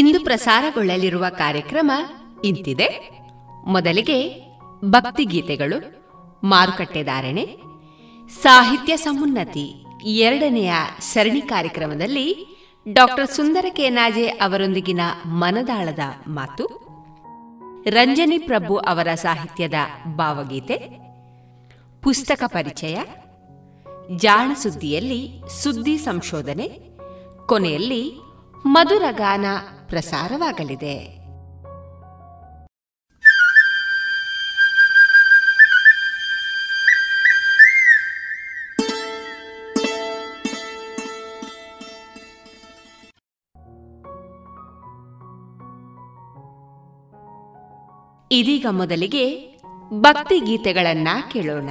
ಇಂದು ಪ್ರಸಾರಗೊಳ್ಳಲಿರುವ ಕಾರ್ಯಕ್ರಮ ಇಂತಿದೆ. ಮೊದಲಿಗೆ ಭಕ್ತಿಗೀತೆಗಳು ಮಾರುಕಟ್ಟೆ ಧಾರಣೆ, ಸಾಹಿತ್ಯ ಸಮುನ್ನತಿ, ಎರಡನೆಯ ಸರಣಿ ಕಾರ್ಯಕ್ರಮದಲ್ಲಿ ಡಾಕ್ಟರ್ ಸುಂದರ ಕೆನಾಜೆ ಅವರೊಂದಿಗಿನ ಮನದಾಳದ ಮಾತು, ರಂಜನಿ ಪ್ರಭು ಅವರ ಸಾಹಿತ್ಯದ ಭಾವಗೀತೆ, ಪುಸ್ತಕ ಪರಿಚಯ, ಜಾಣ ಸುದ್ದಿಯಲ್ಲಿ ಸುದ್ದಿ ಸಂಶೋಧನೆ, ಕೊನೆಯಲ್ಲಿ ಮಧುರಗಾನ ಪ್ರಸಾರವಾಗಲಿದೆ. ಇದೀಗ ಮೊದಲಿಗೆ ಭಕ್ತಿ ಗೀತೆಗಳನ್ನ ಕೇಳೋಣ.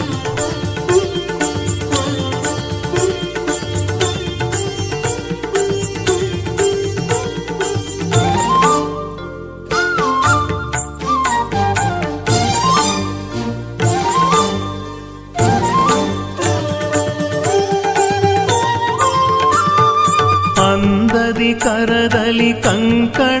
கண்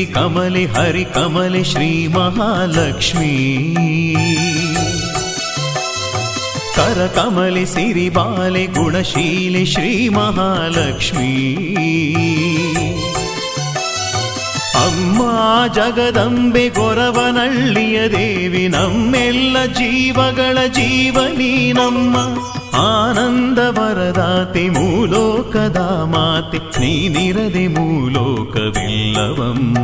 ಸಿರಿ ಕಮಲೆ ಹರಿ ಕಮಲೆ ಶ್ರೀ ಮಹಾಲಕ್ಷ್ಮೀ. ಕರ ಕಮಲೆ ಸಿರಿ ಬಾಲೆ ಗುಣಶೀಲೆ ಶ್ರೀ ಮಹಾಲಕ್ಷ್ಮೀ. ಅಮ್ಮ ಜಗದಂಬೆ ಗೊರವನಳ್ಳಿಯ ದೇವಿ ನಮ್ಮೆಲ್ಲ ಜೀವಗಳ ಜೀವನಿ ನಮ್ಮ ಆನಂದ ವರದಾತೆ ಮೂಲೋಕದ ಮಾತೆ ನೀನಿರದೆ ಮೂಲೋಕವಿಲ್ಲವಮ್ಮ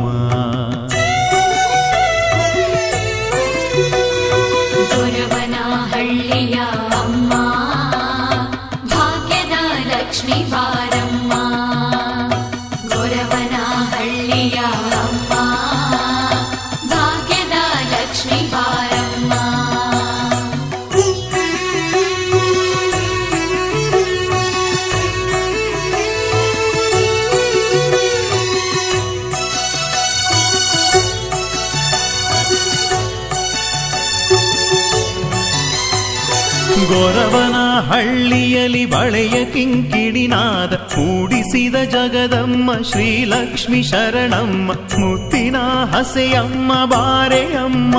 ಹಳ್ಳಿಯಲಿ ಬಳೆಯ ಕಿಂಕಿಡಿನಾದ ಕೂಡಿಸಿದ ಜಗದಮ್ಮ ಶ್ರೀಲಕ್ಷ್ಮಿ ಶರಣಮ್ಮ, ಮುತ್ತಿನ ಹಸೆಯಮ್ಮ, ಬಾರೆಯಮ್ಮ.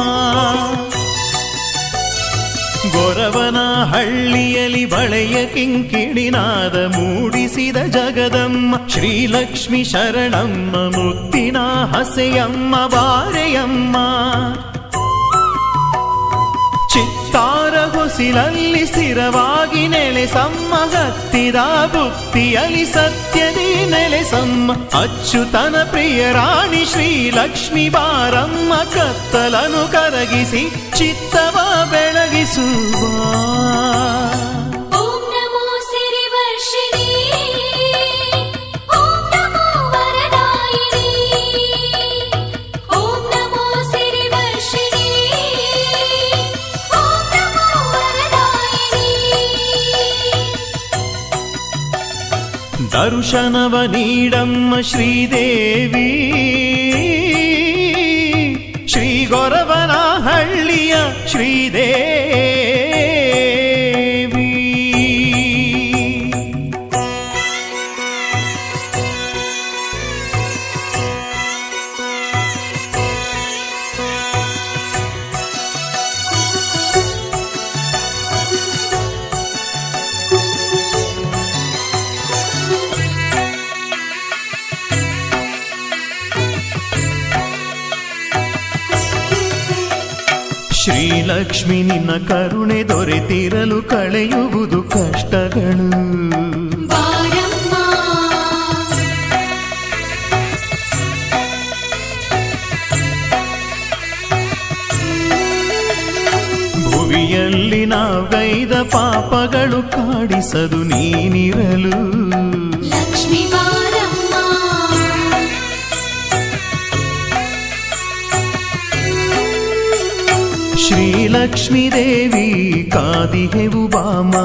ಗೊರವನ ಹಳ್ಳಿಯಲಿ ಬಳೆಯ ಕಿಂಕಿಡಿನಾದ ಮೂಡಿಸಿದ ಜಗದಮ್ಮ, ಶ್ರೀಲಕ್ಷ್ಮಿ ಶರಣಮ್ಮ, ಮುತ್ತಿನ ಹಸೆಯಮ್ಮ, ಬಾರೆಯಮ್ಮ. ಚಿತ್ತಾರ ಹೊಸಿಲಲ್ಲಿ ಸ್ಥಿರವಾಗಿ ನೆಲೆಸಮ್ಮ, ಹತ್ತಿದ ಬುತ್ತಿಯಲಿ ಸತ್ಯದಿ ನೆಲೆಸಮ್ಮ. ಅಚ್ಚುತನ ಪ್ರಿಯ ರಾಣಿ ಶ್ರೀ ಲಕ್ಷ್ಮಿ ಬಾರಮ್ಮ, ಕತ್ತಲನು ಕರಗಿಸಿ, ಚಿತ್ತವ ಬೆಳಗಿಸುವ. ದರ್ಶನವ ನೀಡಮ್ಮ ಶ್ರೀದೇವಿ. ಶ್ರೀ ಗೊರವನ ಹಳ್ಳಿಯ ಶ್ರೀದೇವಿ. ಶ್ರೀಲಕ್ಷ್ಮಿ ನಿನ್ನ ಕರುಣೆ ದೊರೆತಿರಲು ಕಳೆಯುವುದು ಕಷ್ಟಗಳು. ಭುವಿಯಲ್ಲಿ ನಾವೈದ ಪಾಪಗಳು ಕಾಡಿಸದು ನೀನಿರಲು. ಲಕ್ಷ್ಮೀ श्रीलक्ष्मीदेवी कादिहे उबामा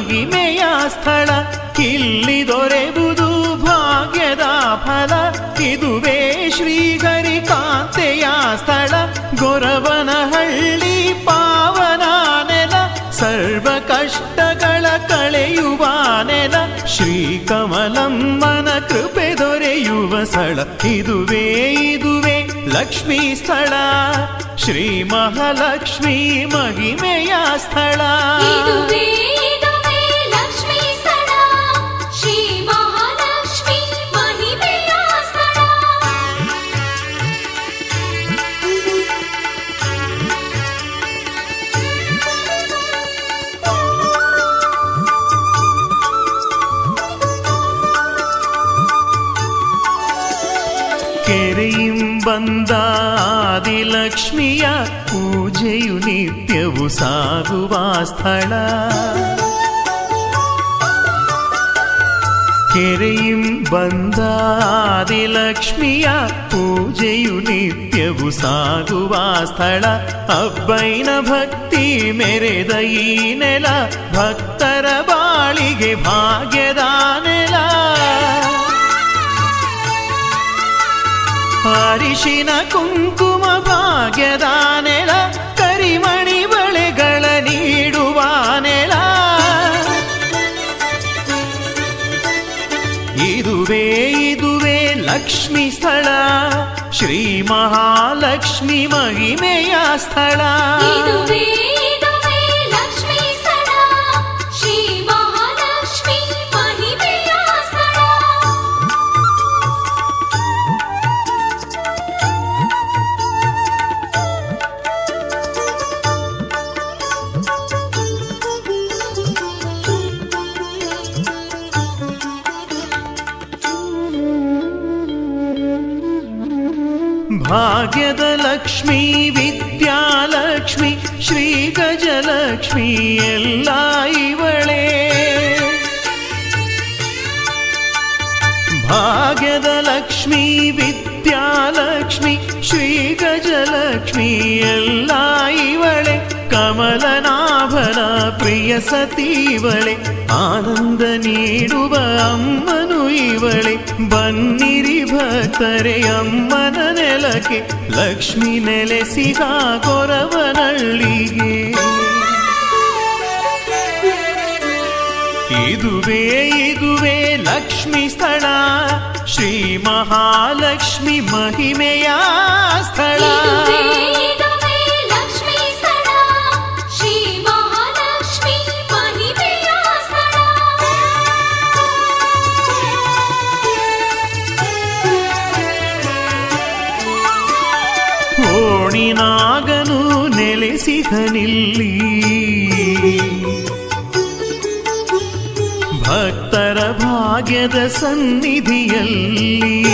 ಮಹಿಮೆಯ ಸ್ಥಳ. ಇಲ್ಲಿ ದೊರೆಬುದು ಭಾಗ್ಯದ ಫಲ. ಇದುವೇ ಶ್ರೀಗರಿ ಕಾಂತೆಯ ಸ್ಥಳ. ಗೊರವನಹಳ್ಳಿ ಪಾವನ ನೆಲ. ಸರ್ವ ಕಷ್ಟಗಳ ಕಳೆಯುವ ನೆಲ. ಶ್ರೀ ಕಮಲಮ್ಮನ ಕೃಪೆ ದೊರೆಯುವ ಸ್ಥಳ. ಇದುವೇ ಇದುವೇ ಲಕ್ಷ್ಮೀ ಸ್ಥಳ. ಶ್ರೀ ಮಹಾಲಕ್ಷ್ಮೀ ಮಹಿಮೆಯ ಸ್ಥಳ. ಆದಿಲಕ್ಷ್ಮಿಯ ಪೂಜೆಯು ನಿತ್ಯವು ಸಾಗುವ ಸ್ಥಳ. ಕೆರೆಯಿಂ ಬಂದ ಆದಿಲಕ್ಷ್ಮಿಯ ಪೂಜೆಯು ನಿತ್ಯವು ಸಾಗುವ ಸ್ಥಳ. ಅಬ್ಬೈನ ಭಕ್ತಿ ಮೆರೆದ ಈ ನೆಲ ಭಕ್ತರ ಬಾಳಿಗೆ ಭಾಗ್ಯದ ನೆಲ. ಅರಿಶಿನ ಕುಂಕುಮ ಭಾಗ್ಯದ ನೆಲ, ಕರಿಮಣಿ ಬಳೆಗಳ ನೀಡುವ ನೆಲ. ಇದುವೇ ಇದುವೇ ಲಕ್ಷ್ಮಿ ಸ್ಥಳ, ಶ್ರೀ ಮಹಾಲಕ್ಷ್ಮಿ ಮಹಿಮೆಯ ಸ್ಥಳ. ಭಾಗ್ಯದ ಲಕ್ಷ್ಮಿ, ವಿದ್ಯಾಲಕ್ಷ್ಮಿ ಶ್ರೀ ಗಜಲಕ್ಷ್ಮಿ ಎಲ್ಲ ಇವಳೇ. ಭಾಗ್ಯದ ಲಕ್ಷ್ಮಿ, ವಿದ್ಯಾಲಕ್ಷ್ಮಿ ಶ್ರೀ ಗಜಲಕ್ಷ್ಮಿ ಎಲ್ಲ ಇವಳೆ. ಕಮಲನಾಭನ ಪ್ರಿಯ ಸತೀವಳೆ ಆನಂದ ನೀಡುವ ಅಮ್ಮನು ಇವಳೆ. ಬನ್ನಿರಿ ಭಕ್ತರೆ, ಅಮ್ಮನ ನೆಲಕ್ಕೆ ಲಕ್ಷ್ಮಿ ನೆಲೆಸಿದ ಕೊರವನಳ್ಳಿಗೆ ಇದುವೇ ಇದುವೇ ಲಕ್ಷ್ಮಿ ಸ್ಥಳ ಶ್ರೀ ಮಹಾಲಕ್ಷ್ಮಿ ಮಹಿಮೆಯ ಸ್ಥಳ. ಓಣಿನಾಗನು ನೆಲೆಸಿದನಿಲ್ಲಿ. ಭಕ್ತರ ಭಾಗ್ಯದ ಸನ್ನಿಧಿಯಲ್ಲಿ.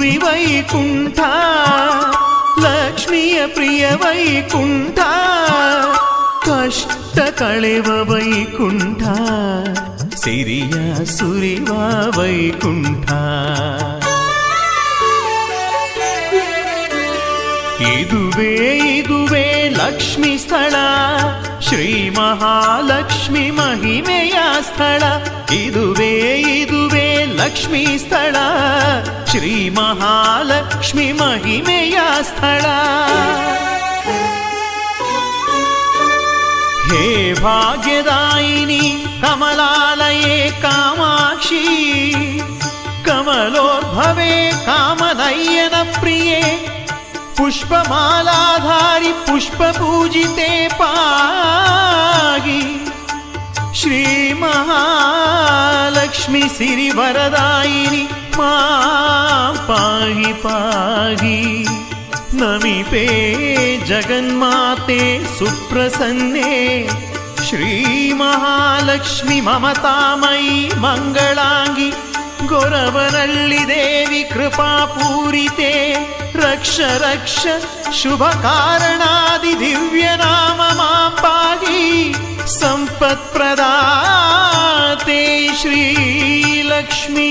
ವಿಭುವಿ ವೈಕುಂಠ ಲಕ್ಷ್ಮಿಯ ಪ್ರಿಯ ವೈಕುಂಠ ಕಷ್ಟ ಕಳೆವ ವೈಕುಂಠ ಸಿರಿಯ ಸುರಿವ ವೈಕುಂಠ ಇದುವೇ ಇದುವೇ ಲಕ್ಷ್ಮಿ ಸ್ಥಳ ಶ್ರೀ ಮಹಾಲಕ್ಷ್ಮಿ ಮಹಿಮೆಯ ಸ್ಥಳ ಇದುವೇ ಇದುವೇ ಲಕ್ಷ್ಮಿ ಸ್ಥಳ ಶ್ರೀ ಮಹಾಲಕ್ಷ್ಮಿ ಮಹಿಮೆಯ ಸ್ಥಳ ಹೇ ಭಾಗ್ಯದಾಯಿನಿ ಕಮಲಾಲಯೇ ಕಾಮಾಕ್ಷಿ ಕಮಲೋದ್ಭವೆ ಕಾಮನಯ್ಯನ ಪ್ರಿಯೆ पुष्पमालाधारि पुष्पपूजिते पागि। श्रीमहालक्ष्मि सिरिवरदायिनि मा पाहि पाहि। नमिपे जगन्माते सुप्रसन्ने। श्रीमहालक्ष्मि ममतामयि मङ्गलाङ्गि कोरवरळ्ळिदेवि कृपा पूरिते रक्ष रक्ष शुभकारणादिदिव्यनाम मां पाहि सम्पत्प्रदाते श्रीलक्ष्मी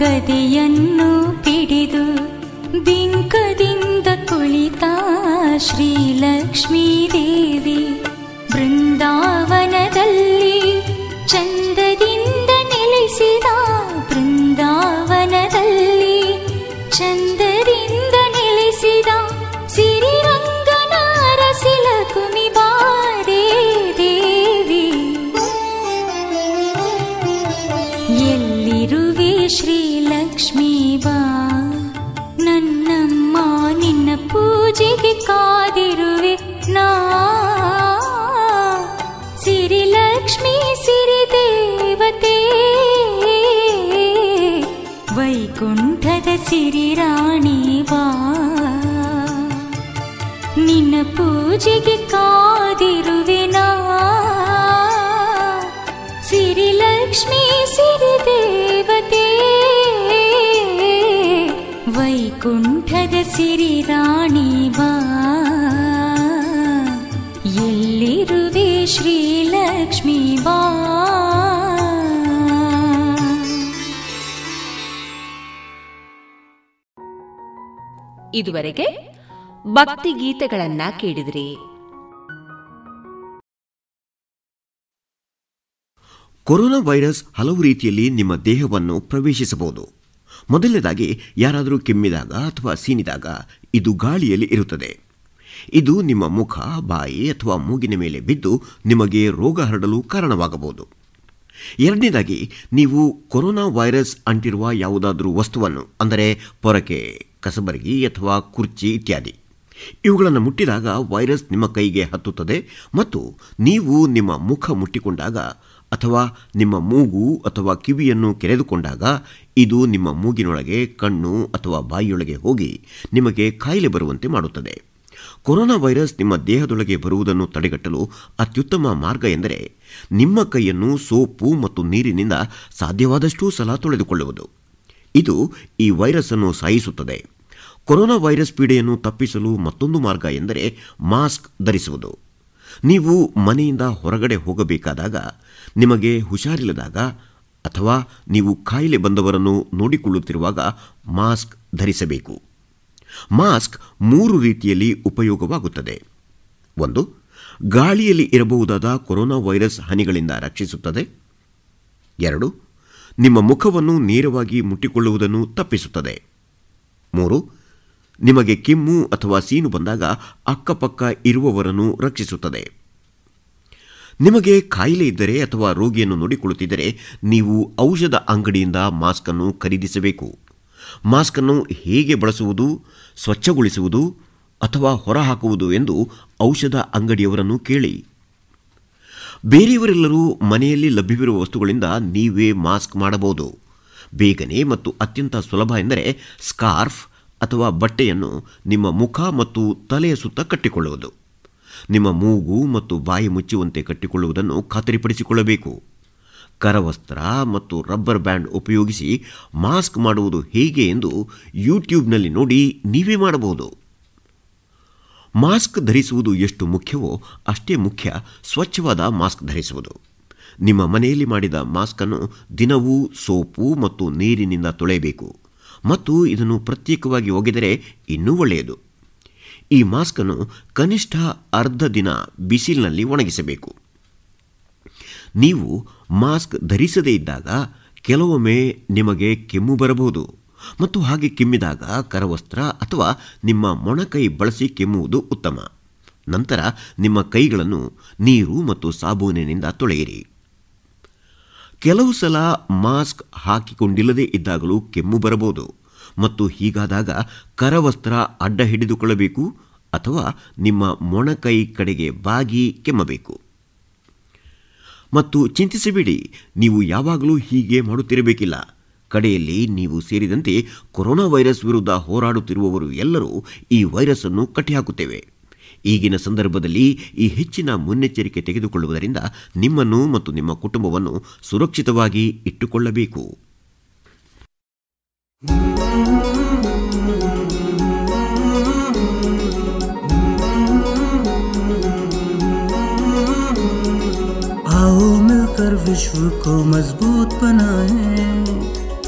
ಗದಿಯನ್ನು ಪಿಡಿದು ಬಿಂಕದಿಂದ ಕುಳಿತ ಶ್ರೀಲಕ್ಷ್ಮೀ ದೇವಿ. ರಾಣಿ ಬಾ. ನಿನ್ನ ಪೂಜೆಗೆ ಕಾದಿರುವೆನಾ? ಸಿರಿಲಕ್ಷ್ಮಿ ಸಿರಿದೇವತೆ ವೈಕುಂಠದ ಸಿರಿ ರಾಣಿ ಬಾ. ಎಲ್ಲಿರುವೆ ಶ್ರೀ ಶ್ರೀಲಕ್ಷ್ಮಿ ಬಾ? ಇದುವರೆಗೆ ಭಕ್ತಿ ಗೀತೆಗಳನ್ನ ಕೇಳಿದ್ರಿ. ಕೊರೋನಾ ವೈರಸ್ ಹಲವು ರೀತಿಯಲ್ಲಿ ನಿಮ್ಮ ದೇಹವನ್ನು ಪ್ರವೇಶಿಸಬಹುದು. ಮೊದಲನೇದಾಗಿ ಯಾರಾದರೂ ಕೆಮ್ಮಿದಾಗ ಅಥವಾ ಸೀನಿದಾಗ ಇದು ಗಾಳಿಯಲ್ಲಿ ಇರುತ್ತದೆ. ಇದು ನಿಮ್ಮ ಮುಖ, ಬಾಯಿ ಅಥವಾ ಮೂಗಿನ ಮೇಲೆ ಬಿದ್ದು ನಿಮಗೆ ರೋಗ ಹರಡಲು ಕಾರಣವಾಗಬಹುದು. ಎರಡನೇದಾಗಿ ನೀವು ಕೊರೋನಾ ವೈರಸ್ ಅಂಟಿರುವ ಯಾವುದಾದರೂ ವಸ್ತುವನ್ನು, ಅಂದರೆ ಪೊರಕೆ ಕಸಬರಗಿ ಅಥವಾ ಕುರ್ಚಿ ಇತ್ಯಾದಿ. ಇವುಗಳನ್ನು ಮುಟ್ಟಿದಾಗ ವೈರಸ್ ನಿಮ್ಮ ಕೈಗೆ ಹತ್ತುತ್ತದೆ ಮತ್ತು ನೀವು ನಿಮ್ಮ ಮುಖ ಮುಟ್ಟಿಕೊಂಡಾಗ ಅಥವಾ ನಿಮ್ಮ ಮೂಗು ಅಥವಾ ಕಿವಿಯನ್ನು ಕೆರೆದುಕೊಂಡಾಗ ಇದು ನಿಮ್ಮ ಮೂಗಿನೊಳಗೆ, ಕಣ್ಣು ಅಥವಾ ಬಾಯಿಯೊಳಗೆ ಹೋಗಿ ನಿಮಗೆ ಕಾಯಿಲೆ ಬರುವಂತೆ ಮಾಡುತ್ತದೆ. ಕೊರೋನಾ ವೈರಸ್ ನಿಮ್ಮ ದೇಹದೊಳಗೆ ಬರುವುದನ್ನು ತಡೆಗಟ್ಟಲು ಅತ್ಯುತ್ತಮ ಮಾರ್ಗ ಎಂದರೆ ನಿಮ್ಮ ಕೈಯನ್ನು ಸೋಪು ಮತ್ತು ನೀರಿನಿಂದ ಸಾಧ್ಯವಾದಷ್ಟೂ ಸಲ ತೊಳೆದುಕೊಳ್ಳುವುದು. ಇದು ಈ ವೈರಸ್ ಅನ್ನು ಸಾಯಿಸುತ್ತದೆ. ಕೊರೋನಾ ವೈರಸ್ ಪೀಡೆಯನ್ನು ತಪ್ಪಿಸಲು ಮತ್ತೊಂದು ಮಾರ್ಗ ಎಂದರೆ ಮಾಸ್ಕ್ ಧರಿಸುವುದು. ನೀವು ಮನೆಯಿಂದ ಹೊರಗಡೆ ಹೋಗಬೇಕಾದಾಗ, ನಿಮಗೆ ಹುಷಾರಿಲ್ಲದಾಗ ಅಥವಾ ನೀವು ಕಾಯಿಲೆ ಬಂದವರನ್ನು ನೋಡಿಕೊಳ್ಳುತ್ತಿರುವಾಗ ಮಾಸ್ಕ್ ಧರಿಸಬೇಕು. ಮಾಸ್ಕ್ ಮೂರು ರೀತಿಯಲ್ಲಿ ಉಪಯೋಗವಾಗುತ್ತದೆ. ಒಂದು, ಗಾಳಿಯಲ್ಲಿ ಇರಬಹುದಾದ ಕೊರೋನಾ ವೈರಸ್ ಹನಿಗಳಿಂದ ರಕ್ಷಿಸುತ್ತದೆ. ಎರಡು ನಿಮ್ಮ ಮುಖವನ್ನು ನೇರವಾಗಿ ಮುಟ್ಟಿಕೊಳ್ಳುವುದನ್ನು ತಪ್ಪಿಸುತ್ತದೆ. ಮೂರು, ನಿಮಗೆ ಕೆಮ್ಮು ಅಥವಾ ಸೀನು ಬಂದಾಗ ಅಕ್ಕಪಕ್ಕ ಇರುವವರನ್ನು ರಕ್ಷಿಸುತ್ತದೆ. ನಿಮಗೆ ಕಾಯಿಲೆ ಇದ್ದರೆ ಅಥವಾ ರೋಗಿಯನ್ನು ನೋಡಿಕೊಳ್ಳುತ್ತಿದ್ದರೆ ನೀವು ಔಷಧ ಅಂಗಡಿಯಿಂದ ಮಾಸ್ಕ್ ಅನ್ನು ಖರೀದಿಸಬೇಕು. ಮಾಸ್ಕ್ ಅನ್ನು ಹೇಗೆ ಬಳಸುವುದು, ಸ್ವಚ್ಛಗೊಳಿಸುವುದು ಅಥವಾ ಹೊರಹಾಕುವುದು ಎಂದು ಔಷಧ ಅಂಗಡಿಯವರನ್ನು ಕೇಳಿ. ಬೇರೆಯವರೆಲ್ಲರೂ ಮನೆಯಲ್ಲಿ ಲಭ್ಯವಿರುವ ವಸ್ತುಗಳಿಂದ ನೀವೇ ಮಾಸ್ಕ್ ಮಾಡಬಹುದು. ಬೇಗನೆ ಮತ್ತು ಅತ್ಯಂತ ಸುಲಭ ಎಂದರೆ ಸ್ಕಾರ್ಫ್ ಅಥವಾ ಬಟ್ಟೆಯನ್ನು ನಿಮ್ಮ ಮುಖ ಮತ್ತು ತಲೆಯ ಸುತ್ತ ಕಟ್ಟಿಕೊಳ್ಳುವುದು. ನಿಮ್ಮ ಮೂಗು ಮತ್ತು ಬಾಯಿ ಮುಚ್ಚುವಂತೆ ಕಟ್ಟಿಕೊಳ್ಳುವುದನ್ನು ಖಾತರಿಪಡಿಸಿಕೊಳ್ಳಬೇಕು. ಕರವಸ್ತ್ರ ಮತ್ತು ರಬ್ಬರ್ ಬ್ಯಾಂಡ್ ಉಪಯೋಗಿಸಿ ಮಾಸ್ಕ್ ಮಾಡುವುದು ಹೇಗೆ ಎಂದು ಯೂಟ್ಯೂಬ್ನಲ್ಲಿ ನೋಡಿ ನೀವೇ ಮಾಡಬಹುದು. ಮಾಸ್ಕ್ ಧರಿಸುವುದು ಎಷ್ಟು ಮುಖ್ಯವೋ ಅಷ್ಟೇ ಮುಖ್ಯ ಸ್ವಚ್ಛವಾದ ಮಾಸ್ಕ್ ಧರಿಸುವುದು. ನಿಮ್ಮ ಮನೆಯಲ್ಲಿ ಮಾಡಿದ ಮಾಸ್ಕನ್ನು ದಿನವೂ ಸೋಪು ಮತ್ತು ನೀರಿನಿಂದ ತೊಳೆಯಬೇಕು. ಮತ್ತು ಇದನ್ನು ಪ್ರತ್ಯೇಕವಾಗಿ ಒಗೆದರೆ ಇನ್ನೂ ಒಳ್ಳೆಯದು. ಈ ಮಾಸ್ಕನ್ನು ಕನಿಷ್ಠ ಅರ್ಧ ದಿನ ಬಿಸಿಲಿನಲ್ಲಿ ಒಣಗಿಸಬೇಕು. ನೀವು ಮಾಸ್ಕ್ ಧರಿಸದೇ ಇದ್ದಾಗ ಕೆಲವೊಮ್ಮೆ ನಿಮಗೆ ಕೆಮ್ಮು ಬರಬಹುದು. ಮತ್ತು ಹಾಗೆ ಕೆಮ್ಮಿದಾಗ ಕರವಸ್ತ್ರ ಅಥವಾ ನಿಮ್ಮ ಮೊಣಕೈ ಬಳಸಿ ಕೆಮ್ಮುವುದು ಉತ್ತಮ. ನಂತರ ನಿಮ್ಮ ಕೈಗಳನ್ನು ನೀರು ಮತ್ತು ಸಾಬೂನಿನಿಂದ ತೊಳೆಯಿರಿ. ಕೆಲವು ಸಲ ಮಾಸ್ಕ್ ಹಾಕಿಕೊಂಡಿಲ್ಲದೇ ಇದ್ದಾಗಲೂ ಕೆಮ್ಮು ಬರಬಹುದು ಮತ್ತು ಹೀಗಾದಾಗ ಕರವಸ್ತ್ರ ಅಡ್ಡ ಹಿಡಿದುಕೊಳ್ಳಬೇಕು ಅಥವಾ ನಿಮ್ಮ ಮೊಣಕೈ ಕಡೆಗೆ ಬಾಗಿ ಕೆಮ್ಮಬೇಕು. ಮತ್ತು ಚಿಂತಿಸಬೇಡಿ, ನೀವು ಯಾವಾಗಲೂ ಹೀಗೆ ಮಾಡುತ್ತಿರಬೇಕಿಲ್ಲ. ಕಡೆಯಲ್ಲಿ ನೀವು ಸೇರಿದಂತೆ ಕೊರೋನಾ ವೈರಸ್ ವಿರುದ್ಧ ಹೋರಾಡುತ್ತಿರುವವರು ಎಲ್ಲರೂ ಈ ವೈರಸ್ ಅನ್ನು ಕಟ್ಟಿಹಾಕುತ್ತೇವೆ ಈಗಿನ ಸಂದರ್ಭದಲ್ಲಿ ಈ ಹೆಚ್ಚಿನ ಮುನ್ನೆಚ್ಚರಿಕೆ ತೆಗೆದುಕೊಳ್ಳುವುದರಿಂದ ನಿಮ್ಮನ್ನು ಮತ್ತು ನಿಮ್ಮ ಕುಟುಂಬವನ್ನು ಸುರಕ್ಷಿತವಾಗಿ ಇಟ್ಟುಕೊಳ್ಳಬೇಕು आओ मिलकर विश्व को मजबूत बनाए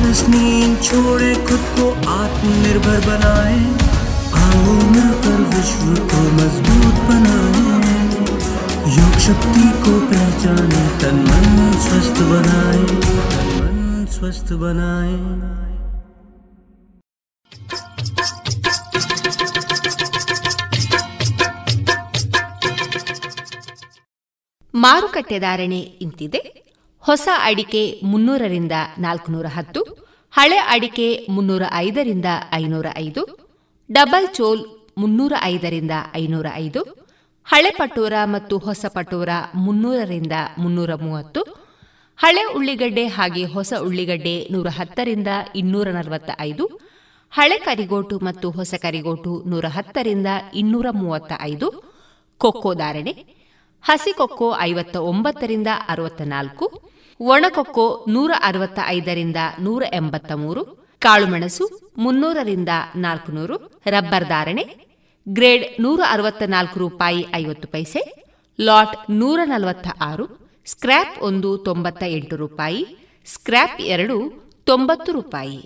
आलस नींद छोड़े खुद को आत्मनिर्भर बनाए आओ मिलकर विश्व को मजबूत बनाए योग शक्ति को पहचाने तन मन स्वस्थ बनाए तन मन स्वस्थ बनाए ಮಾರುಕಟ್ಟೆ ಧಾರಣೆ ಇಂತಿದೆ ಹೊಸ ಅಡಿಕೆ ಮುನ್ನೂರರಿಂದ ನಾಲ್ಕುನೂರ ಹತ್ತು, ಹಳೆ ಅಡಿಕೆ ಮುನ್ನೂರ ಐದರಿಂದ ಐನೂರ ಐದು, ಡಬಲ್ ಚೋಲ್ ಮುನ್ನೂರ ಐದರಿಂದ ಐನೂರ ಐದು, ಹಳೆ ಪಟೋರ ಮತ್ತು ಹೊಸ ಪಟೋರ ಮುನ್ನೂರರಿಂದ ಮುನ್ನೂರ ಮೂವತ್ತು, ಹಳೆ ಉಳ್ಳಿಗಡ್ಡೆ ಹಾಗೆ ಹೊಸ ಉಳ್ಳಿಗಡ್ಡೆ ನೂರ ಹತ್ತರಿಂದ ಇನ್ನೂರ ನಲವತ್ತ ಐದು, ಹಳೆ ಕರಿಗೋಟು ಮತ್ತು ಹೊಸ ಕರಿಗೋಟು ನೂರ ಹತ್ತರಿಂದ ಇನ್ನೂರ ಮೂವತ್ತ ಐದು, ಕೊಕ್ಕೋ ಧಾರಣೆ, ಹಸಿ ಕೊಕ್ಕೋ ಐವತ್ತ ಒಂಬತ್ತರಿಂದ ಅರವತ್ತ ನಾಲ್ಕು ಒಣಕೊಕ್ಕೋ ನೂರ ಅರವತ್ತ ಐದರಿಂದ ನೂರ ಎಂಬತ್ತ ಮೂರು ಕಾಳುಮೆಣಸು ಮುನ್ನೂರರಿಂದ ನಾಲ್ಕುನೂರು, ರಬ್ಬರ್ ಧಾರಣೆ, ಗ್ರೇಡ್ ನೂರ ಅರವತ್ತ ನಾಲ್ಕು ರೂಪಾಯಿ ಐವತ್ತು ಪೈಸೆ, ಲಾಟ್ ನೂರ ನಲವತ್ತ ಆರು ಸ್ಕ್ರ್ಯಾಪ್ ಒಂದು ತೊಂಬತ್ತ ಎಂಟು ರೂಪಾಯಿ, ಸ್ಕ್ರ್ಯಾಪ್ ಎರಡು ತೊಂಬತ್ತು ರೂಪಾಯಿ.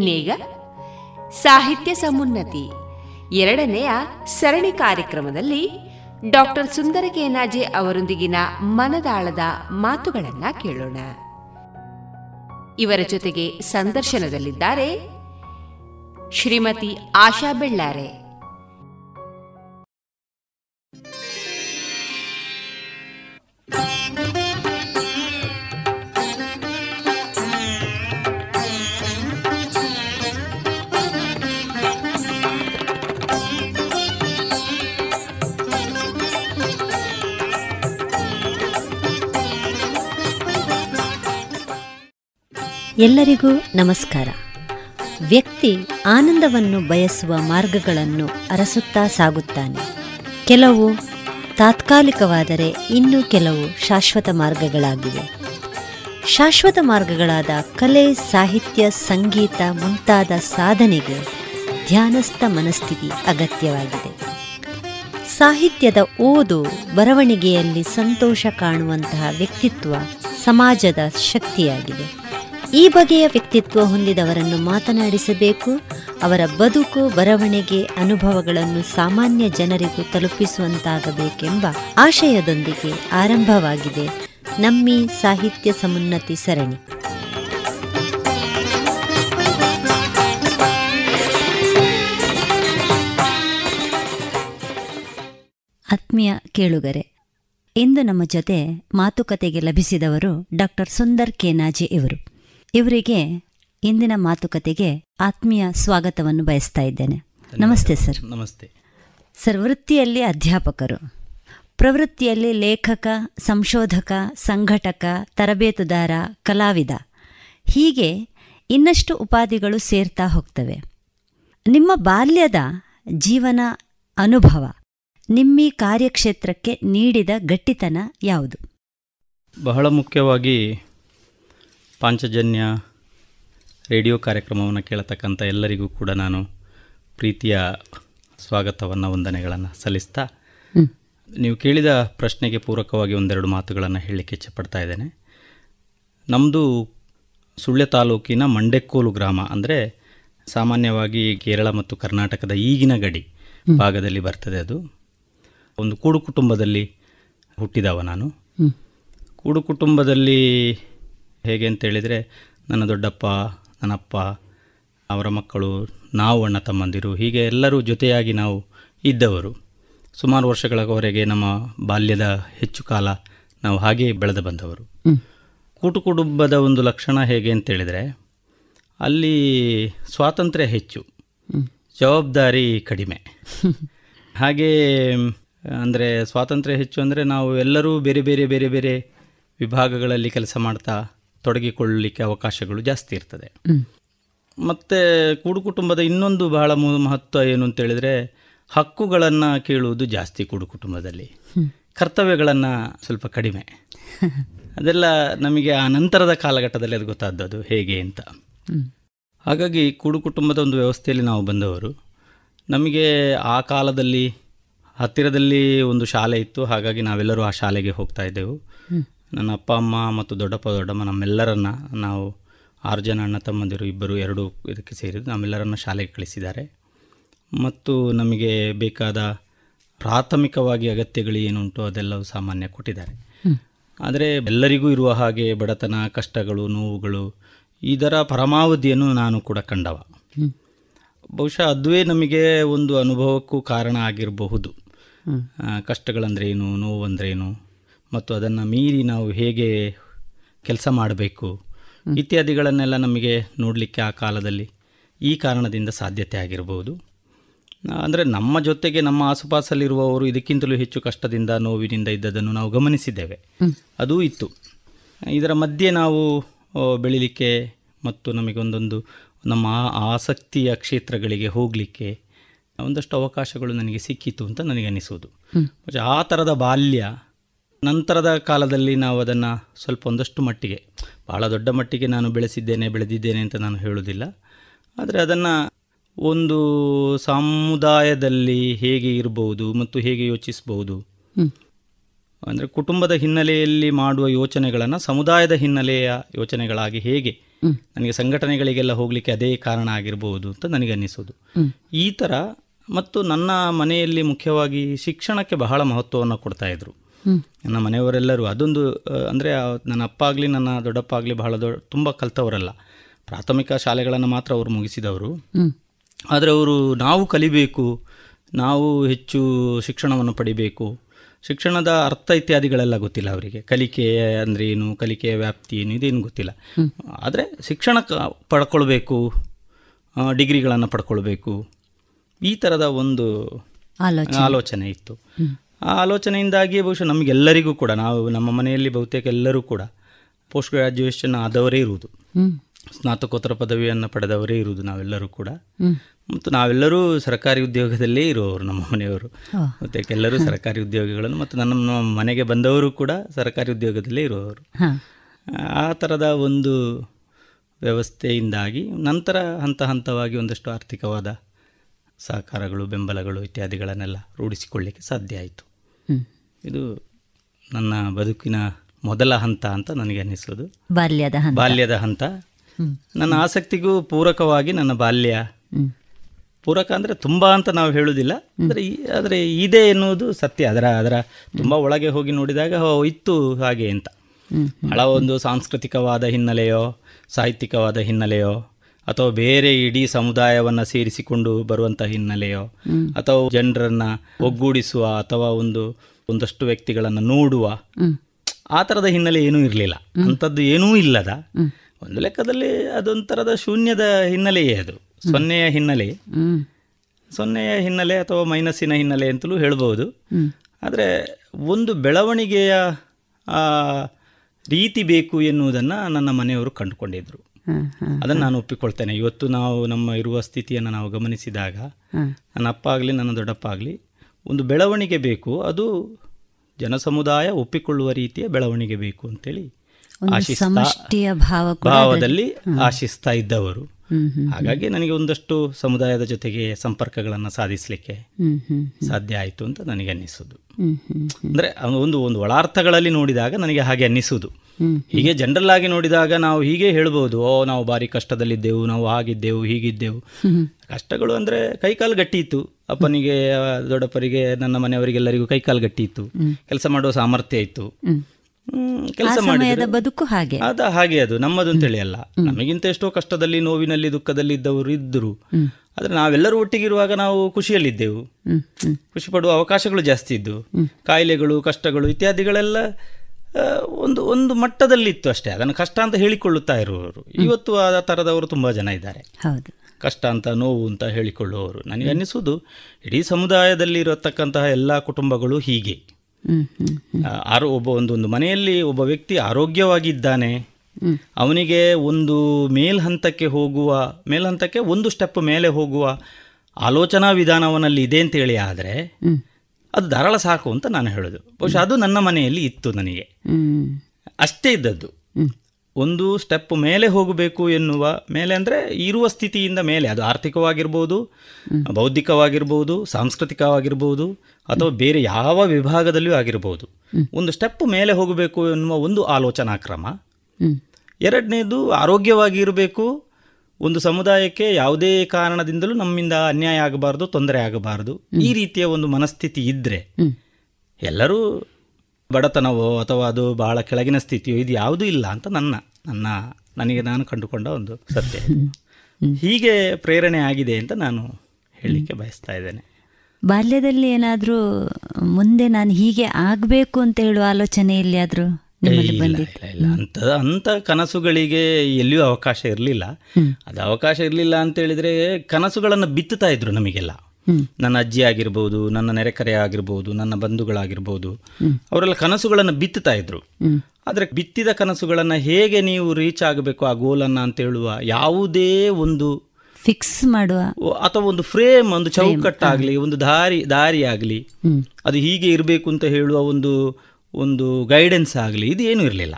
ಇನ್ನೀಗ ಸಾಹಿತ್ಯ ಸಮುನ್ನತಿ. ಎರಡನೆಯ ಸರಣಿ ಕಾರ್ಯಕ್ರಮದಲ್ಲಿ ಡಾಕ್ಟರ್ ಸುಂದರ ಕೇನಾಜೆ ಅವರೊಂದಿಗಿನ ಮನದಾಳದ ಮಾತುಗಳನ್ನ ಕೇಳೋಣ. ಇವರ ಜೊತೆಗೆ ಸಂದರ್ಶನದಲ್ಲಿದ್ದಾರೆ ಶ್ರೀಮತಿ ಆಶಾ ಬೆಳ್ಳಾರೆ. ಎಲ್ಲರಿಗೂ ನಮಸ್ಕಾರ. ವ್ಯಕ್ತಿ ಆನಂದವನ್ನು ಬಯಸುವ ಮಾರ್ಗಗಳನ್ನು ಅರಸುತ್ತಾ ಸಾಗುತ್ತಾನೆ. ಕೆಲವು ತಾತ್ಕಾಲಿಕವಾದರೆ ಇನ್ನು ಕೆಲವು ಶಾಶ್ವತ ಮಾರ್ಗಗಳಾಗಿವೆ. ಶಾಶ್ವತ ಮಾರ್ಗಗಳಾದ ಕಲೆ, ಸಾಹಿತ್ಯ, ಸಂಗೀತ ಮುಂತಾದ ಸಾಧನೆಗೆ ಧ್ಯಾನಸ್ಥ ಮನಸ್ಥಿತಿ ಅಗತ್ಯವಾಗಿದೆ. ಸಾಹಿತ್ಯದ ಓದು ಬರವಣಿಗೆಯಲ್ಲಿ ಸಂತೋಷ ಕಾಣುವಂತಹ ವ್ಯಕ್ತಿತ್ವ ಸಮಾಜದ ಶಕ್ತಿಯಾಗಿದೆ. ಈ ಬಗೆಯ ವ್ಯಕ್ತಿತ್ವ ಹೊಂದಿದವರನ್ನು ಮಾತನಾಡಿಸಬೇಕು. ಅವರ ಬದುಕು, ಬರವಣಿಗೆ, ಅನುಭವಗಳನ್ನು ಸಾಮಾನ್ಯ ಜನರಿಗೂ ತಲುಪಿಸುವಂತಾಗಬೇಕೆಂಬ ಆಶಯದೊಂದಿಗೆ ಆರಂಭವಾಗಿದೆ. ನಮ್ಮಿ ಸಾಹಿತ್ಯ ಸಮುನ್ನತಿ ಸರಣಿ. ಆತ್ಮೀಯ ಕೇಳುಗರೆ, ಇಂದು ನಮ್ಮ ಜೊತೆ ಮಾತುಕತೆಗೆ ಲಭಿಸಿದವರು ಡಾಕ್ಟರ್ ಸುಂದರ್ ಕೆನಾಜೆ ಇವರು. ಇವರಿಗೆ ಇಂದಿನ ಮಾತುಕತೆಗೆ ಆತ್ಮೀಯ ಸ್ವಾಗತವನ್ನು ಬಯಸ್ತಾ ಇದ್ದೇನೆ. ನಮಸ್ತೆ ಸರ್. ನಮಸ್ತೆ. ಸರ್ ವೃತ್ತಿಯಲ್ಲಿ ಅಧ್ಯಾಪಕರು ಪ್ರವೃತ್ತಿಯಲ್ಲಿ ಲೇಖಕ ಸಂಶೋಧಕ ಸಂಘಟಕ ತರಬೇತುದಾರ ಕಲಾವಿದ ಹೀಗೆ ಇನ್ನಷ್ಟು ಉಪಾಧಿಗಳು ಸೇರ್ತಾ ಹೋಗ್ತವೆ. ನಿಮ್ಮ ಬಾಲ್ಯದ ಜೀವನ ಅನುಭವ ನಿಮ್ಮಿ ಕಾರ್ಯಕ್ಷೇತ್ರಕ್ಕೆ ನೀಡಿದ ಗಟ್ಟಿತನ ಯಾವುದು? ಬಹಳ ಮುಖ್ಯವಾಗಿ ಪಾಂಚಜನ್ಯ ರೇಡಿಯೋ ಕಾರ್ಯಕ್ರಮವನ್ನು ಕೇಳತಕ್ಕಂಥ ಎಲ್ಲರಿಗೂ ಕೂಡ ನಾನು ಪ್ರೀತಿಯ ಸ್ವಾಗತವನ್ನು ವಂದನೆಗಳನ್ನು ಸಲ್ಲಿಸ್ತಾ ನೀವು ಕೇಳಿದ ಪ್ರಶ್ನೆಗೆ ಪೂರಕವಾಗಿ ಒಂದೆರಡು ಮಾತುಗಳನ್ನು ಹೇಳಲಿಕ್ಕೆ ಇಚ್ಛಪಡ್ತಾ ಇದ್ದೇನೆ. ನಮ್ಮದು ಸುಳ್ಯ ತಾಲೂಕಿನ ಮಂಡೆಕ್ಕೋಲು ಗ್ರಾಮ ಅಂದರೆ ಸಾಮಾನ್ಯವಾಗಿ ಕೇರಳ ಮತ್ತು ಕರ್ನಾಟಕದ ಈಗಿನ ಗಡಿ ಭಾಗದಲ್ಲಿ ಬರ್ತದೆ ಅದು. ಒಂದು ಕೂಡು ಕುಟುಂಬದಲ್ಲಿ ಹುಟ್ಟಿದವ ನಾನು. ಕೂಡು ಕುಟುಂಬದಲ್ಲಿ ಹೇಗೆ ಅಂತೇಳಿದರೆ ನನ್ನ ದೊಡ್ಡಪ್ಪ ನನ್ನಪ್ಪ ಅವರ ಮಕ್ಕಳು ನಾವು ಅಣ್ಣ ತಮ್ಮಂದಿರು ಹೀಗೆ ಎಲ್ಲರೂ ಜೊತೆಯಾಗಿ ನಾವು ಇದ್ದವರು. ಸುಮಾರು ವರ್ಷಗಳವರೆಗೆ ನಮ್ಮ ಬಾಲ್ಯದ ಹೆಚ್ಚು ಕಾಲ ನಾವು ಹಾಗೆಯೇ ಬೆಳೆದು ಬಂದವರು. ಕೂಟು ಕುಟುಂಬದ ಒಂದು ಲಕ್ಷಣ ಹೇಗೆ ಅಂತೇಳಿದರೆ ಅಲ್ಲಿ ಸ್ವಾತಂತ್ರ್ಯ ಹೆಚ್ಚು ಜವಾಬ್ದಾರಿ ಕಡಿಮೆ. ಹಾಗೇ ಅಂದರೆ ಸ್ವಾತಂತ್ರ್ಯ ಹೆಚ್ಚು ಅಂದರೆ ನಾವು ಎಲ್ಲರೂ ಬೇರೆ ಬೇರೆ ಬೇರೆ ಬೇರೆ ವಿಭಾಗಗಳಲ್ಲಿ ಕೆಲಸ ಮಾಡ್ತಾ ತೊಡಗಿಕೊಳ್ಳಲಿಕ್ಕೆ ಅವಕಾಶಗಳು ಜಾಸ್ತಿ ಇರ್ತದೆ. ಮತ್ತು ಕೂಡು ಕುಟುಂಬದ ಇನ್ನೊಂದು ಬಹಳ ಮಹತ್ವ ಏನು ಅಂತೇಳಿದರೆ ಹಕ್ಕುಗಳನ್ನು ಕೇಳುವುದು ಜಾಸ್ತಿ ಕೂಡು ಕುಟುಂಬದಲ್ಲಿ ಕರ್ತವ್ಯಗಳನ್ನು ಸ್ವಲ್ಪ ಕಡಿಮೆ. ಅದೆಲ್ಲ ನಮಗೆ ಆ ನಂತರದ ಕಾಲಘಟ್ಟದಲ್ಲಿ ಅದು ಗೊತ್ತಾದದ್ದು ಹೇಗೆ ಅಂತ. ಹಾಗಾಗಿ ಕೂಡು ಕುಟುಂಬದ ಒಂದು ವ್ಯವಸ್ಥೆಯಲ್ಲಿ ನಾವು ಬಂದವರು ನಮಗೆ ಆ ಕಾಲದಲ್ಲಿ ಹತ್ತಿರದಲ್ಲಿ ಒಂದು ಶಾಲೆ ಇತ್ತು ಹಾಗಾಗಿ ನಾವೆಲ್ಲರೂ ಆ ಶಾಲೆಗೆ ಹೋಗ್ತಾ ಇದ್ದೆವು. ನನ್ನ ಅಪ್ಪ ಅಮ್ಮ ಮತ್ತು ದೊಡ್ಡಪ್ಪ ದೊಡ್ಡಮ್ಮ ನಮ್ಮೆಲ್ಲರನ್ನ ನಾವು ಆರು ಜನ ಅಣ್ಣ ತಮ್ಮಂದಿರು ಇಬ್ಬರು ಎರಡು ಇದಕ್ಕೆ ಸೇರಿದ್ದು ನಮ್ಮೆಲ್ಲರನ್ನು ಶಾಲೆಗೆ ಕಳಿಸಿದ್ದಾರೆ. ಮತ್ತು ನಮಗೆ ಬೇಕಾದ ಪ್ರಾಥಮಿಕವಾಗಿ ಅಗತ್ಯಗಳು ಏನುಂಟು ಅದೆಲ್ಲವೂ ಸಾಮಾನ್ಯ ಕೊಟ್ಟಿದ್ದಾರೆ. ಆದರೆ ಎಲ್ಲರಿಗೂ ಇರುವ ಹಾಗೆ ಬಡತನ ಕಷ್ಟಗಳು ನೋವುಗಳು ಇದರ ಪರಮಾವಧಿಯನ್ನು ನಾನು ಕೂಡ ಕಂಡವ. ಬಹುಶಃ ಅದುವೇ ನಮಗೆ ಒಂದು ಅನುಭವಕ್ಕೂ ಕಾರಣ ಆಗಿರಬಹುದು. ಕಷ್ಟಗಳಂದ್ರೇನು ನೋವು ನೋವಂದ್ರೇನು ಮತ್ತು ಅದನ್ನು ಮೀರಿ ನಾವು ಹೇಗೆ ಕೆಲಸ ಮಾಡಬೇಕು ಇತ್ಯಾದಿಗಳನ್ನೆಲ್ಲ ನಮಗೆ ನೋಡಲಿಕ್ಕೆ ಆ ಕಾಲದಲ್ಲಿ ಈ ಕಾರಣದಿಂದ ಸಾಧ್ಯತೆ ಆಗಿರಬಹುದು ಅಂದರೆ ನಮ್ಮ ಜೊತೆಗೆ ನಮ್ಮ ಆಸುಪಾಸಲ್ಲಿರುವವರು ಇದಕ್ಕಿಂತಲೂ ಹೆಚ್ಚು ಕಷ್ಟದಿಂದ ನೋವಿನಿಂದ ಇದ್ದದನ್ನು ನಾವು ಗಮನಿಸಿದ್ದೇವೆ. ಅದೂ ಇತ್ತು. ಇದರ ಮಧ್ಯೆ ನಾವು ಬೆಳಿಲಿಕ್ಕೆ ಮತ್ತು ನಮಗೊಂದೊಂದು ನಮ್ಮ ಆ- ಆಸಕ್ತಿಯ ಕ್ಷೇತ್ರಗಳಿಗೆ ಹೋಗಲಿಕ್ಕೆ ಒಂದಷ್ಟು ಅವಕಾಶಗಳು ನನಗೆ ಸಿಕ್ಕಿತು ಅಂತ ನನಗೆ ಅನಿಸುವುದು ಮತ್ತೆ ಆ ಥರದ ಬಾಲ್ಯ ನಂತರದ ಕಾಲದಲ್ಲಿ ನಾವು ಅದನ್ನು ಸ್ವಲ್ಪ ಒಂದಷ್ಟು ಮಟ್ಟಿಗೆ ಬಹಳ ದೊಡ್ಡ ಮಟ್ಟಿಗೆ ನಾನು ಬೆಳೆಸಿದ್ದೇನೆ ಬೆಳೆದಿದ್ದೇನೆ ಅಂತ ನಾನು ಹೇಳುವುದಿಲ್ಲ. ಆದರೆ ಅದನ್ನು ಒಂದು ಸಮುದಾಯದಲ್ಲಿ ಹೇಗೆ ಇರಬಹುದು ಮತ್ತು ಹೇಗೆ ಯೋಚಿಸಬಹುದು ಅಂದರೆ ಕುಟುಂಬದ ಹಿನ್ನೆಲೆಯಲ್ಲಿ ಮಾಡುವ ಯೋಚನೆಗಳನ್ನು ಸಮುದಾಯದ ಹಿನ್ನೆಲೆಯ ಯೋಚನೆಗಳಾಗಿ ಹೇಗೆ ನನಗೆ ಸಂಘಟನೆಗಳಿಗೆಲ್ಲ ಹೋಗಲಿಕ್ಕೆ ಅದೇ ಕಾರಣ ಆಗಿರಬಹುದು ಅಂತ ನನಗೆ ಅನ್ನಿಸೋದು. ಈ ಥರ ಮತ್ತು ನನ್ನ ಮನೆಯಲ್ಲಿ ಮುಖ್ಯವಾಗಿ ಶಿಕ್ಷಣಕ್ಕೆ ಬಹಳ ಮಹತ್ವವನ್ನು ಕೊಡ್ತಾ ಇದ್ರು. ನನ್ನ ಮನೆಯವರೆಲ್ಲರೂ ಅದೊಂದು ಅಂದರೆ ನನ್ನ ಅಪ್ಪ ಆಗಲಿ ನನ್ನ ದೊಡ್ಡಪ್ಪ ಆಗಲಿ ಬಹಳ ದೊಡ್ಡ ತುಂಬ ಕಲ್ತವರಲ್ಲ. ಪ್ರಾಥಮಿಕ ಶಾಲೆಗಳನ್ನು ಮಾತ್ರ ಅವರು ಮುಗಿಸಿದವರು. ಆದರೆ ಅವರು ನಾವು ಕಲಿಬೇಕು ನಾವು ಹೆಚ್ಚು ಶಿಕ್ಷಣವನ್ನು ಪಡಿಬೇಕು. ಶಿಕ್ಷಣದ ಅರ್ಥ ಇತ್ಯಾದಿಗಳೆಲ್ಲ ಗೊತ್ತಿಲ್ಲ ಅವರಿಗೆ. ಕಲಿಕೆ ಅಂದರೆ ಏನು ಕಲಿಕೆಯ ವ್ಯಾಪ್ತಿ ಏನು ಇದೇನು ಗೊತ್ತಿಲ್ಲ. ಆದರೆ ಶಿಕ್ಷಣ ಕ- ಪಡ್ಕೊಳ್ಬೇಕು ಡಿಗ್ರಿಗಳನ್ನು ಪಡ್ಕೊಳ್ಬೇಕು. ಈ ಥರದ ಒಂದು ಆಲೋಚನೆ. ಇತ್ತು. ಆ ಆಲೋಚನೆಯಿಂದಾಗಿ ಬಹುಶಃ ನಮಗೆಲ್ಲರಿಗೂ ಕೂಡ ನಾವು ನಮ್ಮ ಮನೆಯಲ್ಲಿ ಬಹುತೇಕ ಎಲ್ಲರೂ ಕೂಡ ಪೋಸ್ಟ್ ಗ್ರ್ಯಾಜುಯೇಷನ್ ಆದವರೇ ಇರುವುದು. ಸ್ನಾತಕೋತ್ತರ ಪದವಿಯನ್ನು ಪಡೆದವರೇ ಇರುವುದು ನಾವೆಲ್ಲರೂ ಕೂಡ. ಮತ್ತು ನಾವೆಲ್ಲರೂ ಸರ್ಕಾರಿ ಉದ್ಯೋಗದಲ್ಲೇ ಇರುವವರು ನಮ್ಮ ಮನೆಯವರು. ಮತ್ತೆ ಎಲ್ಲರೂ ಸರ್ಕಾರಿ ಉದ್ಯೋಗಿಗಳನ್ನು ಮತ್ತು ನನ್ನ ನಮ್ಮ ಮನೆಗೆ ಬಂದವರು ಕೂಡ ಸರ್ಕಾರಿ ಉದ್ಯೋಗದಲ್ಲೇ ಇರುವವರು. ಆ ಥರದ ಒಂದು ವ್ಯವಸ್ಥೆಯಿಂದಾಗಿ ನಂತರ ಹಂತ ಹಂತವಾಗಿ ಒಂದಷ್ಟು ಆರ್ಥಿಕವಾದ ಸಹಕಾರಗಳು ಬೆಂಬಲಗಳು ಇತ್ಯಾದಿಗಳನ್ನೆಲ್ಲ ರೂಢಿಸಿಕೊಳ್ಳಿಕ್ಕೆ ಸಾಧ್ಯ ಆಯಿತು. ಇದು ನನ್ನ ಬದುಕಿನ ಮೊದಲ ಹಂತ ಅಂತ ನನಗೆ ಅನ್ನಿಸೋದು ಬಾಲ್ಯದ ಹಂತ. ಬಾಲ್ಯದ ಹಂತ. ನನ್ನ ಆಸಕ್ತಿಗೂ ಪೂರಕವಾಗಿ ನನ್ನ ಬಾಲ್ಯ. ಪೂರಕ ಅಂದರೆ ತುಂಬ ಅಂತ ನಾವು ಹೇಳುವುದಿಲ್ಲ. ಅಂದರೆ ಆದರೆ ಇದೆ ಎನ್ನುವುದು ಸತ್ಯ. ಅದರ ಅದರ ತುಂಬ ಒಳಗೆ ಹೋಗಿ ನೋಡಿದಾಗ ಇತ್ತು ಹಾಗೆ ಅಂತ. ಬಹಳ ಒಂದು ಸಾಂಸ್ಕೃತಿಕವಾದ ಹಿನ್ನೆಲೆಯೋ ಸಾಹಿತ್ಯಿಕವಾದ ಹಿನ್ನೆಲೆಯೋ ಅಥವಾ ಬೇರೆ ಇಡೀ ಸಮುದಾಯವನ್ನು ಸೇರಿಸಿಕೊಂಡು ಬರುವಂಥ ಹಿನ್ನೆಲೆಯೋ ಅಥವಾ ಜನರನ್ನು ಒಗ್ಗೂಡಿಸುವ ಅಥವಾ ಒಂದು ಒಂದಷ್ಟು ವ್ಯಕ್ತಿಗಳನ್ನು ನೋಡುವ ಆ ಥರದ ಹಿನ್ನೆಲೆ ಏನೂ ಇರಲಿಲ್ಲ. ಅಂಥದ್ದು ಏನೂ ಇಲ್ಲದ. ಒಂದು ಲೆಕ್ಕದಲ್ಲಿ ಅದೊಂಥರದ ಶೂನ್ಯದ ಹಿನ್ನೆಲೆಯೇ ಅದು. ಸೊನ್ನೆಯ ಹಿನ್ನೆಲೆ. ಸೊನ್ನೆಯ ಹಿನ್ನೆಲೆ ಅಥವಾ ಮೈನಸ್ಸಿನ ಹಿನ್ನೆಲೆ ಅಂತಲೂ ಹೇಳ್ಬೋದು. ಆದರೆ ಒಂದು ಬೆಳವಣಿಗೆಯ ರೀತಿ ಬೇಕು ಎನ್ನುವುದನ್ನು ನನ್ನ ಮನೆಯವರು ಕಂಡುಕೊಂಡಿದ್ದರು ಅದನ್ನು ನಾನು ಒಪ್ಪಿಕೊಳ್ತೇನೆ. ಇವತ್ತು ನಾವು ನಮ್ಮ ಇರುವ ಸ್ಥಿತಿಯನ್ನು ನಾವು ಗಮನಿಸಿದಾಗ ನನ್ನ ಅಪ್ಪ ಆಗಲಿ ನನ್ನ ದೊಡ್ಡಪ್ಪ ಆಗಲಿ ಒಂದು ಬೆಳವಣಿಗೆ ಬೇಕು. ಅದು ಜನಸಮುದಾಯ ಒಪ್ಪಿಕೊಳ್ಳುವ ರೀತಿಯ ಬೆಳವಣಿಗೆ ಬೇಕು ಅಂತೇಳಿ ಆಶಿಸ್ತಾ ಭಾವದಲ್ಲಿ ಆಶಿಸ್ತಾ ಇದ್ದವರು. ಹಾಗಾಗಿ ನನಗೆ ಒಂದಷ್ಟು ಸಮುದಾಯದ ಜೊತೆಗೆ ಸಂಪರ್ಕಗಳನ್ನು ಸಾಧಿಸಲಿಕ್ಕೆ ಸಾಧ್ಯ ಆಯಿತು ಅಂತ ನನಗೆ ಅನ್ನಿಸೋದು. ಅಂದರೆ ಒಂದು ಒಂದು ಒಳಾರ್ಥಗಳಲ್ಲಿ ನೋಡಿದಾಗ ನನಗೆ ಹಾಗೆ ಅನ್ನಿಸೋದು. ಹೀಗೆ ಜನರಲ್ ಆಗಿ ನೋಡಿದಾಗ ನಾವು ಹೀಗೆ ಹೇಳ್ಬೋದು ಓ ನಾವು ಭಾರಿ ಕಷ್ಟದಲ್ಲಿದ್ದೆವು ನಾವು ಹಾಗಿದ್ದೆವು ಹೀಗಿದ್ದೆವು. ಕಷ್ಟಗಳು ಅಂದರೆ ಕೈಕಾಲು ಗಟ್ಟಿ ಇತ್ತು ಅಪ್ಪನಿಗೆ ದೊಡ್ಡಪ್ಪರಿಗೆ ನನ್ನ ಮನೆಯವರಿಗೆಲ್ಲರಿಗೂ ಕೈಕಾಲು ಗಟ್ಟಿ ಇತ್ತು ಕೆಲಸ ಮಾಡುವ ಸಾಮರ್ಥ್ಯ ಇತ್ತು. ಕೆಲಸ ಮಾಡಿದ ಬದುಕು ಹಾಗೆ. ಅದ ಹಾಗೆ ಅದು ನಮ್ಮದು ಅಂತೇಳಿ ಅಲ್ಲ ನಮಗಿಂತ ಎಷ್ಟೋ ಕಷ್ಟದಲ್ಲಿ ನೋವಿನಲ್ಲಿ ದುಃಖದಲ್ಲಿ ಇದ್ದವರು ಇದ್ದರು. ಆದ್ರೆ ನಾವೆಲ್ಲರೂ ಒಟ್ಟಿಗಿರುವಾಗ ನಾವು ಖುಷಿಯಲ್ಲಿದ್ದೆವು. ಖುಷಿ ಪಡುವ ಅವಕಾಶಗಳು ಜಾಸ್ತಿ ಇದ್ದು ಕಾಯಿಲೆಗಳು ಕಷ್ಟಗಳು ಇತ್ಯಾದಿಗಳೆಲ್ಲ ಒಂದು ಒಂದು ಒಂದು ಮಟ್ಟದಲ್ಲಿತ್ತು ಅಷ್ಟೇ. ಅದನ್ನು ಕಷ್ಟ ಅಂತ ಹೇಳಿಕೊಳ್ಳುತ್ತಾ ಇರುವವರು. ಇವತ್ತು ಆ ತರದವರು ತುಂಬಾ ಜನ ಇದ್ದಾರೆ. ಹೌದು. ಕಷ್ಟ ಅಂತ ನೋವು ಅಂತ ಹೇಳಿಕೊಳ್ಳುವವರು. ನನಗೆ ಅನ್ನಿಸುವುದು ಇಡೀ ಸಮುದಾಯದಲ್ಲಿ ಇರತಕ್ಕಂತಹ ಎಲ್ಲ ಕುಟುಂಬಗಳು ಹೀಗೆ. ಆರೋ ಒಬ್ಬ ಒಂದು ಒಂದು ಮನೆಯಲ್ಲಿ ಒಬ್ಬ ವ್ಯಕ್ತಿ ಆರೋಗ್ಯವಾಗಿದ್ದಾನೆ ಅವನಿಗೆ ಒಂದು ಮೇಲ್ಹಂತಕ್ಕೆ ಹೋಗುವ ಮೇಲ್ಹಂತಕ್ಕೆ ಒಂದು ಸ್ಟೆಪ್ ಮೇಲೆ ಹೋಗುವ ಆಲೋಚನಾ ವಿಧಾನವನಲ್ಲಿ ಇದೆ ಅಂತೇಳಿ ಆದರೆ ಅದು ಧಾರಾಳ ಸಾಕು ಅಂತ ನಾನು ಹೇಳೋದು. ಬಹುಶಃ ಅದು ನನ್ನ ಮನೆಯಲ್ಲಿ ಇತ್ತು ನನಗೆ. ಅಷ್ಟೇ ಇದ್ದದ್ದು. ಒಂದು ಸ್ಟೆಪ್ ಮೇಲೆ ಹೋಗಬೇಕು ಎನ್ನುವ ಮೇಲೆ ಅಂದರೆ ಇರುವ ಸ್ಥಿತಿಯಿಂದ ಮೇಲೆ ಅದು ಆರ್ಥಿಕವಾಗಿರ್ಬೋದು ಬೌದ್ಧಿಕವಾಗಿರ್ಬೋದು ಸಾಂಸ್ಕೃತಿಕವಾಗಿರ್ಬೋದು ಅಥವಾ ಬೇರೆ ಯಾವ ವಿಭಾಗದಲ್ಲಿಯೂ ಆಗಿರ್ಬೋದು. ಒಂದು ಸ್ಟೆಪ್ ಮೇಲೆ ಹೋಗಬೇಕು ಎನ್ನುವ ಒಂದು ಆಲೋಚನಾ ಕ್ರಮ ಎರಡನೇದು ಆರೋಗ್ಯವಾಗಿರಬೇಕು. ಒಂದು ಸಮುದಾಯಕ್ಕೆ ಯಾವುದೇ ಕಾರಣದಿಂದಲೂ ನಮ್ಮಿಂದ ಅನ್ಯಾಯ ಆಗಬಾರ್ದು ತೊಂದರೆ ಆಗಬಾರ್ದು. ಈ ರೀತಿಯ ಒಂದು ಮನಸ್ಥಿತಿ ಇದ್ದರೆ ಎಲ್ಲರೂ ಬಡತನವೋ ಅಥವಾ ಅದು ಬಹಳ ಕೆಳಗಿನ ಸ್ಥಿತಿಯೋ ಇದು ಯಾವುದೂ ಇಲ್ಲ ಅಂತ ನನ್ನ ನನ್ನ ನನಗೆ ನಾನು ಕಂಡುಕೊಂಡ ಒಂದು ಸತ್ಯ. ಹೀಗೆ ಪ್ರೇರಣೆ ಆಗಿದೆ ಅಂತ ನಾನು ಹೇಳಲಿಕ್ಕೆ ಬಯಸ್ತಾ ಇದ್ದೇನೆ. ಬಾಲ್ಯದಲ್ಲಿ ಏನಾದರೂ ಮುಂದೆ ನಾನು ಹೀಗೆ ಆಗಬೇಕು ಅಂತ ಹೇಳುವ ಆಲೋಚನೆ ಇಲ್ಲ, ಇಲ್ಲ. ಅಂತ ಅಂತ ಕನಸುಗಳಿಗೆ ಎಲ್ಲಿಯೂ ಅವಕಾಶ ಇರಲಿಲ್ಲ. ಅದು ಅವಕಾಶ ಇರಲಿಲ್ಲ ಅಂತ ಹೇಳಿದ್ರೆ ಕನಸುಗಳನ್ನು ಬಿತ್ತುತ್ತಾ ಇದ್ರು ನಮಗೆಲ್ಲ. ನನ್ನ ಅಜ್ಜಿ ಆಗಿರ್ಬೋದು ನನ್ನ ನೆರೆಕರೆ ಆಗಿರ್ಬೋದು ನನ್ನ ಬಂಧುಗಳಾಗಿರ್ಬೋದು ಅವರೆಲ್ಲ ಕನಸುಗಳನ್ನು ಬಿತ್ತುತ್ತಾ ಇದ್ರು. ಆದರೆ ಬಿತ್ತಿದ ಕನಸುಗಳನ್ನು ಹೇಗೆ ನೀವು ರೀಚ್ ಆಗಬೇಕು ಆ ಗೋಲನ್ನು ಅಂತ ಹೇಳುವ ಯಾವುದೇ ಒಂದು ಫಿಕ್ಸ್ ಮಾಡುವ ಅಥವಾ ಒಂದು ಫ್ರೇಮ್ ಒಂದು ಚೌಕಟ್ಟಾಗಲಿ ಒಂದು ದಾರಿ ದಾರಿ ಆಗಲಿ ಅದು ಹೀಗೆ ಇರಬೇಕು ಅಂತ ಹೇಳುವ ಒಂದು ಒಂದು ಗೈಡೆನ್ಸ್ ಆಗಲಿ ಇದು ಏನೂ ಇರಲಿಲ್ಲ.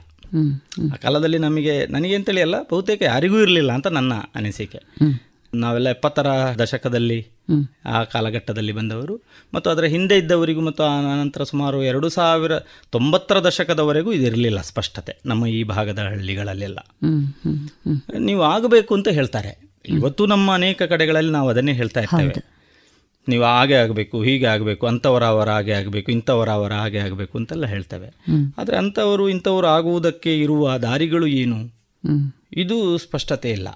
ಆ ಕಾಲದಲ್ಲಿ ನಮಗೆ ನನಗೆ ಅಂತೇಳಿ ಅಲ್ಲ ಬಹುತೇಕ ಯಾರಿಗೂ ಇರಲಿಲ್ಲ ಅಂತ ನನ್ನ ಅನಿಸಿಕೆ. ನಾವೆಲ್ಲ ಎಪ್ಪತ್ತರ ದಶಕದಲ್ಲಿ ಆ ಕಾಲಘಟ್ಟದಲ್ಲಿ ಬಂದವರು. ಮತ್ತು ಅದರ ಹಿಂದೆ ಇದ್ದವರಿಗೂ ಮತ್ತು ಆ ನಂತರ ಸುಮಾರು ಎರಡು ಸಾವಿರ ತೊಂಬತ್ತರ ದಶಕದವರೆಗೂ ಇದಿರಲಿಲ್ಲ ಸ್ಪಷ್ಟತೆ ನಮ್ಮ ಈ ಭಾಗದ ಹಳ್ಳಿಗಳಲ್ಲೆಲ್ಲ. ನೀವು ಆಗಬೇಕು ಅಂತ ಹೇಳ್ತಾರೆ. ಇವತ್ತು ನಮ್ಮ ಅನೇಕ ಕಡೆಗಳಲ್ಲಿ ನಾವು ಅದನ್ನೇ ಹೇಳ್ತಾ ಇರ್ತೇವೆ. ನೀವು ಹಾಗೆ ಆಗಬೇಕು ಹೀಗೆ ಆಗಬೇಕು ಅಂಥವರ ಅವರ ಹಾಗೆ ಆಗಬೇಕು ಇಂಥವರ ಅವರ ಹಾಗೆ ಆಗಬೇಕು ಅಂತೆಲ್ಲ ಹೇಳ್ತೇವೆ. ಆದರೆ ಅಂಥವರು ಇಂಥವರು ಆಗುವುದಕ್ಕೆ ಇರುವ ದಾರಿಗಳು ಏನು? ಇದು ಸ್ಪಷ್ಟತೆ ಇಲ್ಲ.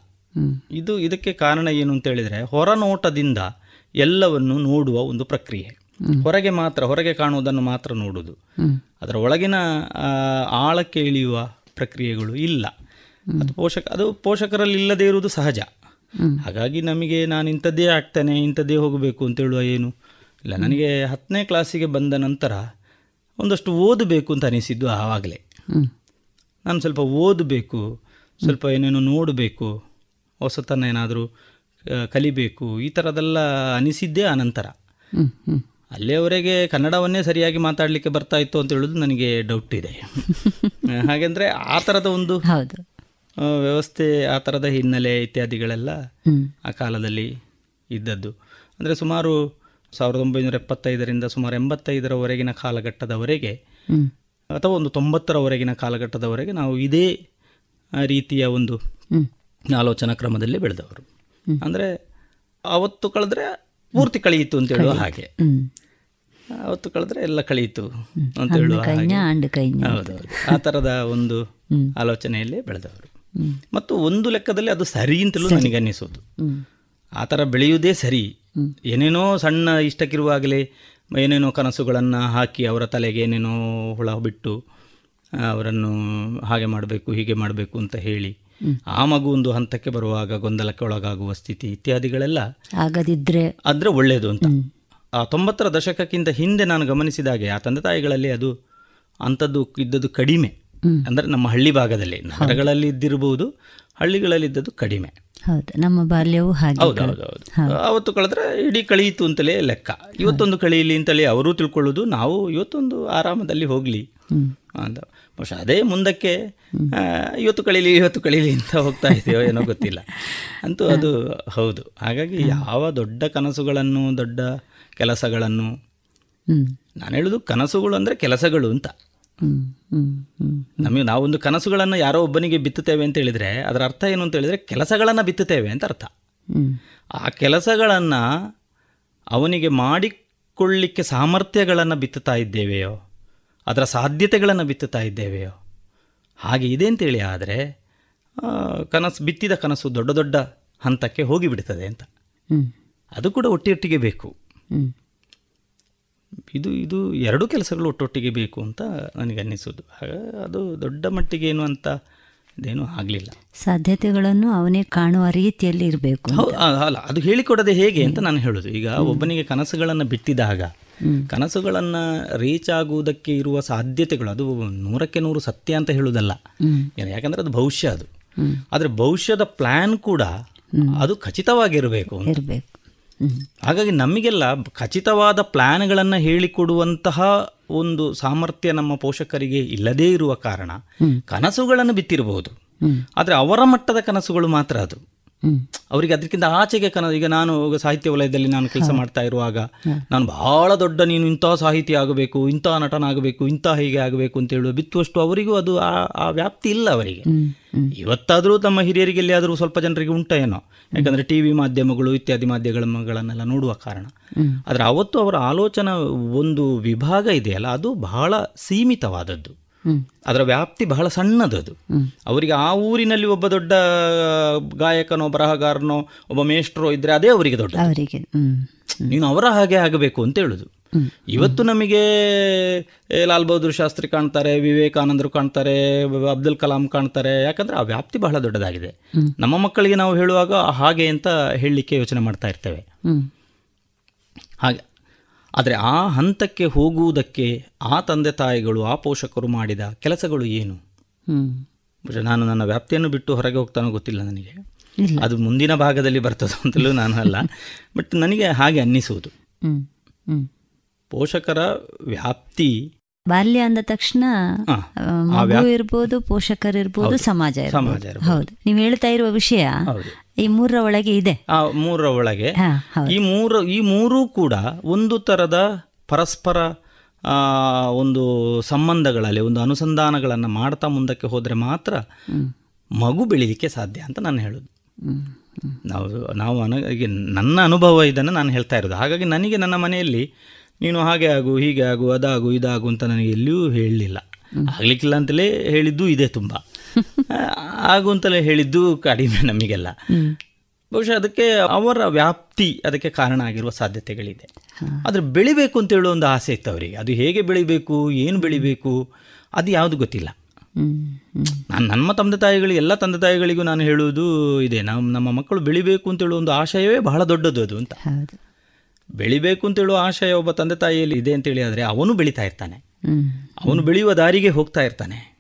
ಇದು ಇದಕ್ಕೆ ಕಾರಣ ಏನು ಅಂತ ಹೇಳಿದರೆ ಹೊರನೋಟದಿಂದ ಎಲ್ಲವನ್ನು ನೋಡುವ ಒಂದು ಪ್ರಕ್ರಿಯೆ. ಹೊರಗೆ ಮಾತ್ರ ಹೊರಗೆ ಕಾಣುವುದನ್ನು ಮಾತ್ರ ನೋಡುವುದು. ಅದರ ಒಳಗಿನ ಆಳಕ್ಕೆ ಇಳಿಯುವ ಪ್ರಕ್ರಿಯೆಗಳು ಇಲ್ಲ. ಅದು ಪೋಷಕ ಅದು ಪೋಷಕರಲ್ಲಿ ಇಲ್ಲದೇ ಇರುವುದು ಸಹಜ. ಹಾಗಾಗಿ ನಮಗೆ ನಾನು ಇಂಥದ್ದೇ ಆಗ್ತೇನೆ ಇಂಥದ್ದೇ ಹೋಗಬೇಕು ಅಂತ ಹೇಳುವ ಏನು ಇಲ್ಲ. ನನಗೆ ಹತ್ತನೇ ಕ್ಲಾಸಿಗೆ ಬಂದ ನಂತರ ಒಂದಷ್ಟು ಓದಬೇಕು ಅಂತ ಅನಿಸಿದ್ದು ಆವಾಗಲೇ. ನಾನು ಸ್ವಲ್ಪ ಓದಬೇಕು ಸ್ವಲ್ಪ ಏನೇನೋ ನೋಡಬೇಕು. ಹೊಸತನ ಏನಾದರೂ ಕಲಿಬೇಕು ಈ ಥರದೆಲ್ಲ ಅನಿಸಿದ್ದೇ ಹ್ಮ್ ಅಲ್ಲಿಯವರೆಗೆ ಕನ್ನಡವನ್ನೇ ಸರಿಯಾಗಿ ಮಾತಾಡಲಿಕ್ಕೆ ಬರ್ತಾ ಇತ್ತು ಅಂತ ಹೇಳೋದು ನನಗೆ ಡೌಟ್ ಇದೆ. ಹಾಗೆಂದರೆ ಆ ಥರದ ಒಂದು ವ್ಯವಸ್ಥೆ ಆ ಥರದ ಹಿನ್ನೆಲೆ ಇತ್ಯಾದಿಗಳೆಲ್ಲ ಆ ಕಾಲದಲ್ಲಿ ಇದ್ದದ್ದು. ಅಂದರೆ ಸುಮಾರು ಸಾವಿರದ ಒಂಬೈನೂರ ಎಪ್ಪತ್ತೈದರಿಂದ ಸುಮಾರು ಎಂಬತ್ತೈದರವರೆಗಿನ ಕಾಲಘಟ್ಟದವರೆಗೆ ಅಥವಾ ಒಂದು ತೊಂಬತ್ತರವರೆಗಿನ ಕಾಲಘಟ್ಟದವರೆಗೆ ನಾವು ಇದೇ ರೀತಿಯ ಒಂದು ಆಲೋಚನಾ ಕ್ರಮದಲ್ಲಿ ಬೆಳೆದವರು. ಅಂದರೆ ಅವತ್ತು ಕಳೆದ್ರೆ ಪೂರ್ತಿ ಕಳೆಯಿತು ಅಂತ ಹೇಳುವ ಹಾಗೆ. ಅವತ್ತು ಕಳೆದ್ರೆ ಎಲ್ಲ ಕಳೆಯಿತು ಅಂತ ಹೇಳುವ ಆ ಥರದ ಒಂದು ಆಲೋಚನೆಯಲ್ಲಿ ಬೆಳೆದವರು. ಮತ್ತು ಒಂದು ಲೆಕ್ಕದಲ್ಲಿ ಅದು ಸರಿ ಅಂತಲೂ ನನಗೆ ಅನ್ನಿಸೋದು ಹ್ಮ್. ಆ ಥರ ಬೆಳೆಯುವುದೇ ಸರಿ. ಏನೇನೋ ಸಣ್ಣ ಇಷ್ಟಕ್ಕಿರುವಾಗಲೇ ಏನೇನೋ ಕನಸುಗಳನ್ನು ಹಾಕಿ ಅವರ ತಲೆಗೆ ಏನೇನೋ ಹುಳ ಬಿಟ್ಟು ಅವರನ್ನು ಹಾಗೆ ಮಾಡಬೇಕು ಹೀಗೆ ಮಾಡಬೇಕು ಅಂತ ಹೇಳಿ ಆ ಮಗು ಒಂದು ಹಂತಕ್ಕೆ ಬರುವಾಗ ಗೊಂದಲಕ್ಕೆ ಒಳಗಾಗುವ ಸ್ಥಿತಿ ಇತ್ಯಾದಿಗಳೆಲ್ಲ ಆಗದಿದ್ರೆ ಆದರೆ ಒಳ್ಳೆಯದು ಅಂತ. ಆ ತೊಂಬತ್ತರ ದಶಕಕ್ಕಿಂತ ಹಿಂದೆ ನಾನು ಗಮನಿಸಿದಾಗೆ ಆ ತಂದೆ ತಾಯಿಗಳಲ್ಲಿ ಅದು ಅಂಥದ್ದು ಇದ್ದದ್ದು ಕಡಿಮೆ. ಅಂದ್ರೆ ನಮ್ಮ ಹಳ್ಳಿ ಭಾಗದಲ್ಲಿ ನಗರಗಳಲ್ಲಿ ಇದ್ದಿರಬಹುದು ಹಳ್ಳಿಗಳಲ್ಲಿ ಇದ್ದದ್ದು ಕಡಿಮೆ. ಹೌದು. ನಮ್ಮ ಬಾಲ್ಯವು ಹಾಗೆ ಅವತ್ತು ಕಳೆದ್ರೆ ಇಡೀ ಕಳೆಯಿತು ಅಂತಲೇ ಲೆಕ್ಕ. ಇವತ್ತೊಂದು ಕಳೆಯಲಿ ಅಂತಲೇ ಅವರು ತಿಳ್ಕೊಳ್ಳೋದು ನಾವು ಇವತ್ತೊಂದು ಆರಾಮದಲ್ಲಿ ಹೋಗ್ಲಿ. ಅಂತ. ಬಹುಶಃ ಅದೇ ಮುಂದಕ್ಕೆ ಇವತ್ತು ಕಳೀಲಿ ಇವತ್ತು ಕಳೀಲಿ ಅಂತ ಹೋಗ್ತಾ ಇದೆಯೋ ಏನೋ ಗೊತ್ತಿಲ್ಲ. ಅಂತೂ ಅದು ಹೌದು. ಹಾಗಾಗಿ ಯಾವ ದೊಡ್ಡ ಕನಸುಗಳನ್ನು ದೊಡ್ಡ ಕೆಲಸಗಳನ್ನು ನಾನು ಹೇಳೋದು ಕನಸುಗಳು ಅಂದರೆ ಕೆಲಸಗಳು ಅಂತ. ನಮಗೆ ನಾವೊಂದು ಕನಸುಗಳನ್ನು ಯಾರೋ ಒಬ್ಬನಿಗೆ ಬಿತ್ತುತ್ತೇವೆ ಅಂತ ಹೇಳಿದರೆ ಅದರ ಅರ್ಥ ಏನು ಅಂತ ಹೇಳಿದರೆ ಕೆಲಸಗಳನ್ನು ಬಿತ್ತುತ್ತೇವೆ ಅಂತ ಅರ್ಥ. ಆ ಕೆಲಸಗಳನ್ನು ಅವನಿಗೆ ಮಾಡಿಕೊಳ್ಳಿಕ್ಕೆ ಸಾಮರ್ಥ್ಯಗಳನ್ನು ಬಿತ್ತುತ್ತಾ ಇದ್ದೇವೆಯೋ ಅದರ ಸಾಧ್ಯತೆಗಳನ್ನು ಬಿತ್ತುತ್ತಾ ಇದ್ದೇವೆಯೋ? ಹಾಗೆ ಇದೆ ಅಂತೇಳಿ ಆದರೆ ಕನಸು ಬಿತ್ತಿದ ಕನಸು ದೊಡ್ಡ ದೊಡ್ಡ ಹಂತಕ್ಕೆ ಹೋಗಿಬಿಡ್ತದೆ ಅಂತ. ಅದು ಕೂಡ ಒಟ್ಟಿಯೊಟ್ಟಿಗೆ ಬೇಕು. ಇದು ಇದು ಎರಡೂ ಕೆಲಸಗಳು ಒಟ್ಟೊಟ್ಟಿಗೆ ಬೇಕು ಅಂತ ನನಗೆ ಅನ್ನಿಸೋದು ಅದು ದೊಡ್ಡ ಮಟ್ಟಿಗೆ ಏನು ಅಂತ ಇದೇನು ಆಗಲಿಲ್ಲ. ಸಾಧ್ಯತೆಗಳನ್ನು ಅವನೇ ಕಾಣುವ ರೀತಿಯಲ್ಲಿ ಇರಬೇಕು ಅಲ್ಲ ಅದು ಹೇಳಿಕೊಡದೆ ಹೇಗೆ ಅಂತ ನಾನು ಹೇಳೋದು. ಈಗ ಒಬ್ಬನಿಗೆ ಕನಸುಗಳನ್ನು ಬಿಟ್ಟಿದಾಗ ಕನಸುಗಳನ್ನು ರೀಚ್ ಆಗುವುದಕ್ಕೆ ಇರುವ ಸಾಧ್ಯತೆಗಳು ಅದು ನೂರಕ್ಕೆ ನೂರು ಸತ್ಯ ಅಂತ ಹೇಳುವುದಲ್ಲ. ಯಾಕಂದರೆ ಯಾಕಂದ್ರೆ ಅದು ಭವಿಷ್ಯ ಅದು. ಆದರೆ ಭವಿಷ್ಯದ ಪ್ಲ್ಯಾನ್ ಕೂಡ ಅದು ಖಚಿತವಾಗಿರಬೇಕು ಇರಬೇಕು. ಹಾಗಾಗಿ ನಮಗೆಲ್ಲ ಖಚಿತವಾದ ಪ್ಲ್ಯಾನ್ಗಳನ್ನು ಹೇಳಿಕೊಡುವಂತಹ ಒಂದು ಸಾಮರ್ಥ್ಯ ನಮ್ಮ ಪೋಷಕರಿಗೆ ಇಲ್ಲದೇ ಇರುವ ಕಾರಣ ಕನಸುಗಳನ್ನು ಬಿತ್ತಿರಬಹುದು. ಆದರೆ ಅವರ ಮಟ್ಟದ ಕನಸುಗಳು ಮಾತ್ರ ಅದು. ಅವರಿಗೆ ಅದಕ್ಕಿಂತ ಆಚೆಗೆ ಕನ ಈಗ ನಾನು ಸಾಹಿತ್ಯ ವಲಯದಲ್ಲಿ ನಾನು ಕೆಲಸ ಮಾಡ್ತಾ ಇರುವಾಗ ನಾನು ಬಹಳ ದೊಡ್ಡ ನೀನು ಇಂಥ ಸಾಹಿತಿ ಆಗಬೇಕು ಇಂಥ ನಟನಾಗಬೇಕು ಇಂಥ ಹೀಗೆ ಆಗಬೇಕು ಅಂತ ಹೇಳುವ ಬಿತ್ತುವಷ್ಟು ಅವರಿಗೂ ಅದು ಆ ಆ ವ್ಯಾಪ್ತಿ ಇಲ್ಲ ಅವರಿಗೆ. ಇವತ್ತಾದರೂ ತಮ್ಮ ಹಿರಿಯರಿಗೆ ಎಲ್ಲಿಯಾದರೂ ಸ್ವಲ್ಪ ಜನರಿಗೆ ಉಂಟ ಏನೋ. ಯಾಕಂದ್ರೆ ಟಿ ವಿ ಮಾಧ್ಯಮಗಳು ಇತ್ಯಾದಿ ಮಾಧ್ಯಮಗಳನ್ನೆಲ್ಲ ನೋಡುವ ಕಾರಣ. ಆದರೆ ಅವತ್ತು ಅವರ ಆಲೋಚನಾ ಒಂದು ವಿಭಾಗ ಇದೆಯಲ್ಲ ಅದು ಬಹಳ ಸೀಮಿತವಾದದ್ದು. ಅದರ ವ್ಯಾಪ್ತಿ ಬಹಳ ಸಣ್ಣದದು ಅವರಿಗೆ ಆ ಊರಿನಲ್ಲಿ ಒಬ್ಬ ದೊಡ್ಡ ಗಾಯಕನೋ ಬರಹಗಾರನೋ ಒಬ್ಬ ಮೇಷ್ಟ್ರೋ ಇದ್ರೆ ಅದೇ ಅವರಿಗೆ ದೊಡ್ಡ ಅವರಿಗೆ ನೀನು ಅವರ ಹಾಗೆ ಆಗಬೇಕು ಅಂತ ಹೇಳುದು. ಇವತ್ತು ನಮಗೆ ಲಾಲ್ ಬಹದ್ದೂರ್ ಶಾಸ್ತ್ರಿ ಕಾಣ್ತಾರೆ ವಿವೇಕಾನಂದರು ಕಾಣ್ತಾರೆ ಅಬ್ದುಲ್ ಕಲಾಂ ಕಾಣ್ತಾರೆ ಯಾಕಂದ್ರೆ ಆ ವ್ಯಾಪ್ತಿ ಬಹಳ ದೊಡ್ಡದಾಗಿದೆ. ನಮ್ಮ ಮಕ್ಕಳಿಗೆ ನಾವು ಹೇಳುವಾಗ ಹಾಗೆ ಅಂತ ಹೇಳಲಿಕ್ಕೆ ಯೋಚನೆ ಮಾಡ್ತಾ ಇರ್ತೇವೆ. ಹಾಗೆ ಆದರೆ ಆ ಹಂತಕ್ಕೆ ಹೋಗುವುದಕ್ಕೆ ಆ ತಂದೆ ತಾಯಿಗಳು ಆ ಪೋಷಕರು ಮಾಡಿದ ಕೆಲಸಗಳು ಏನು? ನಾನು ನನ್ನ ವ್ಯಾಪ್ತಿಯನ್ನು ಬಿಟ್ಟು ಹೊರಗೆ ಹೋಗ್ತಾನೋ ಗೊತ್ತಿಲ್ಲ ನನಗೆ. ಅದು ಮುಂದಿನ ಭಾಗದಲ್ಲಿ ಬರ್ತದೋ ಅಂತಲೂ ನಾನು ಅಲ್ಲ. ಬಟ್ ನನಗೆ ಹಾಗೆ ಅನ್ನಿಸುವುದು. ಪೋಷಕರ ವ್ಯಾಪ್ತಿ ಬಾಲ್ಯ ಅಂದ ತಕ್ಷಣ ಮಗು ಇರ್ಬೋದು ಪೋಷಕರಿರ್ಬೋದು ಸಮಾಜ ಸಮಾಜ. ಹೌದು. ನೀವು ಹೇಳ್ತಾ ಇರುವ ವಿಷಯ. ಈ ಮೂರರ ಒಳಗೆ ಇದೆ. ಆ ಮೂರರ ಒಳಗೆ. ಈ ಮೂರು ಈ ಮೂರೂ ಕೂಡ ಒಂದು ತರದ ಪರಸ್ಪರ ಒಂದು ಸಂಬಂಧಗಳಲ್ಲಿ ಒಂದು ಅನುಸಂಧಾನಗಳನ್ನು ಮಾಡ್ತಾ ಮುಂದಕ್ಕೆ ಹೋದರೆ ಮಾತ್ರ ಮಗು ಬೆಳೀಲಿಕ್ಕೆ ಸಾಧ್ಯ ಅಂತ ನಾನು ಹೇಳೋದು. ನಾವು ನಾವು ಅನ ಈಗ ನನ್ನ ಅನುಭವ ಇದನ್ನು ನಾನು ಹೇಳ್ತಾ ಇರೋದು. ಹಾಗಾಗಿ ನನಗೆ ನನ್ನ ಮನೆಯಲ್ಲಿ ನೀನು ಹಾಗೆ ಆಗು ಹೀಗೆ ಆಗು ಅದಾಗು ಇದಾಗು ಅಂತ ನನಗೆ ಎಲ್ಲಿಯೂ ಹೇಳಲಿಲ್ಲ. ಆಗ್ಲಿಕ್ಕಿಲ್ಲ ಅಂತಲೇ ಹೇಳಿದ್ದು ಇದೆ ತುಂಬ. ಆಗು ಅಂತಲೇ ಹೇಳಿದ್ದು ಕಡಿಮೆ ನಮಗೆಲ್ಲ. ಬಹುಶಃ ಅದಕ್ಕೆ ಅವರ ವ್ಯಾಪ್ತಿ ಅದಕ್ಕೆ ಕಾರಣ ಆಗಿರುವ ಸಾಧ್ಯತೆಗಳಿದೆ. ಆದರೆ ಬೆಳಿಬೇಕು ಅಂತ ಹೇಳೋ ಒಂದು ಆಸೆ ಇತ್ತು ಅವರಿಗೆ. ಅದು ಹೇಗೆ ಬೆಳಿಬೇಕು ಏನು ಬೆಳಿಬೇಕು ಅದು ಯಾವುದು ಗೊತ್ತಿಲ್ಲ. ನಾನು ನಮ್ಮ ತಂದೆ ತಾಯಿಗಳಿಗೆ ಎಲ್ಲ ತಂದೆ ತಾಯಿಗಳಿಗೂ ನಾನು ಹೇಳುವುದು ಇದೆ. ನಮ್ಮ ನಮ್ಮ ಮಕ್ಕಳು ಬೆಳಿಬೇಕು ಅಂತ ಹೇಳುವ ಒಂದು ಆಶಯವೇ ಬಹಳ ದೊಡ್ಡದು ಅದು ಅಂತ. ಬೆಳಿಬೇಕು ಅಂತ ಹೇಳುವ ಆಶಯ ಒಬ್ಬ ತಂದೆ ತಾಯಿಯಲ್ಲಿ ಇದೆ ಅಂತೇಳಿ ಆದರೆ ಅವನು ಬೆಳೀತಾ ಇರ್ತಾನೆ. ಅವನು ಬೆಳೆಯುವ ದಾರಿಗೆ ಹೋಗ್ತಾ ಇರ್ತಾನೆ.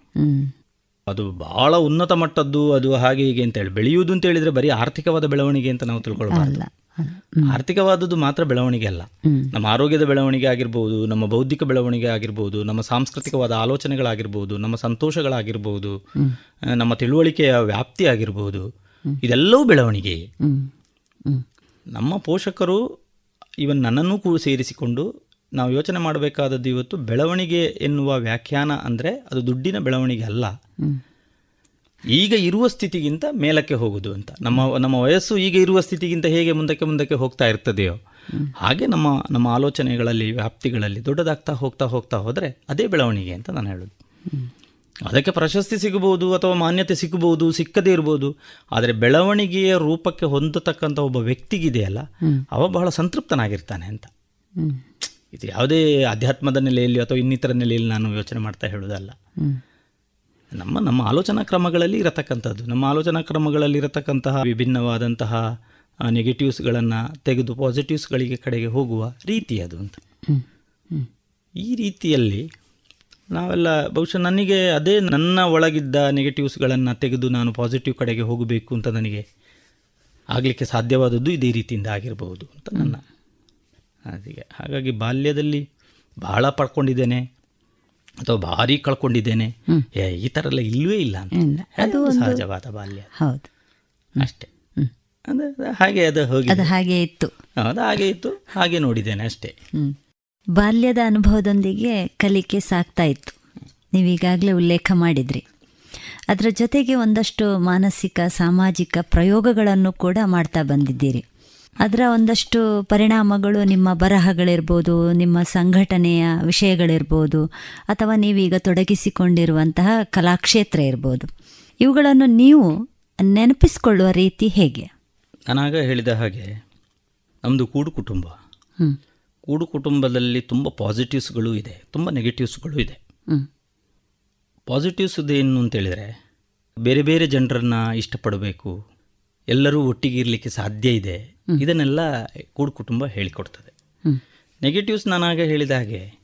ಅದು ಬಹಳ ಉನ್ನತ ಮಟ್ಟದ್ದು ಅದು ಹಾಗೆ ಹೀಗೆ ಅಂತ ಹೇಳಿ ಬೆಳೆಯುವುದು ಅಂತ ಹೇಳಿದ್ರೆ ಬರೀ ಆರ್ಥಿಕವಾದ ಬೆಳವಣಿಗೆ ಅಂತ ನಾವು ತಿಳ್ಕೊಳ್ಬಾರ್ದು. ಆರ್ಥಿಕವಾದದ್ದು ಮಾತ್ರ ಬೆಳವಣಿಗೆ ಅಲ್ಲ. ನಮ್ಮ ಆರೋಗ್ಯದ ಬೆಳವಣಿಗೆ ಆಗಿರ್ಬೋದು ನಮ್ಮ ಬೌದ್ಧಿಕ ಬೆಳವಣಿಗೆ ಆಗಿರ್ಬೋದು ನಮ್ಮ ಸಾಂಸ್ಕೃತಿಕವಾದ ಆಲೋಚನೆಗಳಾಗಿರ್ಬೋದು ನಮ್ಮ ಸಂತೋಷಗಳಾಗಿರ್ಬೋದು ನಮ್ಮ ತಿಳುವಳಿಕೆಯ ವ್ಯಾಪ್ತಿ ಆಗಿರ್ಬೋದು ಇದೆಲ್ಲವೂ ಬೆಳವಣಿಗೆ. ನಮ್ಮ ಪೋಷಕರು ಇವನ್ ನನ್ನನ್ನು ಕೂಡ ಸೇರಿಸಿಕೊಂಡು ನಾವು ಯೋಚನೆ ಮಾಡಬೇಕಾದದ್ದು ಇವತ್ತು ಬೆಳವಣಿಗೆ ಎನ್ನುವ ವ್ಯಾಖ್ಯಾನ ಅಂದರೆ ಅದು ದುಡ್ಡಿನ ಬೆಳವಣಿಗೆ ಅಲ್ಲ. ಈಗ ಇರುವ ಸ್ಥಿತಿಗಿಂತ ಮೇಲಕ್ಕೆ ಹೋಗುದು ಅಂತ. ನಮ್ಮ ನಮ್ಮ ವಯಸ್ಸು ಈಗ ಇರುವ ಸ್ಥಿತಿಗಿಂತ ಹೇಗೆ ಮುಂದಕ್ಕೆ ಮುಂದಕ್ಕೆ ಹೋಗ್ತಾ ಇರ್ತದೆಯೋ ಹಾಗೆ ನಮ್ಮ ನಮ್ಮ ಆಲೋಚನೆಗಳಲ್ಲಿ ವ್ಯಾಪ್ತಿಗಳಲ್ಲಿ ದೊಡ್ಡದಾಗ್ತಾ ಹೋಗ್ತಾ ಹೋಗ್ತಾ ಹೋದರೆ ಅದೇ ಬೆಳವಣಿಗೆ ಅಂತ ನಾನು ಹೇಳೋದು. ಅದಕ್ಕೆ ಪ್ರಶಸ್ತಿ ಸಿಗಬಹುದು ಅಥವಾ ಮಾನ್ಯತೆ ಸಿಗಬಹುದು ಸಿಕ್ಕದೇ ಇರ್ಬೋದು. ಆದರೆ ಬೆಳವಣಿಗೆಯ ರೂಪಕ್ಕೆ ಹೊಂದತಕ್ಕಂಥ ಒಬ್ಬ ವ್ಯಕ್ತಿಗಿದೆಯಲ್ಲ ಅವ ಬಹಳ ಸಂತೃಪ್ತನಾಗಿರ್ತಾನೆ ಅಂತ. ಇದು ಯಾವುದೇ ಅಧ್ಯಾತ್ಮದ ನೆಲೆಯಲ್ಲಿ ಅಥವಾ ಇನ್ನಿತರ ನೆಲೆಯಲ್ಲಿ ನಾನು ಯೋಚನೆ ಮಾಡ್ತಾ ಹೇಳೋದಲ್ಲ ನಮ್ಮ ನಮ್ಮ ಆಲೋಚನಾ ಕ್ರಮಗಳಲ್ಲಿ ಇರತಕ್ಕಂಥದ್ದು ನಮ್ಮ ಆಲೋಚನಾ ಕ್ರಮಗಳಲ್ಲಿ ಇರತಕ್ಕಂತಹ ವಿಭಿನ್ನವಾದಂತಹ ನೆಗೆಟಿವ್ಸ್ಗಳನ್ನು ತೆಗೆದು ಪಾಸಿಟಿವ್ಸ್ಗಳಿಗೆ ಕಡೆಗೆ ಹೋಗುವ ರೀತಿ ಅದು ಅಂತ. ಈ ರೀತಿಯಲ್ಲಿ ನಾವೆಲ್ಲ ಬಹುಶಃ ನನಗೆ ಅದೇ ನನ್ನ ಒಳಗಿದ್ದ ನೆಗೆಟಿವ್ಸ್ಗಳನ್ನು ತೆಗೆದು ನಾನು ಪಾಸಿಟಿವ್ ಕಡೆಗೆ ಹೋಗಬೇಕು ಅಂತ ನನಗೆ ಆಗಲಿಕ್ಕೆ ಸಾಧ್ಯವಾದದ್ದು ಇದೇ ರೀತಿಯಿಂದ ಆಗಿರಬಹುದು ಅಂತ ನನ್ನ ಅದಕ್ಕೆ ಹಾಗಾಗಿ ಬಾಲ್ಯದಲ್ಲಿ ಬಹಳ ಪಡ್ಕೊಂಡಿದ್ದೇನೆ ಅಥವಾ ಭಾರಿ ಕಳ್ಕೊಂಡಿದ್ದೇನೆ. ಈ ಥರ ಎಲ್ಲ ಇಲ್ಲವೇ ಇಲ್ಲ ಅಂತ. ಅದು ಸಹಜವಾದ ಬಾಲ್ಯ. ಹೌದು. ಅಷ್ಟೇ. ಅಂದರೆ ಅದು ಹಾಗೆ ಅದು ಹೋಗಿ ಅದು ಹಾಗೆ ಇತ್ತು. ಅದು ಹಾಗೆ ಇತ್ತು ಹಾಗೆ ನೋಡಿದ್ದೇನೆ ಅಷ್ಟೇ. ಬಾಲ್ಯದ ಅನುಭವದೊಂದಿಗೆ ಕಲಿಕೆ ಸಾಗ್ತಾ ಇತ್ತು. ನೀವೀಗಾಗಲೇ ಉಲ್ಲೇಖ ಮಾಡಿದ್ರಿ. ಅದರ ಜೊತೆಗೆ ಒಂದಷ್ಟು ಮಾನಸಿಕ ಸಾಮಾಜಿಕ ಪ್ರಯೋಗಗಳನ್ನು ಕೂಡ ಮಾಡ್ತಾ ಬಂದಿದ್ದೀರಿ. ಅದರ ಒಂದಷ್ಟು ಪರಿಣಾಮಗಳು ನಿಮ್ಮ ಬರಹಗಳಿರ್ಬೋದು ನಿಮ್ಮ ಸಂಘಟನೆಯ ವಿಷಯಗಳಿರ್ಬೋದು ಅಥವಾ ನೀವೀಗ ತೊಡಗಿಸಿಕೊಂಡಿರುವಂತಹ ಕಲಾಕ್ಷೇತ್ರ ಇರ್ಬೋದು. ಇವುಗಳನ್ನು ನೀವು ನೆನಪಿಸಿಕೊಳ್ಳುವ ರೀತಿ ಹೇಗೆ? ನಾನಾಗ ಹೇಳಿದ ಹಾಗೆ ನಮ್ಮದು ಕೂಡು ಕುಟುಂಬ. ಕೂಡು ಕುಟುಂಬದಲ್ಲಿ ತುಂಬ ಪಾಸಿಟಿವ್ಸ್ಗಳು ಇದೆ ತುಂಬ ನೆಗೆಟಿವ್ಸ್ಗಳು ಇದೆ. ಪಾಸಿಟಿವ್ಸ್ ಏನು ಅಂತ ಹೇಳಿದರೆ ಬೇರೆ ಬೇರೆ ಜನರನ್ನು ಇಷ್ಟಪಡಬೇಕು ಎಲ್ಲರೂ ಒಟ್ಟಿಗೆ ಇರಲಿಕ್ಕೆ ಸಾಧ್ಯ ಇದೆ. ಇದನ್ನೆಲ್ಲ ಕೂಡು ಕುಟುಂಬ ಹೇಳಿಕೊಡ್ತದೆ. ನೆಗೆಟಿವ್ಸ್ ನಾನಾಗ ಹೇಳಿದ ಹಾಗೆ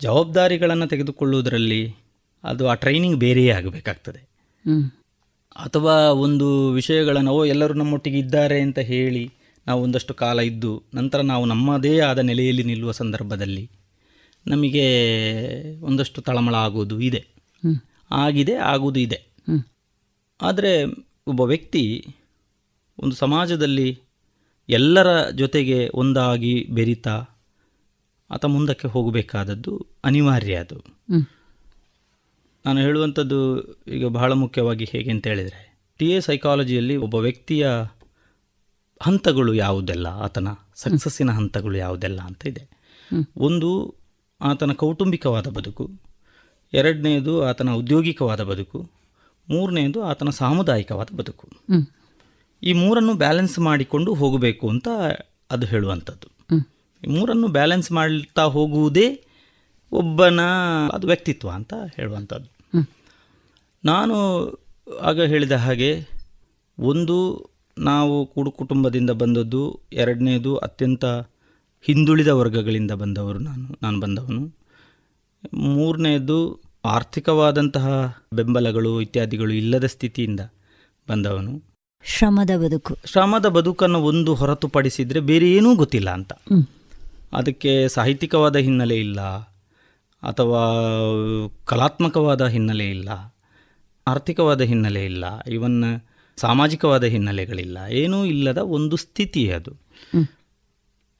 ಜವಾಬ್ದಾರಿಗಳನ್ನು ತೆಗೆದುಕೊಳ್ಳುವುದರಲ್ಲಿ ಅದು ಆ ಟ್ರೈನಿಂಗ್ ಬೇರೆಯೇ ಆಗಬೇಕಾಗ್ತದೆ. ಅಥವಾ ಒಂದು ವಿಷಯಗಳನ್ನು ಓ ಎಲ್ಲರೂ ನಮ್ಮೊಟ್ಟಿಗೆ ಇದ್ದಾರೆ ಅಂತ ಹೇಳಿ ನಾವು ಒಂದಷ್ಟು ಕಾಲ ಇದ್ದು ನಂತರ ನಾವು ನಮ್ಮದೇ ಆದ ನೆಲೆಯಲ್ಲಿ ನಿಲ್ಲುವ ಸಂದರ್ಭದಲ್ಲಿ ನಮಗೆ ಒಂದಷ್ಟು ತಳಮಳ ಆಗೋದು ಇದೆ. ಆಗಿದೆ ಆಗುವುದು ಇದೆ. ಆದರೆ ಒಬ್ಬ ವ್ಯಕ್ತಿ ಒಂದು ಸಮಾಜದಲ್ಲಿ ಎಲ್ಲರ ಜೊತೆಗೆ ಒಂದಾಗಿ ಬೆರಿತಾ ಆತ ಮುಂದಕ್ಕೆ ಹೋಗಬೇಕಾದದ್ದು ಅನಿವಾರ್ಯ ಅದು. ನಾನು ಹೇಳುವಂಥದ್ದು ಈಗ ಬಹಳ ಮುಖ್ಯವಾಗಿ ಹೇಗೆ ಅಂತ ಹೇಳಿದರೆ ಟಿ ಎ ಸೈಕಾಲಜಿಯಲ್ಲಿ ಒಬ್ಬ ವ್ಯಕ್ತಿಯ ಹಂತಗಳು ಯಾವುದೆಲ್ಲ ಆತನ ಸಕ್ಸಸ್ಸಿನ ಹಂತಗಳು ಯಾವುದೆಲ್ಲ ಅಂತ ಇದೆ. ಒಂದು ಆತನ ಕೌಟುಂಬಿಕವಾದ ಬದುಕು ಎರಡನೆಯದು ಆತನ ಔದ್ಯೋಗಿಕವಾದ ಬದುಕು ಮೂರನೆಯದು ಆತನ ಸಾಮುದಾಯಿಕವಾದ ಬದುಕು. ಈ ಮೂರನ್ನು ಬ್ಯಾಲೆನ್ಸ್ ಮಾಡಿಕೊಂಡು ಹೋಗಬೇಕು ಅಂತ ಅದು ಹೇಳುವಂಥದ್ದು. ಈ ಮೂರನ್ನು ಬ್ಯಾಲೆನ್ಸ್ ಮಾಡ್ತಾ ಹೋಗುವುದೇ ಒಬ್ಬನ ಅದು ವ್ಯಕ್ತಿತ್ವ ಅಂತ ಹೇಳುವಂಥದ್ದು. ನಾನು ಆಗ ಹೇಳಿದ ಹಾಗೆ ಒಂದು ನಾವು ಕೂಡು ಕುಟುಂಬದಿಂದ ಬಂದದ್ದು ಎರಡನೇದು ಅತ್ಯಂತ ಹಿಂದುಳಿದ ವರ್ಗಗಳಿಂದ ಬಂದವರು ನಾನು ನಾನು ಬಂದವನು. ಮೂರನೇದು ಆರ್ಥಿಕವಾದಂತಹ ಬೆಂಬಲಗಳು ಇತ್ಯಾದಿಗಳು ಇಲ್ಲದ ಸ್ಥಿತಿಯಿಂದ ಬಂದವನು. ಶ್ರಮದ ಬದುಕು. ಶ್ರಮದ ಬದುಕನ್ನು ಒಂದು ಹೊರತುಪಡಿಸಿದರೆ ಬೇರೆ ಏನೂ ಗೊತ್ತಿಲ್ಲ ಅಂತ. ಅದಕ್ಕೆ ಸಾಹಿತ್ಯಿಕವಾದ ಹಿನ್ನೆಲೆ ಇಲ್ಲ ಅಥವಾ ಕಲಾತ್ಮಕವಾದ ಹಿನ್ನೆಲೆ ಇಲ್ಲ ಆರ್ಥಿಕವಾದ ಹಿನ್ನೆಲೆ ಇಲ್ಲ ಇವನ್ ಸಾಮಾಜಿಕವಾದ ಹಿನ್ನೆಲೆಗಳಿಲ್ಲ. ಏನೂ ಇಲ್ಲದ ಒಂದು ಸ್ಥಿತಿ ಅದು.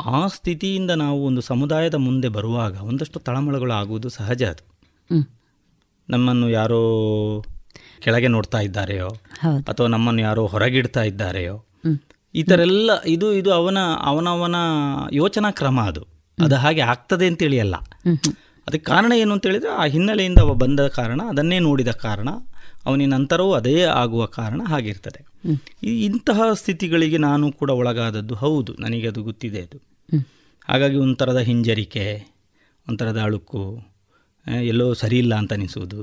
ಆ ಸ್ಥಿತಿಯಿಂದ ನಾವು ಒಂದು ಸಮುದಾಯದ ಮುಂದೆ ಬರುವಾಗ ಒಂದಷ್ಟು ತಳಮಳಗಳು ಆಗುವುದು ಸಹಜ ಅದು. ನಮ್ಮನ್ನು ಯಾರೋ ಕೆಳಗೆ ನೋಡ್ತಾ ಇದ್ದಾರೆಯೋ? ಅಥವಾ ನಮ್ಮನ್ನು ಯಾರೋ ಹೊರಗಿಡ್ತಾ ಇದ್ದಾರೆಯೋ? ಈ ಥರ ಎಲ್ಲ ಇದು ಇದು ಅವನ ಅವನವನ ಯೋಚನಾ ಕ್ರಮ ಅದು. ಅದು ಹಾಗೆ ಆಗ್ತದೆ ಅಂತೇಳಿ ಅಲ್ಲ ಅದಕ್ಕೆ ಕಾರಣ ಏನು ಅಂತ ಹೇಳಿದ್ರೆ ಆ ಹಿನ್ನೆಲೆಯಿಂದ ಅವ ಬಂದ ಕಾರಣ ಅದನ್ನೇ ನೋಡಿದ ಕಾರಣ ಅವನಿನ ನಂತರವೂ ಅದೇ ಆಗುವ ಕಾರಣ ಹಾಗಿರ್ತದೆ. ಈ ಇಂತಹ ಸ್ಥಿತಿಗಳಿಗೆ ನಾನು ಕೂಡ ಒಳಗಾದದ್ದು ಹೌದು ನನಗೆ ಅದು ಗೊತ್ತಿದೆ ಅದು. ಹಾಗಾಗಿ ಒಂಥರದ ಹಿಂಜರಿಕೆ ಒಂಥರದ ಅಳುಕು ಎಲ್ಲೋ ಸರಿ ಇಲ್ಲ ಅಂತ ಅನಿಸುವುದು.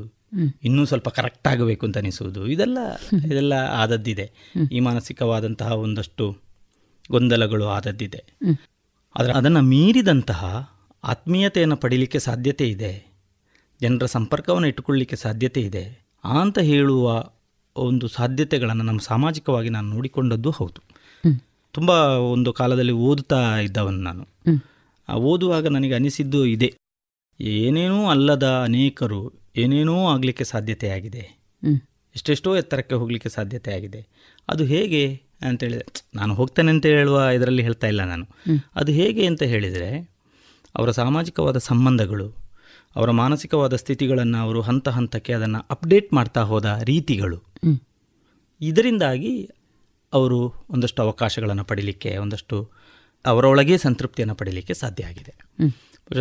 ಇನ್ನೂ ಸ್ವಲ್ಪ ಕರೆಕ್ಟ್ ಆಗಬೇಕು ಅಂತ ಅನಿಸುವುದು. ಇದೆಲ್ಲ ಇದೆಲ್ಲ ಆದದ್ದಿದೆ. ಈ ಮಾನಸಿಕವಾದಂತಹ ಒಂದಷ್ಟು ಗೊಂದಲಗಳು ಆದದ್ದಿದೆ. ಆದರೆ ಅದನ್ನು ಮೀರಿದಂತಹ ಆತ್ಮೀಯತೆಯನ್ನು ಪಡೀಲಿಕ್ಕೆ ಸಾಧ್ಯತೆ ಇದೆ. ಜನರ ಸಂಪರ್ಕವನ್ನು ಇಟ್ಟುಕೊಳ್ಳಲಿಕ್ಕೆ ಸಾಧ್ಯತೆ ಇದೆ ಅಂತ ಹೇಳುವ ಒಂದು ಸಾಧ್ಯತೆಗಳನ್ನು ನಮ್ಮ ಸಾಮಾಜಿಕವಾಗಿ ನಾನು ನೋಡಿಕೊಂಡದ್ದು ಹೌದು. ತುಂಬ ಒಂದು ಕಾಲದಲ್ಲಿ ಓದುತ್ತಾ ಇದ್ದವನು ನಾನು. ಓದುವಾಗ ನನಗೆ ಅನಿಸಿದ್ದು ಇದೆ. ಏನೇನೂ ಅಲ್ಲದ ಅನೇಕರು ಏನೇನೋ ಆಗಲಿಕ್ಕೆ ಸಾಧ್ಯತೆಯಾಗಿದೆ ಎಷ್ಟೆಷ್ಟೋ ಎತ್ತರಕ್ಕೆ ಹೋಗಲಿಕ್ಕೆ ಸಾಧ್ಯತೆ ಆಗಿದೆ. ಅದು ಹೇಗೆ ಅಂತೇಳಿದರೆ ನಾನು ಹೋಗ್ತೇನೆ ಅಂತ ಹೇಳುವ ಇದರಲ್ಲಿ ಹೇಳ್ತಾ ಇಲ್ಲ ನಾನು. ಅದು ಹೇಗೆ ಅಂತ ಹೇಳಿದರೆ ಅವರ ಸಾಮಾಜಿಕವಾದ ಸಂಬಂಧಗಳು ಅವರ ಮಾನಸಿಕವಾದ ಸ್ಥಿತಿಗಳನ್ನು ಅವರು ಹಂತ ಹಂತಕ್ಕೆ ಅದನ್ನು ಅಪ್ಡೇಟ್ ಮಾಡ್ತಾ ಹೋದ ರೀತಿಗಳು ಇದರಿಂದಾಗಿ ಅವರು ಒಂದಷ್ಟು ಅವಕಾಶಗಳನ್ನು ಪಡೀಲಿಕ್ಕೆ ಒಂದಷ್ಟು ಅವರೊಳಗೆ ಸಂತೃಪ್ತಿಯನ್ನು ಪಡೀಲಿಕ್ಕೆ ಸಾಧ್ಯ ಆಗಿದೆ.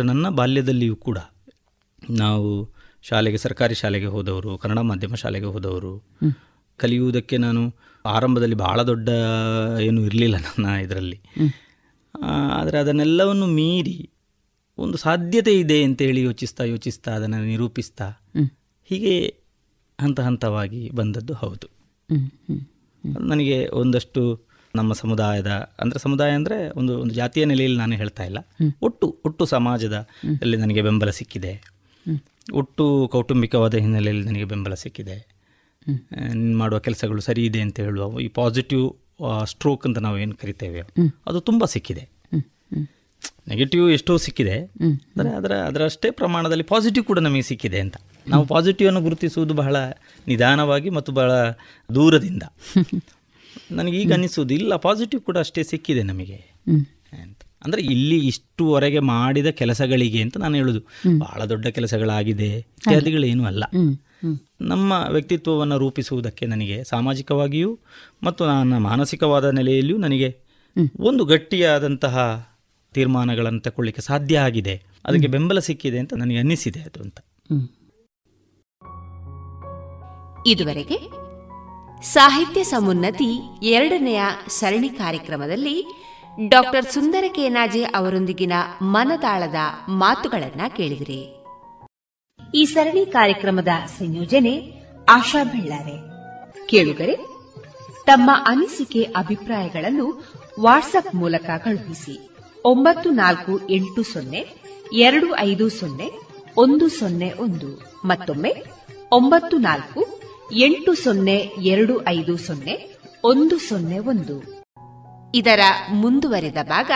ನನ್ನ ಬಾಲ್ಯದಲ್ಲಿಯೂ ಕೂಡ ನಾವು ಶಾಲೆಗೆ ಸರ್ಕಾರಿ ಶಾಲೆಗೆ ಹೋದವರು ಕನ್ನಡ ಮಾಧ್ಯಮ ಶಾಲೆಗೆ ಹೋದವರು. ಕಲಿಯುವುದಕ್ಕೆ ನಾನು ಆರಂಭದಲ್ಲಿ ಭಾಳ ದೊಡ್ಡ ಏನು ಇರಲಿಲ್ಲ ನನ್ನ ಇದರಲ್ಲಿ. ಆದರೆ ಅದನ್ನೆಲ್ಲವನ್ನು ಮೀರಿ ಒಂದು ಸಾಧ್ಯತೆ ಇದೆ ಅಂತೇಳಿ ಯೋಚಿಸ್ತಾ ಯೋಚಿಸ್ತಾ ಅದನ್ನು ನಿರೂಪಿಸ್ತಾ ಹೀಗೆ ಹಂತ ಹಂತವಾಗಿ ಬಂದದ್ದು ಹೌದು. ನನಗೆ ಒಂದಷ್ಟು ನಮ್ಮ ಸಮುದಾಯದ ಅಂದರೆ ಸಮುದಾಯ ಅಂದರೆ ಒಂದು ಒಂದು ಜಾತಿಯ ನೆಲೆಯಲ್ಲಿ ನಾನು ಹೇಳ್ತಾ ಇಲ್ಲ. ಒಟ್ಟು ಒಟ್ಟು ಸಮಾಜದ ಅಲ್ಲಿ ನನಗೆ ಬೆಂಬಲ ಸಿಕ್ಕಿದೆ. ಒಟ್ಟು ಕೌಟುಂಬಿಕವಾದ ಹಿನ್ನೆಲೆಯಲ್ಲಿ ನನಗೆ ಬೆಂಬಲ ಸಿಕ್ಕಿದೆ. ಮಾಡುವ ಕೆಲಸಗಳು ಸರಿ ಇದೆ ಅಂತ ಹೇಳುವ ಈ ಪಾಸಿಟಿವ್ ಸ್ಟ್ರೋಕ್ ಅಂತ ನಾವು ಏನು ಕರಿತೇವೆ ಅದು ತುಂಬ ಸಿಕ್ಕಿದೆ. ನೆಗೆಟಿವ್ ಎಷ್ಟೋ ಸಿಕ್ಕಿದೆ. ಅಂದರೆ ಅದರ ಅದರಷ್ಟೇ ಪ್ರಮಾಣದಲ್ಲಿ ಪಾಸಿಟಿವ್ ಕೂಡ ನಮಗೆ ಸಿಕ್ಕಿದೆ ಅಂತ. ನಾವು ಪಾಸಿಟಿವ್ ಅನ್ನು ಗುರುತಿಸುವುದು ಬಹಳ ನಿಧಾನವಾಗಿ ಮತ್ತು ಬಹಳ ದೂರದಿಂದ. ನನಗೆ ಈಗ ಅನಿಸುವುದು ಇಲ್ಲ ಪಾಸಿಟಿವ್ ಕೂಡ ಅಷ್ಟೇ ಸಿಕ್ಕಿದೆ ನಮಗೆ. ಅಂದರೆ ಇಲ್ಲಿ ಇಷ್ಟುವರೆಗೆ ಮಾಡಿದ ಕೆಲಸಗಳಿಗೆ ಅಂತ ನಾನು ಹೇಳುದು. ಬಹಳ ದೊಡ್ಡ ಕೆಲಸಗಳಾಗಿದೆ ಇತ್ಯಾದಿಗಳೇನು ಅಲ್ಲ. ನಮ್ಮ ವ್ಯಕ್ತಿತ್ವವನ್ನು ರೂಪಿಸುವುದಕ್ಕೆ ನನಗೆ ಸಾಮಾಜಿಕವಾಗಿಯೂ ಮತ್ತು ನನ್ನ ಮಾನಸಿಕವಾದ ನೆಲೆಯಲ್ಲಿಯೂ ನನಗೆ ಒಂದು ಗಟ್ಟಿಯಾದಂತಹ ತೀರ್ಮಾನಗಳನ್ನು ತಗೊಳ್ಳಿಕ್ಕೆ ಸಾಧ್ಯ ಆಗಿದೆ. ಅದಕ್ಕೆ ಬೆಂಬಲ ಸಿಕ್ಕಿದೆ ಅಂತ ನನಗೆ ಅನ್ನಿಸಿದೆ ಅದು ಅಂತ. ಇದುವರೆಗೆ ಸಾಹಿತ್ಯ ಸಮುನ್ನತಿ ಎರಡನೆಯ ಸರಣಿ ಕಾರ್ಯಕ್ರಮದಲ್ಲಿ ಡಾಕ್ಟರ್ ಸುಂದರ ಕೇನಾಜೆ ಅವರೊಂದಿಗಿನ ಮನದಾಳದ ಮಾತುಗಳನ್ನ ಕೇಳಿದಿರಿ. ಈ ಸರಣಿ ಕಾರ್ಯಕ್ರಮದ ಸಂಯೋಜನೆ ಆಶಾ ಬೆಳ್ಳಾರೆ. ಕೇಳುಗರೆ, ತಮ್ಮ ಅನಿಸಿಕೆ ಅಭಿಪ್ರಾಯಗಳನ್ನು ವಾಟ್ಸ್ಆಪ್ ಮೂಲಕ ಕಳುಹಿಸಿ ಒಂಬತ್ತು ನಾಲ್ಕು ಎಂಟು ಸೊನ್ನೆ ಎರಡು ಐದು ಸೊನ್ನೆ ಒಂದು ಸೊನ್ನೆ ಒಂದು ಮತ್ತೊಮ್ಮೆ ಒಂಬತ್ತು ನಾಲ್ಕು ಎಂಟು ಸೊನ್ನೆ ಎರಡು ಐದು ಸೊನ್ನೆ ಒಂದು ಸೊನ್ನೆ ಒಂದು ಇದರ ಮುಂದುವರಿದ ಭಾಗ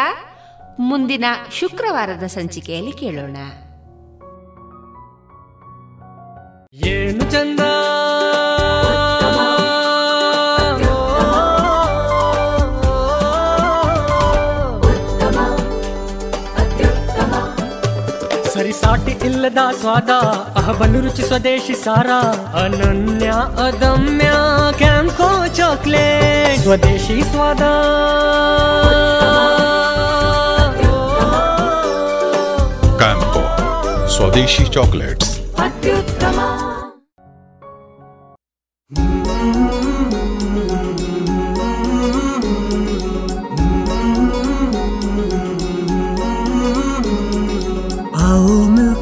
ಮುಂದಿನ ಶುಕ್ರವಾರದ ಸಂಚಿಕೆಯಲ್ಲಿ ಕೇಳೋಣ. ಏನು ಚಂದ? ಇಲ್ಲದ ಸ್ವಾದ ಅಹಬಲು ರುಚಿ ಸ್ವದೇಶಿ ಸಾರ ಅನನ್ಯ ಅದಮ್ಯ ಕ್ಯಾಂಕೋ ಚಾಕ್ಲೇಟ್ ಸ್ವದೇಶಿ ಸ್ವಾದ ಕ್ಯಾಂಪೋ ಸ್ವದೇಶಿ ಚಾಕ್ಲೇಟ್ಸ್ ಅತ್ಯುತ್ತಮ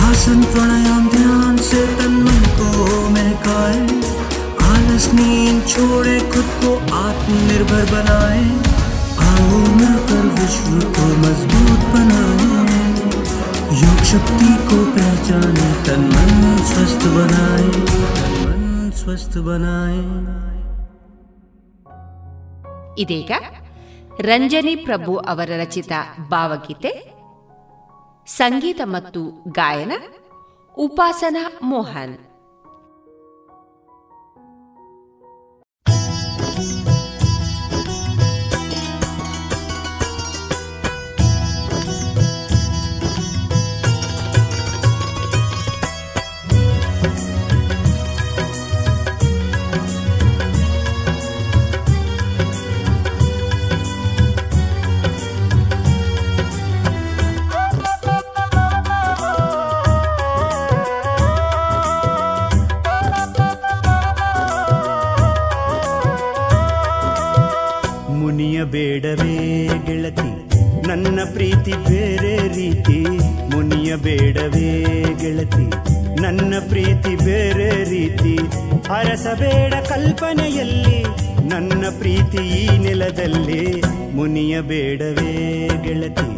आसन प्राणायाम ध्यान से तन मन को महकाए आलस नींद छोड़े खुद को आत्मनिर्भर बनाए आओ मिलकर विश्व को मजबूत बनाए योग शक्ति को पहचाने तन मन स्वस्थ बनाए तन मन स्वस्थ बनाए ಇದೀಗ ರಂಜನಿ ಪ್ರಭು ಅವರ ರಚಿತ ಭಾವಗೀತೆ ಸಂಗೀತ ಮತ್ತು ಗಾಯನ ಉಪಾಸನಾ ಮೋಹನ್. ಬೇಡವೇ ಗೆಳತಿ, ನನ್ನ ಪ್ರೀತಿ ಬೇರೆ ರೀತಿ. ಮುನಿಯ ಬೇಡವೇ ಗೆಳತಿ, ನನ್ನ ಪ್ರೀತಿ ಬೇರೆ ರೀತಿ. ಅರಸಬೇಡ ಕಲ್ಪನೆಯಲ್ಲಿ, ನನ್ನ ಪ್ರೀತಿ ಈ ನೆಲದಲ್ಲಿ. ಮುನಿಯ ಬೇಡವೇ ಗೆಳತಿ,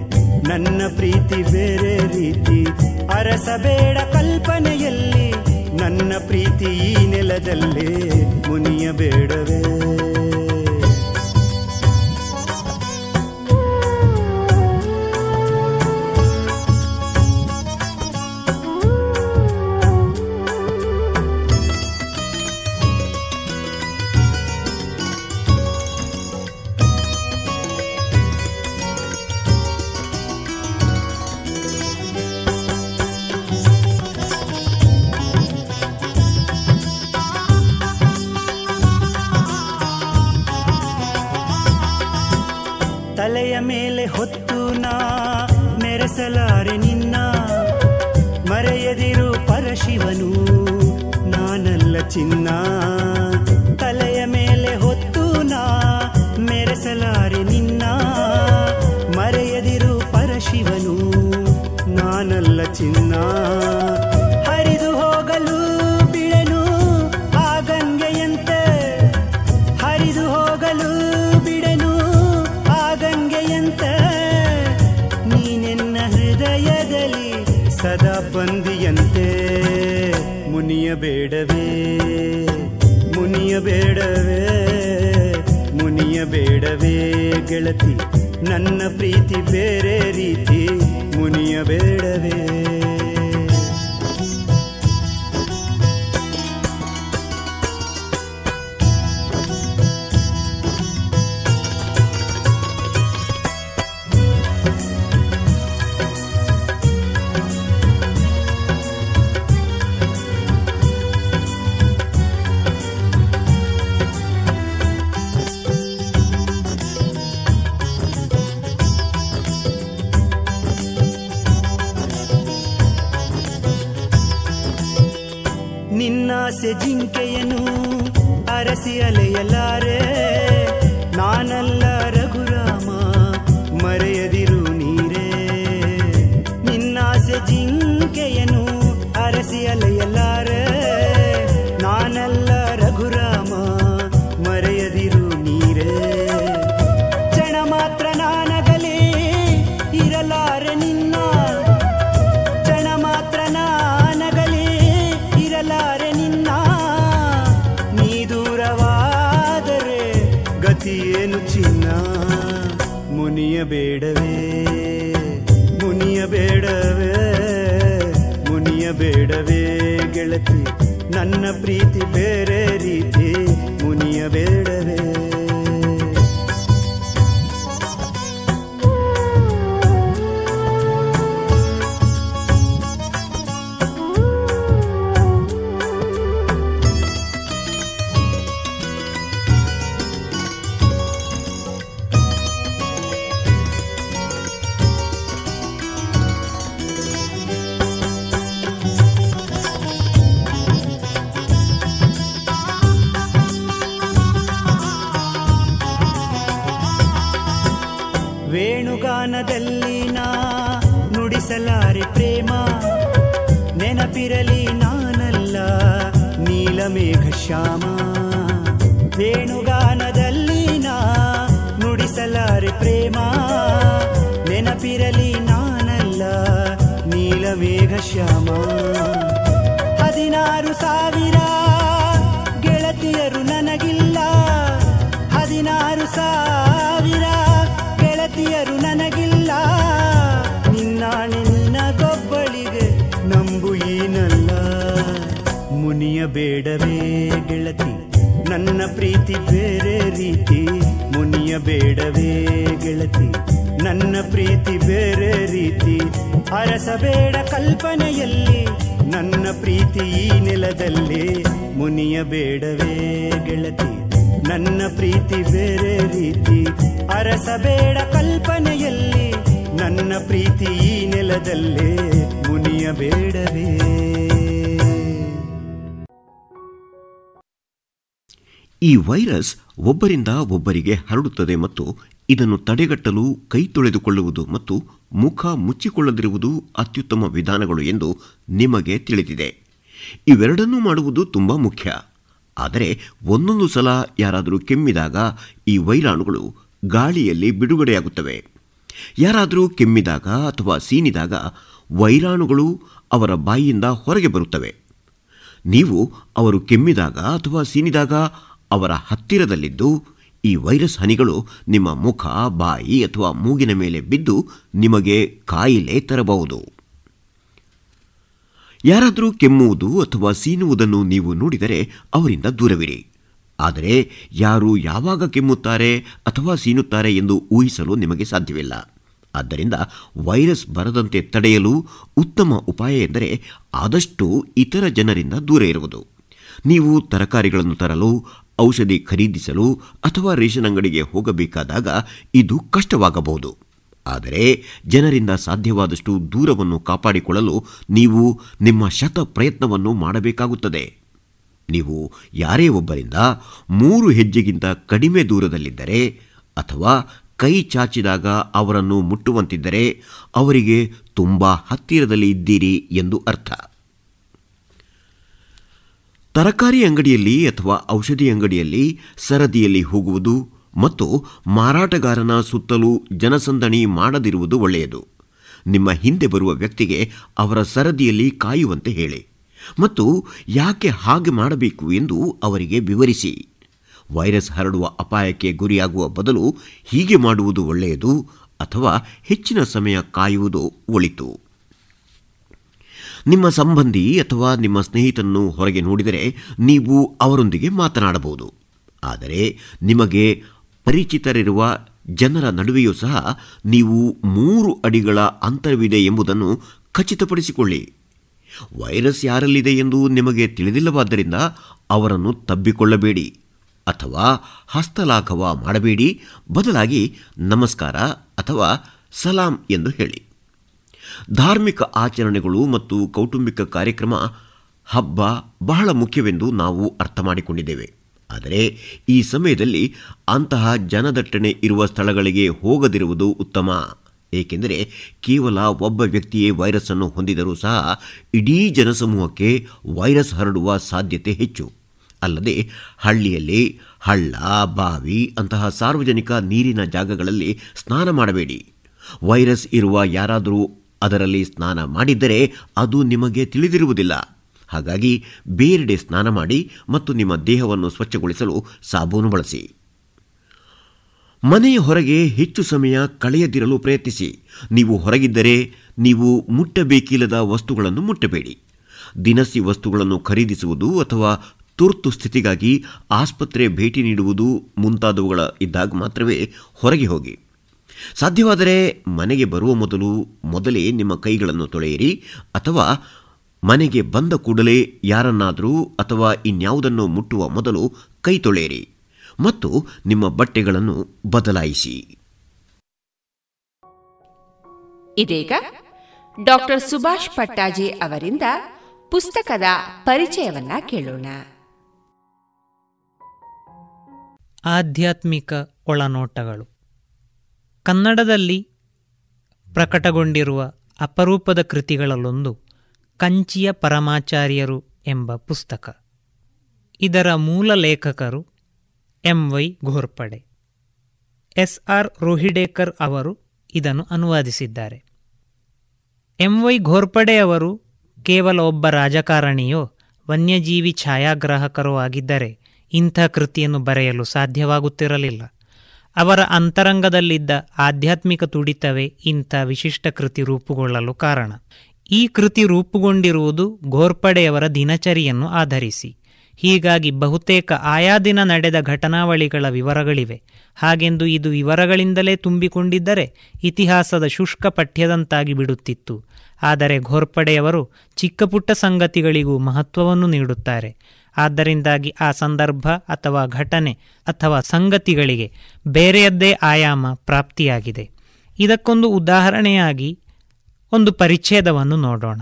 ನನ್ನ ಪ್ರೀತಿ ಬೇರೆ ರೀತಿ. ಅರಸಬೇಡ ಕಲ್ಪನೆಯಲ್ಲಿ, ನನ್ನ ಪ್ರೀತಿ ಈ ನೆಲದಲ್ಲಿ. ಮುನಿಯ 情啊！ಗೆಳತಿ ನನ್ನ ಪ್ರೀತಿ ಬೇರೆ ರೀತಿ ಮುನಿಯ ಬೇಡವೇ? ಪ್ರೀತಿ ಈ ನೆಲದಲ್ಲಿ ಮುನಿಯಬೇಡವೇ ಗೆಳತಿ. ನನ್ನ ಪ್ರೀತಿ ಬೇರೆ ರೀತಿ. ಅರಸಬೇಡ ಕಲ್ಪನೆಯಲ್ಲಿ ನನ್ನ ಪ್ರೀತಿ ಈ ಮುನಿಯ ಬೇಡವೇ. ಈ ವೈರಸ್ ಒಬ್ಬರಿಂದ ಒಬ್ಬರಿಗೆ ಹರಡುತ್ತದೆ ಮತ್ತು ಇದನ್ನು ತಡೆಗಟ್ಟಲು ಕೈ ತೊಳೆದುಕೊಳ್ಳುವುದು ಮತ್ತು ಮುಖ ಮುಚ್ಚಿಕೊಳ್ಳದಿರುವುದು ಅತ್ಯುತ್ತಮ ವಿಧಾನಗಳು ಎಂದು ನಿಮಗೆ ತಿಳಿದಿದೆ. ಇವೆರಡನ್ನೂ ಮಾಡುವುದು ತುಂಬ ಮುಖ್ಯ. ಆದರೆ ಒಂದೊಂದು ಸಲ ಯಾರಾದರೂ ಕೆಮ್ಮಿದಾಗ ಈ ವೈರಾಣುಗಳು ಗಾಳಿಯಲ್ಲಿ ಬಿಡುಗಡೆಯಾಗುತ್ತವೆ. ಯಾರಾದರೂ ಕೆಮ್ಮಿದಾಗ ಅಥವಾ ಸೀನಿದಾಗ ವೈರಾಣುಗಳು ಅವರ ಬಾಯಿಯಿಂದ ಹೊರಗೆ ಬರುತ್ತವೆ. ನೀವು ಅವರು ಕೆಮ್ಮಿದಾಗ ಅಥವಾ ಸೀನಿದಾಗ ಅವರ ಹತ್ತಿರದಲ್ಲಿದ್ದು ಈ ವೈರಸ್ ಹನಿಗಳು ನಿಮ್ಮ ಮುಖ, ಬಾಯಿ ಅಥವಾ ಮೂಗಿನ ಮೇಲೆ ಬಿದ್ದು ನಿಮಗೆ ಕಾಯಿಲೆ ತರಬಹುದು. ಯಾರಾದರೂ ಕೆಮ್ಮುವುದು ಅಥವಾ ಸೀನುವುದನ್ನು ನೀವು ನೋಡಿದರೆ ಅವರಿಂದ ದೂರವಿರಿ. ಆದರೆ ಯಾರು ಯಾವಾಗ ಕೆಮ್ಮುತ್ತಾರೆ ಅಥವಾ ಸೀನುತ್ತಾರೆ ಎಂದು ಊಹಿಸಲು ನಿಮಗೆ ಸಾಧ್ಯವಿಲ್ಲ. ಆದ್ದರಿಂದ ವೈರಸ್ ಬರದಂತೆ ತಡೆಯಲು ಉತ್ತಮ ಉಪಾಯ ಎಂದರೆ ಆದಷ್ಟು ಇತರ ಜನರಿಂದ ದೂರ ಇರುವುದು. ನೀವು ತರಕಾರಿಗಳನ್ನು ತರಲು ಔಷಧಿ ಖರೀದಿಸಲು ಅಥವಾ ರೇಷನ್ ಅಂಗಡಿಗೆ ಹೋಗಬೇಕಾದಾಗ ಇದು ಕಷ್ಟವಾಗಬಹುದು. ಆದರೆ ಜನರಿಂದ ಸಾಧ್ಯವಾದಷ್ಟು ದೂರವನ್ನು ಕಾಪಾಡಿಕೊಳ್ಳಲು ನೀವು ನಿಮ್ಮ ಶತ ಪ್ರಯತ್ನವನ್ನು ಮಾಡಬೇಕಾಗುತ್ತದೆ. ನೀವು ಯಾರೇ ಒಬ್ಬರಿಂದ ಮೂರು ಹೆಜ್ಜೆಗಿಂತ ಕಡಿಮೆ ದೂರದಲ್ಲಿದ್ದರೆ ಅಥವಾ ಕೈ ಚಾಚಿದಾಗ ಅವರನ್ನು ಮುಟ್ಟುವಂತಿದ್ದರೆ ಅವರಿಗೆ ತುಂಬ ಹತ್ತಿರದಲ್ಲಿ ಇದ್ದೀರಿ ಎಂದು ಅರ್ಥ. ತರಕಾರಿ ಅಂಗಡಿಯಲ್ಲಿ ಅಥವಾ ಔಷಧಿ ಅಂಗಡಿಯಲ್ಲಿ ಸರದಿಯಲ್ಲಿ ಹೋಗುವುದು ಮತ್ತು ಮಾರಾಟಗಾರನ ಸುತ್ತಲೂ ಜನಸಂದಣಿ ಮಾಡದಿರುವುದು ಒಳ್ಳೆಯದು. ನಿಮ್ಮ ಹಿಂದೆ ಬರುವ ವ್ಯಕ್ತಿಗೆ ಅವರ ಸರದಿಯಲ್ಲಿ ಕಾಯುವಂತೆ ಹೇಳಿ ಮತ್ತು ಯಾಕೆ ಹಾಗೆ ಮಾಡಬೇಕು ಎಂದು ಅವರಿಗೆ ವಿವರಿಸಿ. ವೈರಸ್ ಹರಡುವ ಅಪಾಯಕ್ಕೆ ಗುರಿಯಾಗುವ ಬದಲು ಹೀಗೆ ಮಾಡುವುದು ಒಳ್ಳೆಯದು ಅಥವಾ ಹೆಚ್ಚಿನ ಸಮಯ ಕಾಯುವುದು ಒಳಿತು. ನಿಮ್ಮ ಸಂಬಂಧಿ ಅಥವಾ ನಿಮ್ಮ ಸ್ನೇಹಿತನನ್ನು ಹೊರಗೆ ನೋಡಿದರೆ ನೀವು ಅವರೊಂದಿಗೆ ಮಾತನಾಡಬಹುದು. ಆದರೆ ನಿಮಗೆ ಪರಿಚಿತರಿರುವ ಜನರ ನಡುವೆಯೂ ಸಹ ನೀವು ಮೂರು ಅಡಿಗಳ ಅಂತರವಿದೆ ಎಂಬುದನ್ನು ಖಚಿತಪಡಿಸಿಕೊಳ್ಳಿ. ವೈರಸ್ ಯಾರಲ್ಲಿದೆ ಎಂದು ನಿಮಗೆ ತಿಳಿದಿಲ್ಲವಾದ್ದರಿಂದ ಅವರನ್ನು ತಬ್ಬಿಕೊಳ್ಳಬೇಡಿ ಅಥವಾ ಹಸ್ತಲಾಘವ ಮಾಡಬೇಡಿ. ಬದಲಾಗಿ ನಮಸ್ಕಾರ ಅಥವಾ ಸಲಾಂ ಎಂದು ಹೇಳಿ. ಧಾರ್ಮಿಕ ಆಚರಣೆಗಳು ಮತ್ತು ಕೌಟುಂಬಿಕ ಕಾರ್ಯಕ್ರಮ ಹಬ್ಬ ಬಹಳ ಮುಖ್ಯವೆಂದು ನಾವು ಅರ್ಥ ಮಾಡಿಕೊಂಡಿದ್ದೇವೆ. ಆದರೆ ಈ ಸಮಯದಲ್ಲಿ ಅಂತಹ ಜನದಟ್ಟಣೆ ಇರುವ ಸ್ಥಳಗಳಿಗೆ ಹೋಗದಿರುವುದು ಉತ್ತಮ. ಏಕೆಂದರೆ ಕೇವಲ ಒಬ್ಬ ವ್ಯಕ್ತಿಯೇ ವೈರಸ್ ಅನ್ನು ಹೊಂದಿದರೂ ಸಹ ಇಡೀ ಜನಸಮೂಹಕ್ಕೆ ವೈರಸ್ ಹರಡುವ ಸಾಧ್ಯತೆ ಹೆಚ್ಚು. ಅಲ್ಲದೆ ಹಳ್ಳಿಯಲ್ಲಿ ಹಳ್ಳ, ಬಾವಿ ಅಂತಹ ಸಾರ್ವಜನಿಕ ನೀರಿನ ಜಾಗಗಳಲ್ಲಿ ಸ್ನಾನ ಮಾಡಬೇಡಿ. ವೈರಸ್ ಇರುವ ಯಾರಾದರೂ ಅದರಲ್ಲಿ ಸ್ನಾನ ಮಾಡಿದ್ದರೆ ಅದು ನಿಮಗೆ ತಿಳಿದಿರುವುದಿಲ್ಲ. ಹಾಗಾಗಿ ಬೇರೆಡೆ ಸ್ನಾನ ಮಾಡಿ ಮತ್ತು ನಿಮ್ಮ ದೇಹವನ್ನು ಸ್ವಚ್ಛಗೊಳಿಸಲು ಸಾಬೂನು ಬಳಸಿ. ಮನೆಯ ಹೊರಗೆ ಹೆಚ್ಚು ಸಮಯ ಕಳೆಯದಿರಲು ಪ್ರಯತ್ನಿಸಿ. ನೀವು ಹೊರಗಿದ್ದರೆ ನೀವು ಮುಟ್ಟಬೇಕಿಲ್ಲದ ವಸ್ತುಗಳನ್ನು ಮುಟ್ಟಬೇಡಿ. ದಿನಸಿ ವಸ್ತುಗಳನ್ನು ಖರೀದಿಸುವುದು ಅಥವಾ ತುರ್ತು ಸ್ಥಿತಿಗಾಗಿ ಆಸ್ಪತ್ರೆ ಭೇಟಿ ನೀಡುವುದು ಮುಂತಾದವುಗಳ ಇದ್ದಾಗ ಮಾತ್ರವೇ ಹೊರಗೆ ಹೋಗಿ. ಸಾಧ್ಯವಾದರೆ ಮನೆಗೆ ಬರುವ ಮೊದಲು ಮೊದಲೇ ನಿಮ್ಮ ಕೈಗಳನ್ನು ತೊಳೆಯಿರಿ ಅಥವಾ ಮನೆಗೆ ಬಂದ ಕೂಡಲೇ ಯಾರನ್ನಾದರೂ ಅಥವಾ ಇನ್ಯಾವುದನ್ನು ಮುಟ್ಟುವ ಮೊದಲು ಕೈ ತೊಳೆಯಿರಿ ಮತ್ತು ನಿಮ್ಮ ಬಟ್ಟೆಗಳನ್ನು ಬದಲಾಯಿಸಿ. ಇದೀಗ ಡಾಕ್ಟರ್ ಸುಭಾಷ್ ಪಟ್ಟಾಜಿ ಅವರಿಂದ ಪುಸ್ತಕದ ಪರಿಚಯವನ್ನ ಕೇಳೋಣ. ಆಧ್ಯಾತ್ಮಿಕ ಒಳನೋಟಗಳು. ಕನ್ನಡದಲ್ಲಿ ಪ್ರಕಟಗೊಂಡಿರುವ ಅಪರೂಪದ ಕೃತಿಗಳಲ್ಲೊಂದು ಕಂಚಿಯ ಪರಮಾಚಾರ್ಯರು ಎಂಬ ಪುಸ್ತಕ. ಇದರ ಮೂಲ ಲೇಖಕರು M Y Ghorpade. S R Rohidekar ಅವರು ಇದನ್ನು ಅನುವಾದಿಸಿದ್ದಾರೆ. ಎಂ ವೈ ಘೋರ್ಪಡೆ ಅವರು ಕೇವಲ ಒಬ್ಬ ರಾಜಕಾರಣಿಯೋ ವನ್ಯಜೀವಿ ಛಾಯಾಗ್ರಾಹಕರೋ ಆಗಿದ್ದರೆ ಇಂಥ ಕೃತಿಯನ್ನು ಬರೆಯಲು ಸಾಧ್ಯವಾಗುತ್ತಿರಲಿಲ್ಲ. ಅವರ ಅಂತರಂಗದಲ್ಲಿದ್ದ ಆಧ್ಯಾತ್ಮಿಕ ತುಡಿತವೇ ಇಂಥ ವಿಶಿಷ್ಟ ಕೃತಿ ರೂಪುಗೊಳ್ಳಲು ಕಾರಣ. ಈ ಕೃತಿ ರೂಪುಗೊಂಡಿರುವುದು ಘೋರ್ಪಡೆಯವರ ದಿನಚರಿಯನ್ನು ಆಧರಿಸಿ. ಹೀಗಾಗಿ ಬಹುತೇಕ ಆಯಾ ದಿನ ನಡೆದ ಘಟನಾವಳಿಗಳ ವಿವರಗಳಿವೆ. ಹಾಗೆಂದು ಇದು ವಿವರಗಳಿಂದಲೇ ತುಂಬಿಕೊಂಡಿದ್ದರೆ ಇತಿಹಾಸದ ಶುಷ್ಕ ಪಠ್ಯದಂತಾಗಿ ಬಿಡುತ್ತಿತ್ತು. ಆದರೆ ಘೋರ್ಪಡೆಯವರು ಚಿಕ್ಕಪುಟ್ಟ ಸಂಗತಿಗಳಿಗೂ ಮಹತ್ವವನ್ನು ನೀಡುತ್ತಾರೆ. ಆದ್ದರಿಂದಾಗಿ ಆ ಸಂದರ್ಭ ಅಥವಾ ಘಟನೆ ಅಥವಾ ಸಂಗತಿಗಳಿಗೆ ಬೇರೆಯದ್ದೇ ಆಯಾಮ ಪ್ರಾಪ್ತಿಯಾಗಿದೆ. ಇದಕ್ಕೊಂದು ಉದಾಹರಣೆಯಾಗಿ ಒಂದು ಪರಿಚ್ಛೇದವನ್ನು ನೋಡೋಣ.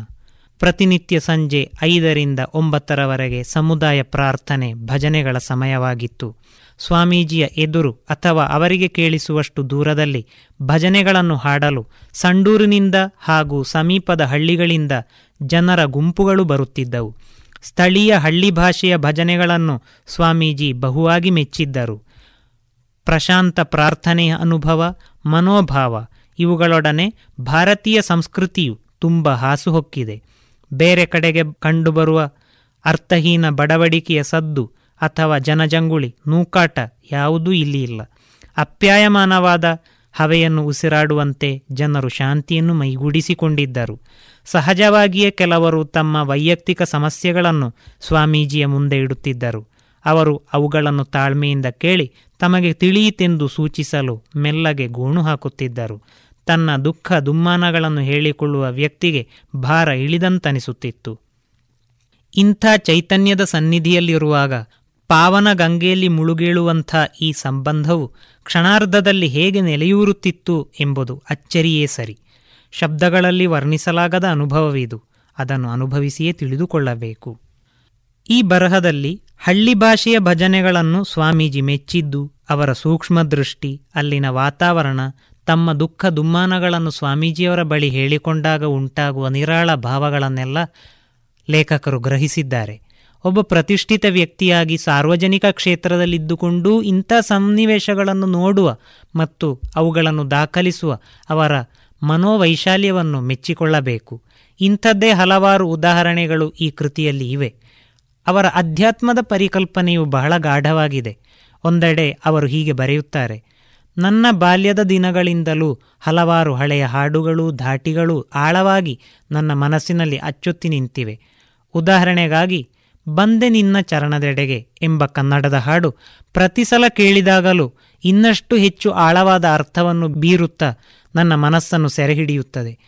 ಪ್ರತಿನಿತ್ಯ ಸಂಜೆ ಐದರಿಂದ ಒಂಬತ್ತರವರೆಗೆ ಸಮುದಾಯ ಪ್ರಾರ್ಥನೆ ಭಜನೆಗಳ ಸಮಯವಾಗಿತ್ತು. ಸ್ವಾಮೀಜಿಯ ಎದುರು ಅಥವಾ ಅವರಿಗೆ ಕೇಳಿಸುವಷ್ಟು ದೂರದಲ್ಲಿ ಭಜನೆಗಳನ್ನು ಹಾಡಲು ಸಂಡೂರಿನಿಂದ ಹಾಗೂ ಸಮೀಪದ ಹಳ್ಳಿಗಳಿಂದ ಜನರ ಗುಂಪುಗಳು ಬರುತ್ತಿದ್ದವು. ಸ್ಥಳೀಯ ಹಳ್ಳಿ ಭಾಷೆಯ ಭಜನೆಗಳನ್ನು ಸ್ವಾಮೀಜಿ ಬಹುವಾಗಿ ಮೆಚ್ಚಿದ್ದರು. ಪ್ರಶಾಂತ ಪ್ರಾರ್ಥನೆಯ ಅನುಭವ, ಮನೋಭಾವ, ಇವುಗಳೊಡನೆ ಭಾರತೀಯ ಸಂಸ್ಕೃತಿಯು ತುಂಬ ಹಾಸುಹೊಕ್ಕಿದೆ ಬೇರೆ ಕಡೆಗೆ ಕಂಡುಬರುವ ಅರ್ಥಹೀನ ಬಡವಡಿಕೆಯ ಸದ್ದು ಅಥವಾ ಜನಜಂಗುಳಿ, ನೂಕಾಟ ಯಾವುದೂ ಇಲ್ಲಿ ಇಲ್ಲ. ಅಪ್ಯಾಯಮಾನವಾದ ಹವೆಯನ್ನು ಉಸಿರಾಡುವಂತೆ ಜನರು ಶಾಂತಿಯನ್ನು ಮೈಗೂಡಿಸಿಕೊಂಡಿದ್ದರು. ಸಹಜವಾಗಿಯೇ ಕೆಲವರು ತಮ್ಮ ವೈಯಕ್ತಿಕ ಸಮಸ್ಯೆಗಳನ್ನು ಸ್ವಾಮೀಜಿಯ ಮುಂದೆ ಇಡುತ್ತಿದ್ದರು. ಅವರು ಅವುಗಳನ್ನು ತಾಳ್ಮೆಯಿಂದ ಕೇಳಿ ತಮಗೆ ತಿಳಿಯಿತೆಂದು ಸೂಚಿಸಲು ಮೆಲ್ಲಗೆ ಗೋಣು ಹಾಕುತ್ತಿದ್ದರು. ತನ್ನ ದುಃಖ ದುಮ್ಮಾನಗಳನ್ನು ಹೇಳಿಕೊಳ್ಳುವ ವ್ಯಕ್ತಿಗೆ ಭಾರ ಇಳಿದಂತನಿಸುತ್ತಿತ್ತು. ಇಂಥ ಚೈತನ್ಯದ ಸನ್ನಿಧಿಯಲ್ಲಿರುವಾಗ ಪಾವನ ಗಂಗೆಯಲ್ಲಿ ಮುಳುಗೇಳುವಂಥ ಈ ಸಂಬಂಧವು ಕ್ಷಣಾರ್ಧದಲ್ಲಿ ಹೇಗೆ ನೆಲೆಯೂರುತ್ತಿತ್ತು ಎಂಬುದು ಅಚ್ಚರಿಯೇ ಸರಿ. ಶಬ್ದಗಳಲ್ಲಿ ವರ್ಣಿಸಲಾಗದ ಅನುಭವವಿದು. ಅದನ್ನು ಅನುಭವಿಸಿಯೇ ತಿಳಿದುಕೊಳ್ಳಬೇಕು. ಈ ಬರಹದಲ್ಲಿ ಹಳ್ಳಿ ಭಾಷೆಯ ಭಜನೆಗಳನ್ನು ಸ್ವಾಮೀಜಿ ಮೆಚ್ಚಿದ್ದು, ಅವರ ಸೂಕ್ಷ್ಮ ದೃಷ್ಟಿ ಅಲ್ಲಿನ ವಾತಾವರಣ, ತಮ್ಮ ದುಃಖ ದುಮ್ಮಾನಗಳನ್ನು ಸ್ವಾಮೀಜಿಯವರ ಬಳಿ ಹೇಳಿಕೊಂಡಾಗ ಉಂಟಾಗುವ ನಿರಾಳ ಭಾವಗಳನ್ನೆಲ್ಲ ಲೇಖಕರು ಗ್ರಹಿಸಿದ್ದಾರೆ. ಒಬ್ಬ ಪ್ರತಿಷ್ಠಿತ ವ್ಯಕ್ತಿಯಾಗಿ ಸಾರ್ವಜನಿಕ ಕ್ಷೇತ್ರದಲ್ಲಿದ್ದುಕೊಂಡೂ ಇಂಥ ಸನ್ನಿವೇಶಗಳನ್ನು ನೋಡುವ ಮತ್ತು ಅವುಗಳನ್ನು ದಾಖಲಿಸುವ ಅವರ ಮನೋವೈಶಾಲ್ಯವನ್ನು ಮೆಚ್ಚಿಕೊಳ್ಳಬೇಕು. ಇಂಥದ್ದೇ ಹಲವಾರು ಉದಾಹರಣೆಗಳು ಈ ಕೃತಿಯಲ್ಲಿ ಇವೆ. ಅವರ ಅಧ್ಯಾತ್ಮದ ಪರಿಕಲ್ಪನೆಯು ಬಹಳ ಗಾಢವಾಗಿದೆ. ಒಂದೆಡೆ ಅವರು ಹೀಗೆ ಬರೆಯುತ್ತಾರೆ, ನನ್ನ ಬಾಲ್ಯದ ದಿನಗಳಿಂದಲೂ ಹಲವಾರು ಹಳೆಯ ಹಾಡುಗಳು, ಧಾಟಿಗಳು ಆಳವಾಗಿ ನನ್ನ ಮನಸ್ಸಿನಲ್ಲಿ ಅಚ್ಚೊತ್ತಿ ನಿಂತಿವೆ. ಉದಾಹರಣೆಗಾಗಿ, ಬಂದೆ ನಿನ್ನ ಚರಣದೆಡೆಗೆ ಎಂಬ ಕನ್ನಡದ ಹಾಡು ಪ್ರತಿ ಸಲ ಕೇಳಿದಾಗಲೂ ಇನ್ನಷ್ಟು ಹೆಚ್ಚು ಆಳವಾದ ಅರ್ಥವನ್ನು ಬೀರುತ್ತಾ ನನ್ನ ಮನಸ್ಸನ್ನು ಸೆರೆಹಿಡಿಯುತ್ತದೆ.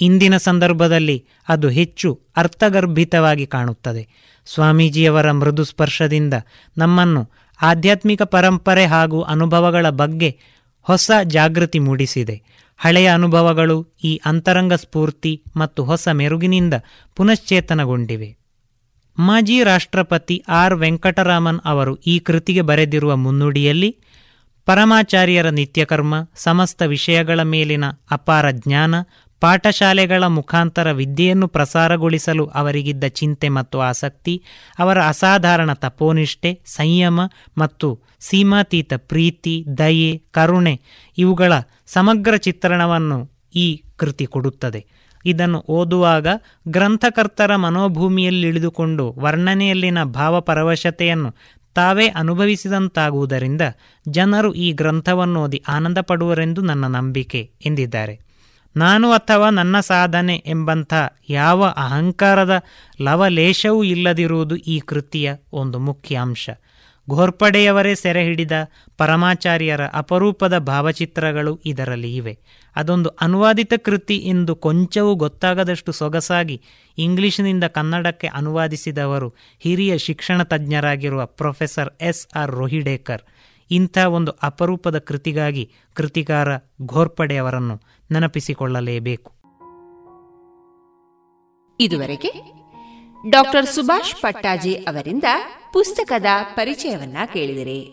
ಇಂದಿನ ಸಂದರ್ಭದಲ್ಲಿ ಅದು ಹೆಚ್ಚು ಅರ್ಥಗರ್ಭಿತವಾಗಿ ಕಾಣುತ್ತದೆ. ಸ್ವಾಮೀಜಿಯವರ ಮೃದು ಸ್ಪರ್ಶದಿಂದ ನಮ್ಮನ್ನು ಆಧ್ಯಾತ್ಮಿಕ ಪರಂಪರೆ ಹಾಗೂ ಅನುಭವಗಳ ಬಗ್ಗೆ ಹೊಸ ಜಾಗೃತಿ ಮೂಡಿಸಿದೆ. ಹಳೆಯ ಅನುಭವಗಳು ಈ ಅಂತರಂಗ ಸ್ಫೂರ್ತಿ ಮತ್ತು ಹೊಸ ಮೆರುಗಿನಿಂದ ಪುನಶ್ಚೇತನಗೊಂಡಿವೆ. ಮಾಜಿ ರಾಷ್ಟ್ರಪತಿ ಆರ್ ವೆಂಕಟರಾಮನ್ ಅವರು ಈ ಕೃತಿಗೆ ಬರೆದಿರುವ ಮುನ್ನುಡಿಯಲ್ಲಿ ಪರಮಾಚಾರ್ಯರ ನಿತ್ಯಕರ್ಮ, ಸಮಸ್ತ ವಿಷಯಗಳ ಮೇಲಿನ ಅಪಾರ ಜ್ಞಾನ, ಪಾಠಶಾಲೆಗಳ ಮುಖಾಂತರ ವಿದ್ಯೆಯನ್ನು ಪ್ರಸಾರಗೊಳಿಸಲು ಅವರಿಗಿದ್ದ ಚಿಂತೆ ಮತ್ತು ಆಸಕ್ತಿ, ಅವರ ಅಸಾಧಾರಣ ತಪೋನಿಷ್ಠೆ, ಸಂಯಮ ಮತ್ತು ಸೀಮಾತೀತ ಪ್ರೀತಿ, ದಯೆ, ಕರುಣೆ ಇವುಗಳ ಸಮಗ್ರ ಚಿತ್ರಣವನ್ನು ಈ ಕೃತಿ ಕೊಡುತ್ತದೆ. ಇದನ್ನು ಓದುವಾಗ ಗ್ರಂಥಕರ್ತರ ಮನೋಭೂಮಿಯಲ್ಲಿಳಿದುಕೊಂಡು ವರ್ಣನೆಯಲ್ಲಿನ ಭಾವಪರವಶತೆಯನ್ನು ತಾವೇ ಅನುಭವಿಸಿದಂತಾಗುವುದರಿಂದ ಜನರು ಈ ಗ್ರಂಥವನ್ನು ಓದಿ ಆನಂದ ಪಡುವರೆಂದು ನನ್ನ ನಂಬಿಕೆ ಎಂದಿದ್ದಾರೆ. ನಾನು ಅಥವಾ ನನ್ನ ಸಾಧನೆ ಎಂಬಂಥ ಯಾವ ಅಹಂಕಾರದ ಲವಲೇಶವೂ ಇಲ್ಲದಿರುವುದು ಈ ಕೃತಿಯ ಒಂದು ಮುಖ್ಯ ಅಂಶ ಘೋರ್ಪಡೆಯವರೇ ಸೆರೆ ಹಿಡಿದ ಪರಮಾಚಾರ್ಯರ ಅಪರೂಪದ ಭಾವಚಿತ್ರಗಳು ಇದರಲ್ಲಿ ಇವೆ. ಅದೊಂದು ಅನುವಾದಿತ ಕೃತಿ ಎಂದು ಕೊಂಚವೂ ಗೊತ್ತಾಗದಷ್ಟು ಸೊಗಸಾಗಿ ಇಂಗ್ಲಿಷ್ನಿಂದ ಕನ್ನಡಕ್ಕೆ ಅನುವಾದಿಸಿದವರು ಹಿರಿಯ ಶಿಕ್ಷಣ ತಜ್ಞರಾಗಿರುವ ಪ್ರೊಫೆಸರ್ ಎಸ್ ಆರ್ ರೋಹಿಡೇಕರ್. ಇಂಥ ಒಂದು ಅಪರೂಪದ ಕೃತಿಗಾಗಿ ಕೃತಿಕಾರ ಘೋರ್ಪಡೆಯವರನ್ನು ನೆನಪಿಸಿಕೊಳ್ಳಲೇಬೇಕು. ಇದುವರೆಗೆ ಡಾಕ್ಟರ್ ಸುಭಾಷ್ ಪಟ್ಟಾಜಿ ಅವರಿಂದ ಪುಸ್ತಕದ ಪರಿಚಯವನ್ನ ಕೇಳಿದಿರಿ.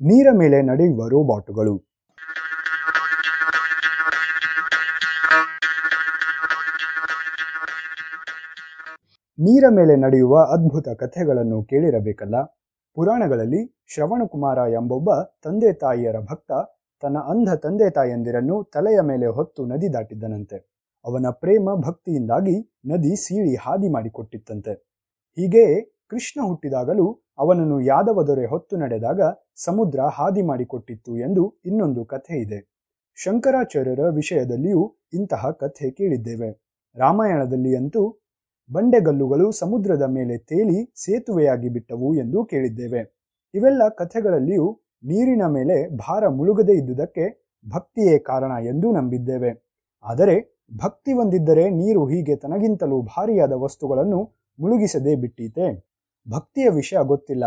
ನೀರ ಮೇಲೆ ನಡೆಯುವ ರೋಬಾಟುಗಳು. ನೀರ ಮೇಲೆ ನಡೆಯುವ ಅದ್ಭುತ ಕಥೆಗಳನ್ನು ಕೇಳಿರಬೇಕಲ್ಲ? ಪುರಾಣಗಳಲ್ಲಿ ಶ್ರವಣಕುಮಾರ ಎಂಬೊಬ್ಬ ತಂದೆ ತಾಯಿಯರ ಭಕ್ತ ತನ್ನ ಅಂಧ ತಂದೆ ತಾಯಿಯಂದಿರನ್ನು ತಲೆಯ ಮೇಲೆ ಹೊತ್ತು ನದಿ ದಾಟಿದ್ದನಂತೆ. ಅವನ ಪ್ರೇಮ ಭಕ್ತಿಯಿಂದಾಗಿ ನದಿ ಸೀಳಿ ಹಾದಿ ಮಾಡಿಕೊಟ್ಟಿತ್ತಂತೆ. ಹೀಗೆಯೇ ಕೃಷ್ಣ ಹುಟ್ಟಿದಾಗಲೂ ಅವನನ್ನು ಯಾದವ ದೊರೆ ಹೊತ್ತು ನಡೆದಾಗ ಸಮುದ್ರ ಹಾದಿ ಮಾಡಿಕೊಟ್ಟಿತ್ತು ಎಂದು ಇನ್ನೊಂದು ಕಥೆ ಇದೆ. ಶಂಕರಾಚಾರ್ಯರ ವಿಷಯದಲ್ಲಿಯೂ ಇಂತಹ ಕಥೆ ಕೇಳಿದ್ದೇವೆ. ರಾಮಾಯಣದಲ್ಲಿ ಅಂತೂ ಬಂಡೆಗಲ್ಲುಗಳು ಸಮುದ್ರದ ಮೇಲೆ ತೇಲಿ ಸೇತುವೆಯಾಗಿ ಬಿಟ್ಟವು ಎಂದು ಕೇಳಿದ್ದೇವೆ. ಇವೆಲ್ಲ ಕಥೆಗಳಲ್ಲಿಯೂ ನೀರಿನ ಮೇಲೆ ಭಾರ ಮುಳುಗದೇ ಇದ್ದುದಕ್ಕೆ ಭಕ್ತಿಯೇ ಕಾರಣ ಎಂದು ನಂಬಿದ್ದೇವೆ. ಆದರೆ ಭಕ್ತಿ ಹೊಂದಿದ್ದರೆ ನೀರು ಹೀಗೆ ತನಗಿಂತಲೂ ಭಾರಿಯಾದ ವಸ್ತುಗಳನ್ನು ಮುಳುಗಿಸದೇ ಬಿಟ್ಟೀತೆ. ಭಕ್ತಿಯ ವಿಷಯ ಗೊತ್ತಿಲ್ಲ.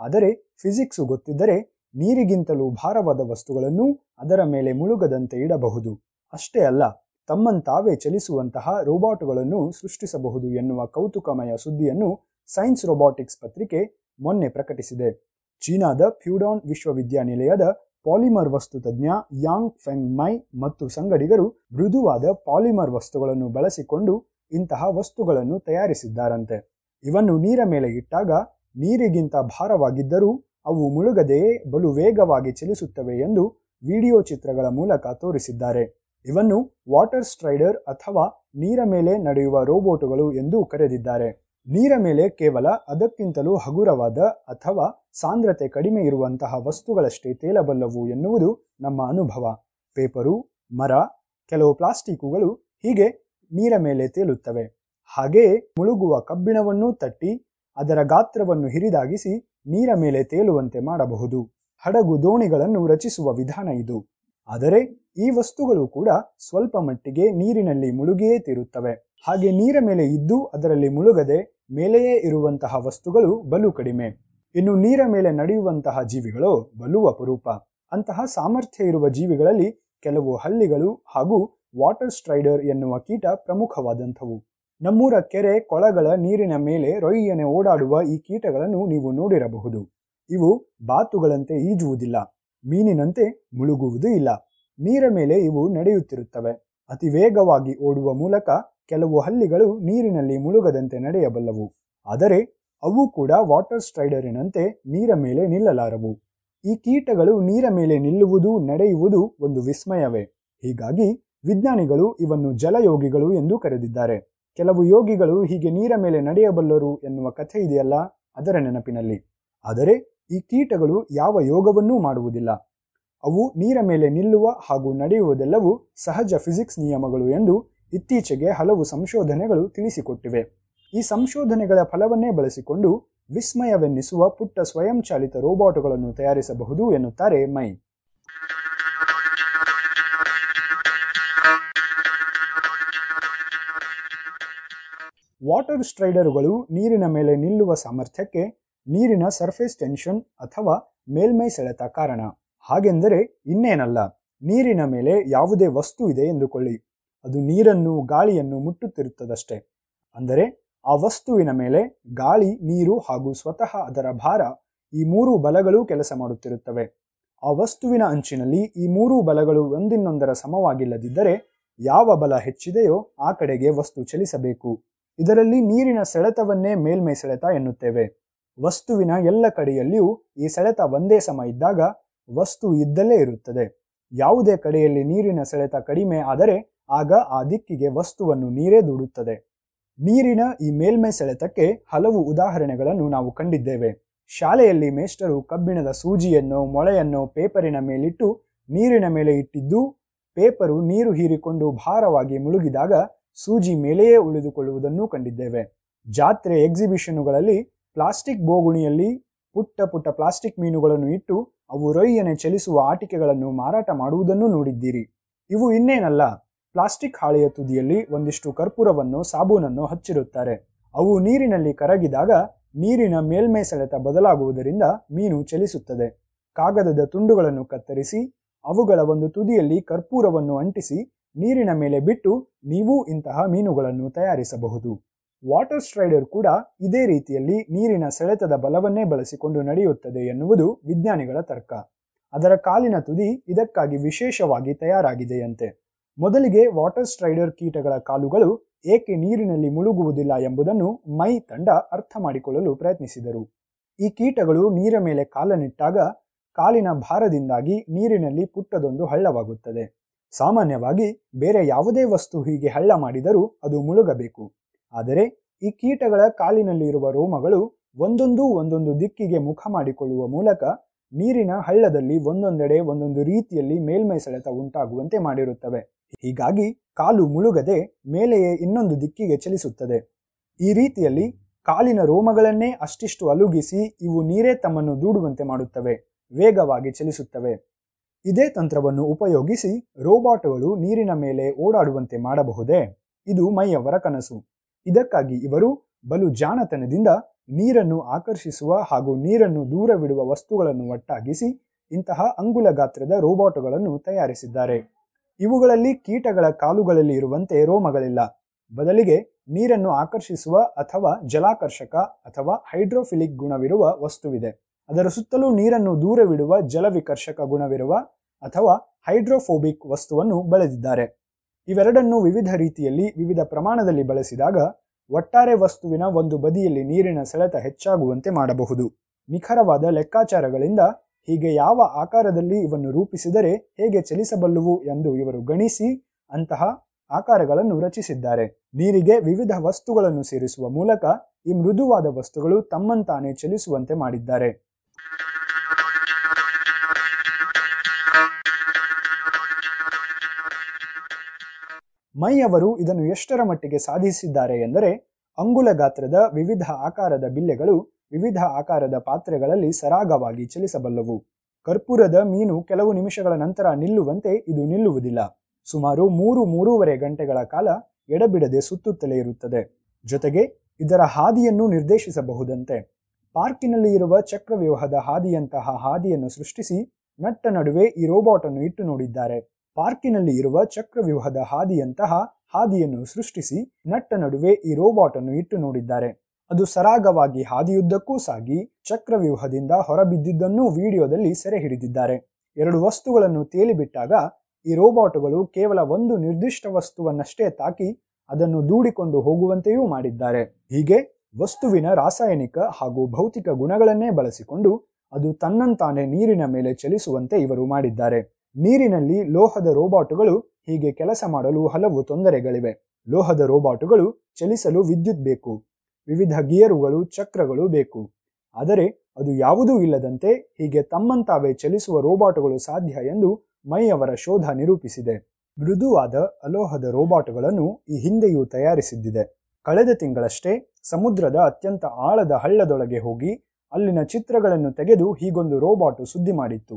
ಆದರೆ ಫಿಸಿಕ್ಸು ಗೊತ್ತಿದ್ದರೆ ನೀರಿಗಿಂತಲೂ ಭಾರವಾದ ವಸ್ತುಗಳನ್ನು ಅದರ ಮೇಲೆ ಮುಳುಗದಂತೆ ಇಡಬಹುದು. ಅಷ್ಟೇ ಅಲ್ಲ, ತಮ್ಮಂತಾವೇ ಚಲಿಸುವಂತಹ ರೋಬೋಟ್ಗಳನ್ನು ಸೃಷ್ಟಿಸಬಹುದು ಎನ್ನುವ ಕೌತುಕಮಯ ಸುದ್ದಿಯನ್ನು ಸೈನ್ಸ್ ರೊಬಾಟಿಕ್ಸ್ ಪತ್ರಿಕೆ ಮೊನ್ನೆ ಪ್ರಕಟಿಸಿದೆ. ಚೀನಾದ ಫ್ಯೂಡಾನ್ ವಿಶ್ವವಿದ್ಯಾನಿಲಯದ ಪಾಲಿಮರ್ ವಸ್ತು ತಜ್ಞ ಯಾಂಗ್ ಫೆಂಗ್ ಮೈ ಮತ್ತು ಸಂಗಡಿಗರು ಮೃದುವಾದ ಪಾಲಿಮರ್ ವಸ್ತುಗಳನ್ನು ಬಳಸಿಕೊಂಡು ಇಂತಹ ವಸ್ತುಗಳನ್ನು ತಯಾರಿಸಿದ್ದಾರಂತೆ. ಇವನ್ನು ನೀರ ಮೇಲೆ ಇಟ್ಟಾಗ ನೀರಿಗಿಂತ ಭಾರವಾಗಿದ್ದರೂ ಅವು ಮುಳುಗದೆಯೇ ಬಲು ವೇಗವಾಗಿ ಚಲಿಸುತ್ತವೆ ಎಂದು ವಿಡಿಯೋ ಚಿತ್ರಗಳ ಮೂಲಕ ತೋರಿಸಿದ್ದಾರೆ. ಇವನ್ನು ವಾಟರ್ ಸ್ಟ್ರೈಡರ್ ಅಥವಾ ನೀರ ಮೇಲೆ ನಡೆಯುವ ರೋಬೋಟುಗಳು ಎಂದು ಕರೆದಿದ್ದಾರೆ. ನೀರ ಮೇಲೆ ಕೇವಲ ಅದಕ್ಕಿಂತಲೂ ಹಗುರವಾದ ಅಥವಾ ಸಾಂದ್ರತೆ ಕಡಿಮೆ ಇರುವಂತಹ ವಸ್ತುಗಳಷ್ಟೇ ತೇಲಬಲ್ಲವು ಎನ್ನುವುದು ನಮ್ಮ ಅನುಭವ. ಪೇಪರು, ಮರ, ಕೆಲವು ಪ್ಲಾಸ್ಟಿಕ್ಕುಗಳು ಹೀಗೆ ನೀರ ಮೇಲೆ ತೇಲುತ್ತವೆ. ಹಾಗೆಯೇ ಮುಳುಗುವ ಕಬ್ಬಿಣವನ್ನೂ ತಟ್ಟಿ ಅದರ ಗಾತ್ರವನ್ನು ಹಿರಿದಾಗಿಸಿ ನೀರ ಮೇಲೆ ತೇಲುವಂತೆ ಮಾಡಬಹುದು. ಹಡಗು ದೋಣಿಗಳನ್ನು ರಚಿಸುವ ವಿಧಾನ ಇದು. ಆದರೆ ಈ ವಸ್ತುಗಳು ಕೂಡ ಸ್ವಲ್ಪ ಮಟ್ಟಿಗೆ ನೀರಿನಲ್ಲಿ ಮುಳುಗಿಯೇ ತೀರುತ್ತವೆ. ಹಾಗೆ ನೀರ ಮೇಲೆ ಇದ್ದು ಅದರಲ್ಲಿ ಮುಳುಗದೆ ಮೇಲೆಯೇ ಇರುವಂತಹ ವಸ್ತುಗಳು ಬಲು ಕಡಿಮೆ. ಇನ್ನು ನೀರ ಮೇಲೆ ನಡೆಯುವಂತಹ ಜೀವಿಗಳು ಬಲು ಅಪರೂಪ. ಅಂತಹ ಸಾಮರ್ಥ್ಯ ಇರುವ ಜೀವಿಗಳಲ್ಲಿ ಕೆಲವು ಹಳ್ಳಿಗಳು ಹಾಗೂ ವಾಟರ್ ಸ್ಟ್ರೈಡರ್ ಎನ್ನುವ ಕೀಟ ಪ್ರಮುಖವಾದಂಥವು. ನಮ್ಮೂರ ಕೆರೆ ಕೊಳಗಳ ನೀರಿನ ಮೇಲೆ ರೊಯ್ಯನೆ ಓಡಾಡುವ ಈ ಕೀಟಗಳನ್ನು ನೀವು ನೋಡಿರಬಹುದು. ಇವು ಬಾತುಗಳಂತೆ ಈಜುವುದಿಲ್ಲ, ಮೀನಿನಂತೆ ಮುಳುಗುವುದೂ ಇಲ್ಲ. ನೀರ ಮೇಲೆ ಇವು ನಡೆಯುತ್ತಿರುತ್ತವೆ. ಅತಿ ವೇಗವಾಗಿ ಓಡುವ ಮೂಲಕ ಕೆಲವು ಹಲ್ಲಿಗಳು ನೀರಿನಲ್ಲಿ ಮುಳುಗದಂತೆ ನಡೆಯಬಲ್ಲವು. ಆದರೆ ಅವು ಕೂಡ ವಾಟರ್ ಸ್ಟ್ರೈಡರಿನಂತೆ ನೀರ ಮೇಲೆ ನಿಲ್ಲಲಾರವು. ಈ ಕೀಟಗಳು ನೀರ ಮೇಲೆ ನಿಲ್ಲುವುದು ನಡೆಯುವುದು ಒಂದು ವಿಸ್ಮಯವೇ. ಹೀಗಾಗಿ ವಿಜ್ಞಾನಿಗಳು ಇವನ್ನು ಜಲಯೋಗಿಗಳು ಎಂದು ಕರೆದಿದ್ದಾರೆ. ಕೆಲವು ಯೋಗಿಗಳು ಹೀಗೆ ನೀರ ಮೇಲೆ ನಡೆಯಬಲ್ಲರು ಎನ್ನುವ ಕಥೆ ಇದೆಯಲ್ಲ, ಅದರ ನೆನಪಿನಲ್ಲಿ. ಆದರೆ ಈ ಕೀಟಗಳು ಯಾವ ಯೋಗವನ್ನೂ ಮಾಡುವುದಿಲ್ಲ. ಅವು ನೀರ ಮೇಲೆ ನಿಲ್ಲುವ ಹಾಗೂ ನಡೆಯುವುದೆಲ್ಲವೂ ಸಹಜ ಫಿಸಿಕ್ಸ್ ನಿಯಮಗಳು ಎಂದು ಇತ್ತೀಚೆಗೆ ಹಲವು ಸಂಶೋಧನೆಗಳು ತಿಳಿಸಿಕೊಟ್ಟಿವೆ. ಈ ಸಂಶೋಧನೆಗಳ ಫಲವನ್ನೇ ಬಳಸಿಕೊಂಡು ವಿಸ್ಮಯವೆನ್ನಿಸುವ ಪುಟ್ಟ ಸ್ವಯಂಚಾಲಿತ ರೋಬೋಟುಗಳನ್ನು ತಯಾರಿಸಬಹುದು ಎನ್ನುತ್ತಾರೆ ಮೈ. ವಾಟರ್ ಸ್ಟ್ರೈಡರುಗಳು ನೀರಿನ ಮೇಲೆ ನಿಲ್ಲುವ ಸಾಮರ್ಥ್ಯಕ್ಕೆ ನೀರಿನ ಸರ್ಫೇಸ್ ಟೆನ್ಷನ್ ಅಥವಾ ಮೇಲ್ಮೈ ಸೆಳೆತ ಕಾರಣ. ಹಾಗೆಂದರೆ ಇನ್ನೇನಲ್ಲ, ನೀರಿನ ಮೇಲೆ ಯಾವುದೇ ವಸ್ತು ಇದೆ ಎಂದುಕೊಳ್ಳಿ. ಅದು ನೀರನ್ನು, ಗಾಳಿಯನ್ನು ಮುಟ್ಟುತ್ತಿರುತ್ತದಷ್ಟೆ. ಅಂದರೆ ಆ ವಸ್ತುವಿನ ಮೇಲೆ ಗಾಳಿ, ನೀರು ಹಾಗೂ ಸ್ವತಃ ಅದರ ಭಾರ ಈ ಮೂರು ಬಲಗಳು ಕೆಲಸ ಮಾಡುತ್ತಿರುತ್ತವೆ. ಆ ವಸ್ತುವಿನ ಅಂಚಿನಲ್ಲಿ ಈ ಮೂರು ಬಲಗಳು ಒಂದಿನ್ನೊಂದರ ಸಮವಾಗಿಲ್ಲದಿದ್ದರೆ ಯಾವ ಬಲ ಹೆಚ್ಚಿದೆಯೋ ಆ ಕಡೆಗೆ ವಸ್ತು ಚಲಿಸಬೇಕು. ಇದರಲ್ಲಿ ನೀರಿನ ಸೆಳೆತವನ್ನೇ ಮೇಲ್ಮೈ ಸೆಳೆತ ಎನ್ನುತ್ತೇವೆ. ವಸ್ತುವಿನ ಎಲ್ಲ ಕಡೆಯಲ್ಲಿಯೂ ಈ ಸೆಳೆತ ಒಂದೇ ಸಮ ಇದ್ದಾಗ ವಸ್ತು ಇದ್ದಲ್ಲೇ ಇರುತ್ತದೆ. ಯಾವುದೇ ಕಡೆಯಲ್ಲಿ ನೀರಿನ ಸೆಳೆತ ಕಡಿಮೆ ಆದರೆ ಆಗ ಆ ದಿಕ್ಕಿಗೆ ವಸ್ತುವನ್ನು ನೀರೇ ದೂಡುತ್ತದೆ. ನೀರಿನ ಈ ಮೇಲ್ಮೈ ಸೆಳೆತಕ್ಕೆ ಹಲವು ಉದಾಹರಣೆಗಳನ್ನು ನಾವು ಕಂಡಿದ್ದೇವೆ. ಶಾಲೆಯಲ್ಲಿ ಮೇಷ್ಟರು ಕಬ್ಬಿಣದ ಸೂಜಿಯನ್ನು, ಮೊಳೆಯನ್ನು ಪೇಪರಿನ ಮೇಲಿಟ್ಟು ನೀರಿನ ಮೇಲೆ ಇಟ್ಟಿದ್ದು, ಪೇಪರು ನೀರು ಹೀರಿಕೊಂಡು ಭಾರವಾಗಿ ಮುಳುಗಿದಾಗ ಸೂಜಿ ಮೇಲೆಯೇ ಉಳಿದುಕೊಳ್ಳುವುದನ್ನು ಕಂಡಿದ್ದೇವೆ. ಜಾತ್ರೆ ಎಕ್ಸಿಬಿಷನ್ನುಗಳಲ್ಲಿ ಪ್ಲಾಸ್ಟಿಕ್ ಬೋಗುಣಿಯಲ್ಲಿ ಪುಟ್ಟ ಪುಟ್ಟ ಪ್ಲಾಸ್ಟಿಕ್ ಮೀನುಗಳನ್ನು ಇಟ್ಟು ಅವು ರೊಯ್ಯನೆ ಚಲಿಸುವ ಆಟಿಕೆಗಳನ್ನು ಮಾರಾಟ ಮಾಡುವುದನ್ನು ನೋಡಿದ್ದೀರಿ. ಇವು ಇನ್ನೇನಲ್ಲ ಪ್ಲಾಸ್ಟಿಕ್ ಹಾಳೆಯ ತುದಿಯಲ್ಲಿ ಒಂದಿಷ್ಟು ಕರ್ಪೂರವನ್ನು ಸಾಬೂನನ್ನು ಹಚ್ಚಿರುತ್ತಾರೆ. ಅವು ನೀರಿನಲ್ಲಿ ಕರಗಿದಾಗ ನೀರಿನ ಮೇಲ್ಮೈ ಸೆಳೆತ ಬದಲಾಗುವುದರಿಂದ ಮೀನು ಚಲಿಸುತ್ತದೆ. ಕಾಗದದ ತುಂಡುಗಳನ್ನು ಕತ್ತರಿಸಿ, ಅವುಗಳ ಒಂದು ತುದಿಯಲ್ಲಿ ಕರ್ಪೂರವನ್ನು ಅಂಟಿಸಿ ನೀರಿನ ಮೇಲೆ ಬಿಟ್ಟು ನೀವು ಇಂತಹ ಮೀನುಗಳನ್ನು ತಯಾರಿಸಬಹುದು. ವಾಟರ್ ಸ್ಟ್ರೈಡರ್ ಕೂಡ ಇದೇ ರೀತಿಯಲ್ಲಿ ನೀರಿನ ಸೆಳೆತದ ಬಲವನ್ನೇ ಬಳಸಿಕೊಂಡು ನಡೆಯುತ್ತದೆ ಎನ್ನುವುದು ವಿಜ್ಞಾನಿಗಳ ತರ್ಕ. ಅದರ ಕಾಲಿನ ತುದಿ ಇದಕ್ಕಾಗಿ ವಿಶೇಷವಾಗಿ ತಯಾರಾಗಿದೆಯಂತೆ. ಮೊದಲಿಗೆ ವಾಟರ್ ಸ್ಟ್ರೈಡರ್ ಕೀಟಗಳ ಕಾಲುಗಳು ಏಕೆ ನೀರಿನಲ್ಲಿ ಮುಳುಗುವುದಿಲ್ಲ ಎಂಬುದನ್ನು ಮೈ ತಂಡ ಅರ್ಥ ಮಾಡಿಕೊಳ್ಳಲು ಪ್ರಯತ್ನಿಸಿದರು. ಈ ಕೀಟಗಳು ನೀರ ಮೇಲೆ ಕಾಲನಿಟ್ಟಾಗ ಕಾಲಿನ ಭಾರದಿಂದಾಗಿ ನೀರಿನಲ್ಲಿ ಪುಟ್ಟದೊಂದು ಹಳ್ಳವಾಗುತ್ತದೆ. ಸಾಮಾನ್ಯವಾಗಿ ಬೇರೆ ಯಾವುದೇ ವಸ್ತು ಹೀಗೆ ಹಳ್ಳ ಮಾಡಿದರೂ ಅದು ಮುಳುಗಬೇಕು. ಆದರೆ ಈ ಕೀಟಗಳ ಕಾಲಿನಲ್ಲಿರುವ ರೋಮಗಳು ಒಂದೊಂದು ಒಂದೊಂದು ದಿಕ್ಕಿಗೆ ಮುಖ ಮಾಡಿಕೊಳ್ಳುವ ಮೂಲಕ ನೀರಿನ ಹಳ್ಳದಲ್ಲಿ ಒಂದೊಂದೆಡೆ ಒಂದೊಂದು ರೀತಿಯಲ್ಲಿ ಮೇಲ್ಮೈ ಸೆಳೆತ ಉಂಟಾಗುವಂತೆ ಮಾಡಿರುತ್ತವೆ. ಹೀಗಾಗಿ ಕಾಲು ಮುಳುಗದೆ ಮೇಲೆಯೇ ಇನ್ನೊಂದು ದಿಕ್ಕಿಗೆ ಚಲಿಸುತ್ತದೆ. ಈ ರೀತಿಯಲ್ಲಿ ಕಾಲಿನ ರೋಮಗಳನ್ನೇ ಅಷ್ಟಿಷ್ಟು ಅಲುಗಿಸಿ ಇವು ನೀರೇ ತಮ್ಮನ್ನು ದೂಡುವಂತೆ ಮಾಡುತ್ತವೆ. ವೇಗವಾಗಿ ಚಲಿಸುತ್ತವೆ. ಇದೇ ತಂತ್ರವನ್ನು ಉಪಯೋಗಿಸಿ ರೋಬೋಟ್ಗಳು ನೀರಿನ ಮೇಲೆ ಓಡಾಡುವಂತೆ ಮಾಡಬಹುದೇ? ಇದು ಮೈಯವರ ಕನಸು. ಇದಕ್ಕಾಗಿ ಇವರು ಬಲು ಜಾಣತನದಿಂದ ನೀರನ್ನು ಆಕರ್ಷಿಸುವ ಹಾಗೂ ನೀರನ್ನು ದೂರವಿಡುವ ವಸ್ತುಗಳನ್ನು ಒಟ್ಟಾಗಿಸಿ ಇಂತಹ ಅಂಗುಲ ಗಾತ್ರದ ರೋಬೋಟ್ಗಳನ್ನು ತಯಾರಿಸಿದ್ದಾರೆ. ಇವುಗಳಲ್ಲಿ ಕೀಟಗಳ ಕಾಲುಗಳಲ್ಲಿ ಇರುವಂತೆ ರೋಮಗಳಿಲ್ಲ. ಬದಲಿಗೆ ನೀರನ್ನು ಆಕರ್ಷಿಸುವ ಅಥವಾ ಜಲಾಕರ್ಷಕ ಅಥವಾ ಹೈಡ್ರೋಫಿಲಿಕ್ ಗುಣವಿರುವ ವಸ್ತುವಿದೆ. ಅದರ ಸುತ್ತಲೂ ನೀರನ್ನು ದೂರವಿಡುವ ಜಲವಿಕರ್ಷಕ ಗುಣವಿರುವ ಅಥವಾ ಹೈಡ್ರೋಫೋಬಿಕ್ ವಸ್ತುವನ್ನು ಬಳಸಿದ್ದಾರೆ ಇವೆರಡನ್ನು ವಿವಿಧ ರೀತಿಯಲ್ಲಿ ವಿವಿಧ ಪ್ರಮಾಣದಲ್ಲಿ ಬಳಸಿದಾಗ ಒಟ್ಟಾರೆ ವಸ್ತುವಿನ ಒಂದು ಬದಿಯಲ್ಲಿ ನೀರಿನ ಸೆಳೆತ ಹೆಚ್ಚಾಗುವಂತೆ ಮಾಡಬಹುದು. ನಿಖರವಾದ ಲೆಕ್ಕಾಚಾರಗಳಿಂದ ಹೀಗೆ ಯಾವ ಆಕಾರದಲ್ಲಿ ಇವನ್ನು ರೂಪಿಸಿದರೆ ಹೇಗೆ ಚಲಿಸಬಲ್ಲುವು ಎಂದು ಇವರು ಗಣಿಸಿ ಅಂತಹ ಆಕಾರಗಳನ್ನು ರಚಿಸಿದ್ದಾರೆ. ನೀರಿಗೆ ವಿವಿಧ ವಸ್ತುಗಳನ್ನು ಸೇರಿಸುವ ಮೂಲಕ ಈ ಮೃದುವಾದ ವಸ್ತುಗಳು ತಮ್ಮಂತಾನೆ ಚಲಿಸುವಂತೆ ಮಾಡಿದ್ದಾರೆ. ಮೈ ಅವರು ಇದನ್ನು ಎಷ್ಟರ ಮಟ್ಟಿಗೆ ಸಾಧಿಸಿದ್ದಾರೆ ಎಂದರೆ ಅಂಗುಲ ಗಾತ್ರದ ವಿವಿಧ ಆಕಾರದ ಬಿಲ್ಲೆಗಳು ವಿವಿಧ ಆಕಾರದ ಪಾತ್ರೆಗಳಲ್ಲಿ ಸರಾಗವಾಗಿ ಚಲಿಸಬಲ್ಲವು. ಕರ್ಪೂರದ ಮೀನು ಕೆಲವು ನಿಮಿಷಗಳ ನಂತರ ನಿಲ್ಲುವಂತೆ ಇದು ನಿಲ್ಲುವುದಿಲ್ಲ. ಸುಮಾರು ಮೂರು ಮೂರೂವರೆ ಗಂಟೆಗಳ ಕಾಲ ಎಡಬಿಡದೆ ಸುತ್ತುತ್ತಲೇ ಇರುತ್ತದೆ. ಜೊತೆಗೆ ಇದರ ಹಾದಿಯನ್ನು ನಿರ್ದೇಶಿಸಬಹುದಂತೆ. ಪಾರ್ಕಿನಲ್ಲಿ ಇರುವ ಚಕ್ರವ್ಯೂಹದ ಹಾದಿಯಂತಹ ಹಾದಿಯನ್ನು ಸೃಷ್ಟಿಸಿ ನಟ್ಟ ನಡುವೆ ಈ ರೋಬೋಟ್ ಅನ್ನು ಇಟ್ಟು ನೋಡಿದ್ದಾರೆ. ಪಾರ್ಕಿನಲ್ಲಿ ಇರುವ ಚಕ್ರವ್ಯೂಹದ ಹಾದಿಯಂತಹ ಹಾದಿಯನ್ನು ಸೃಷ್ಟಿಸಿ ನಟ್ಟ ನಡುವೆ ಈ ರೋಬೋಟ್ ಅನ್ನು ಇಟ್ಟು ನೋಡಿದ್ದಾರೆ. ಅದು ಸರಾಗವಾಗಿ ಹಾದಿಯುದ್ದಕ್ಕೂ ಸಾಗಿ ಚಕ್ರವ್ಯೂಹದಿಂದ ಹೊರಬಿದ್ದಿದ್ದನ್ನೂ ವಿಡಿಯೋದಲ್ಲಿ ಸೆರೆ ಹಿಡಿದಿದ್ದಾರೆ. ಎರಡು ವಸ್ತುಗಳನ್ನು ತೇಲಿಬಿಟ್ಟಾಗ ಈ ರೋಬೋಟ್ಗಳು ಕೇವಲ ಒಂದು ನಿರ್ದಿಷ್ಟ ವಸ್ತುವನ್ನಷ್ಟೇ ತಾಕಿ ಅದನ್ನು ದೂಡಿಕೊಂಡು ಹೋಗುವಂತೆಯೂ ಮಾಡಿದ್ದಾರೆ. ಹೀಗೆ ವಸ್ತುವಿನ ರಾಸಾಯನಿಕ ಹಾಗೂ ಭೌತಿಕ ಗುಣಗಳನ್ನೇ ಬಳಸಿಕೊಂಡು ಅದು ತನ್ನಂತಾನೆ ನೀರಿನ ಮೇಲೆ ಚಲಿಸುವಂತೆ ಇವರು ಮಾಡಿದ್ದಾರೆ. ನೀರಿನಲ್ಲಿ ಲೋಹದ ರೋಬಾಟುಗಳು ಹೀಗೆ ಕೆಲಸ ಮಾಡಲು ಹಲವು ತೊಂದರೆಗಳಿವೆ. ಲೋಹದ ರೋಬಾಟುಗಳು ಚಲಿಸಲು ವಿದ್ಯುತ್ ಬೇಕು. ವಿವಿಧ ಗಿಯರುಗಳು ಚಕ್ರಗಳು ಬೇಕು. ಆದರೆ ಅದು ಯಾವುದೂ ಇಲ್ಲದಂತೆ ಹೀಗೆ ತಮ್ಮಂತಾವೇ ಚಲಿಸುವ ರೋಬಾಟುಗಳು ಸಾಧ್ಯ ಎಂದು ಮೈ ಅವರ ಶೋಧ ನಿರೂಪಿಸಿದೆ. ಮೃದುವಾದ ಅಲೋಹದ ರೋಬೋಟ್ಗಳನ್ನು ಈ ಹಿಂದೆಯೂ ತಯಾರಿಸಿದ್ದಿದೆ. ಕಳೆದ ತಿಂಗಳಷ್ಟೇ ಸಮುದ್ರದ ಅತ್ಯಂತ ಆಳದ ಹಳ್ಳದೊಳಗೆ ಹೋಗಿ ಅಲ್ಲಿನ ಚಿತ್ರಗಳನ್ನು ತೆಗೆದು ಹೀಗೊಂದು ರೋಬಾಟು ಸುದ್ದಿ ಮಾಡಿತ್ತು.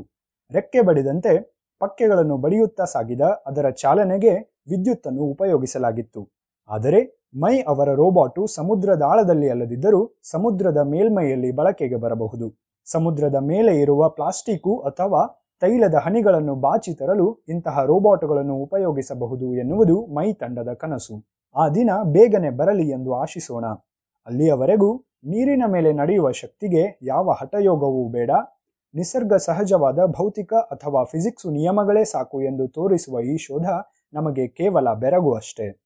ರೆಕ್ಕೆ ಬಡಿದಂತೆ ಪಕ್ಕೆಗಳನ್ನು ಬಡಿಯುತ್ತಾ ಸಾಗಿದ ಅದರ ಚಾಲನೆಗೆ ವಿದ್ಯುತ್ತನ್ನು ಉಪಯೋಗಿಸಲಾಗಿತ್ತು. ಆದರೆ ಮೈ ಅವರ ರೋಬಾಟು ಸಮುದ್ರದ ಆಳದಲ್ಲಿ ಅಲ್ಲದಿದ್ದರೂ ಸಮುದ್ರದ ಮೇಲ್ಮೈಯಲ್ಲಿ ಬಳಕೆಗೆ ಬರಬಹುದು. ಸಮುದ್ರದ ಮೇಲೆ ಇರುವ ಪ್ಲಾಸ್ಟಿಕು ಅಥವಾ ತೈಲದ ಹನಿಗಳನ್ನು ಬಾಚಿ ತರಲು ಇಂತಹ ರೋಬಾಟುಗಳನ್ನು ಉಪಯೋಗಿಸಬಹುದು ಎನ್ನುವುದು ಮೈ ತಂಡದ ಕನಸು. ಆ ದಿನ ಬೇಗನೆ ಬರಲಿ ಎಂದು ಆಶಿಸೋಣ. ಅಲ್ಲಿಯವರೆಗೂ ನೀರಿನ ಮೇಲೆ ನಡೆಯುವ ಶಕ್ತಿಗೆ ಯಾವ ಹಠಯೋಗವೂ ಬೇಡ. ನಿಸರ್ಗ ಸಹಜವಾದ ಭೌತಿಕ ಅಥವಾ ಫಿಸಿಕ್ಸ್ ನಿಯಮಗಳೇ ಸಾಕು ಎಂದು ತೋರಿಸುವ ಈ ಶೋಧ ನಮಗೆ ಕೇವಲ ಬೆರಗು ಅಷ್ಟೇ.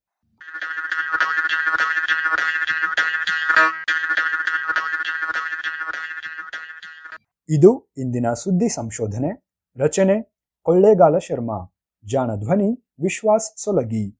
ಇದು ಇಂದಿನ ಸುದ್ದಿ ಸಂಶೋಧನೆ. ರಚನೆ ಕೊಳ್ಳೇಗಾಲ ಶರ್ಮಾ. ಜಾಣ ಧ್ವನಿ ವಿಶ್ವಾಸ್ ಸೊಲಗಿ.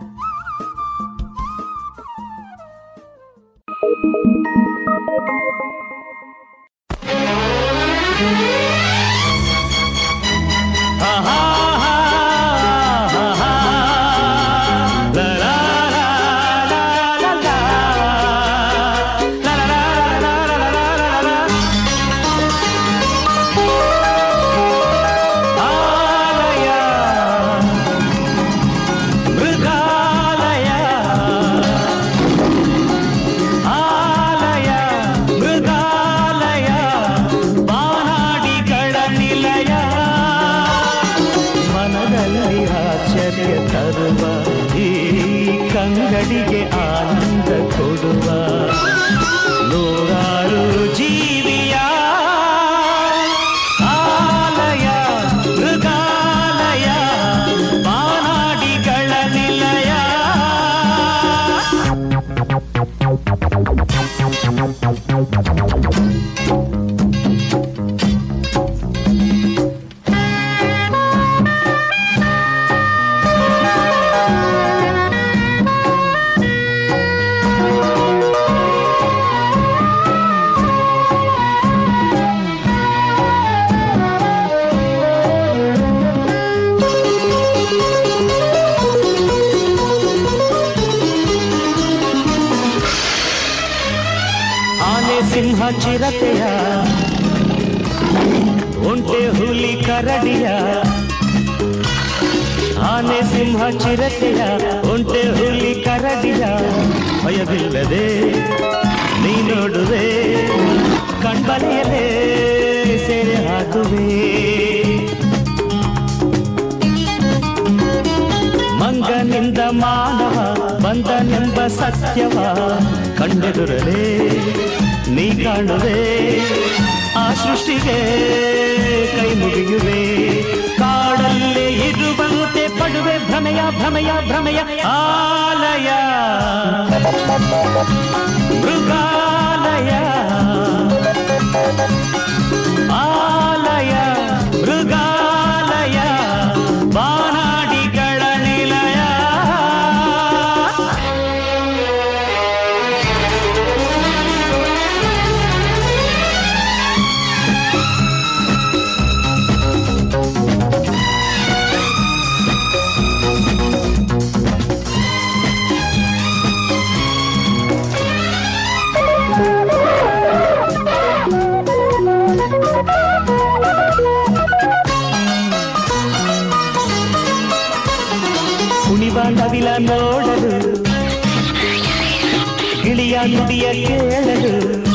ನುಡಿಯ ಕೇಳಲು.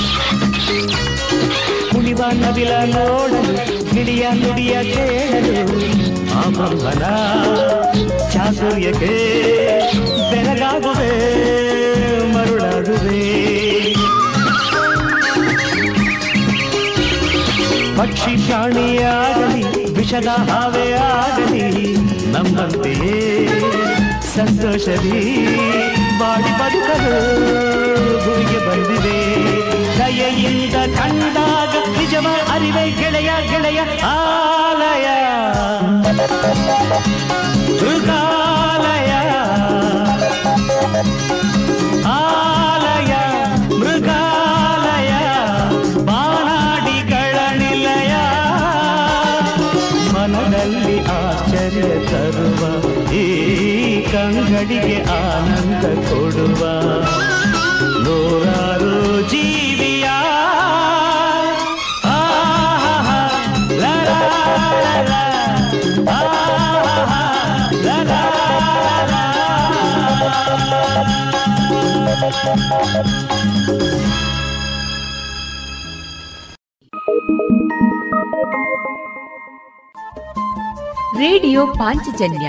ಕುಣಿವ ನವಿಲ ನೋಡಲು ಗಿಳಿಯ ನುಡಿಯ ಕೇಳಲು. ಆ ಚಾತುರ್ಯಕ್ಕೆ ಬೆಳಗಾಗುವೆ ಮರುಳಾಗುವೆ. ಪಕ್ಷಿ ಪ್ರಾಣಿಯಾಗಲಿ, ವಿಷದ ಹಾವೆ ಆಗಲಿ, ನಮ್ಮಂತೆಯೇ ಸಂತೋಷದಿ ಬಾಡಿ ಬದುಕಲು ಭೂಮಿಗೆ ಬಂದಿದೆ ದಯೆಯಿಂದ ಕಂಡಾಗ ನಿಜವ ಅರಿವೆ ಗೆಳೆಯ ಗೆಳೆಯ ಆಲಯ ಮೃಗಾಲಯ ಆಲಯ ಮೃಗಾಲಯ ಬಾನಾಡಿಗಳ ನಿಲಯ ಮನದಲ್ಲಿ ಆಶ್ಚರ್ಯ ತರುವ ಈ ಕಂಗಡಿಗೆ ಆನಂದ ಕೊಡುವ ನೂರಾರು ಜೀವಿಯ ಆಹಾಹಾ, ಲಲಾ, ಲಲಾ, ಆಹಾಹಾ, ಲಲಾ, ರೇಡಿಯೋ ಪಾಂಚಜನ್ಯ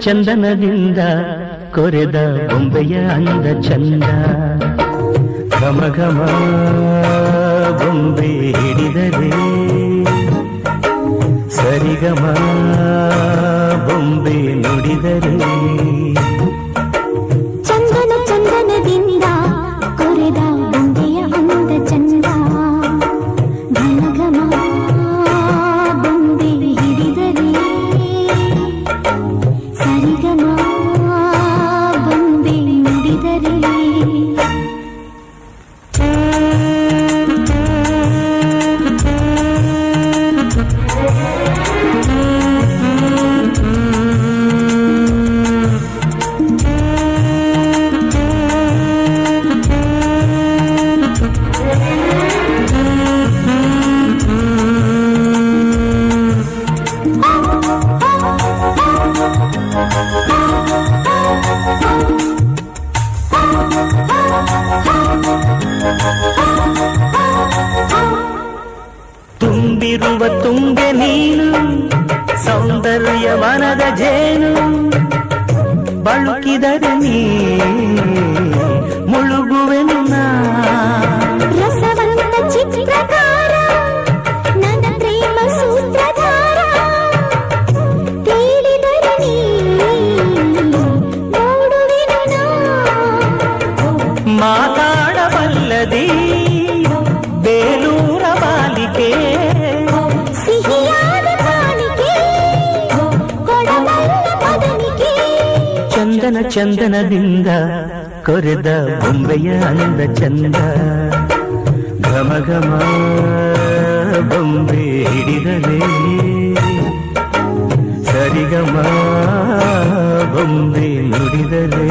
ಚಂದನದಿಂದ ಕೊರೆದ ಬೊಂಬೆಯ ಅಂದ ಚಂದ. ಘಮ ಘಮ ಬೊಂಬೆ ಹಿಡಿದರೆ ಸರಿಗಮ ಬೊಂಬೆ ನುಡಿದರೆ ಚಂದನದಿಂದ ಕೊರೆದ ಬೊಂಬೆಯ ಅಂದ ಚಂದ. ಘಮ ಘಮ ಬೊಂಬೆ ಹಿಡಿದಲೇ. ಸರಿಗಮ ಬೊಂಬೆ ನುಡಿದಲೇ.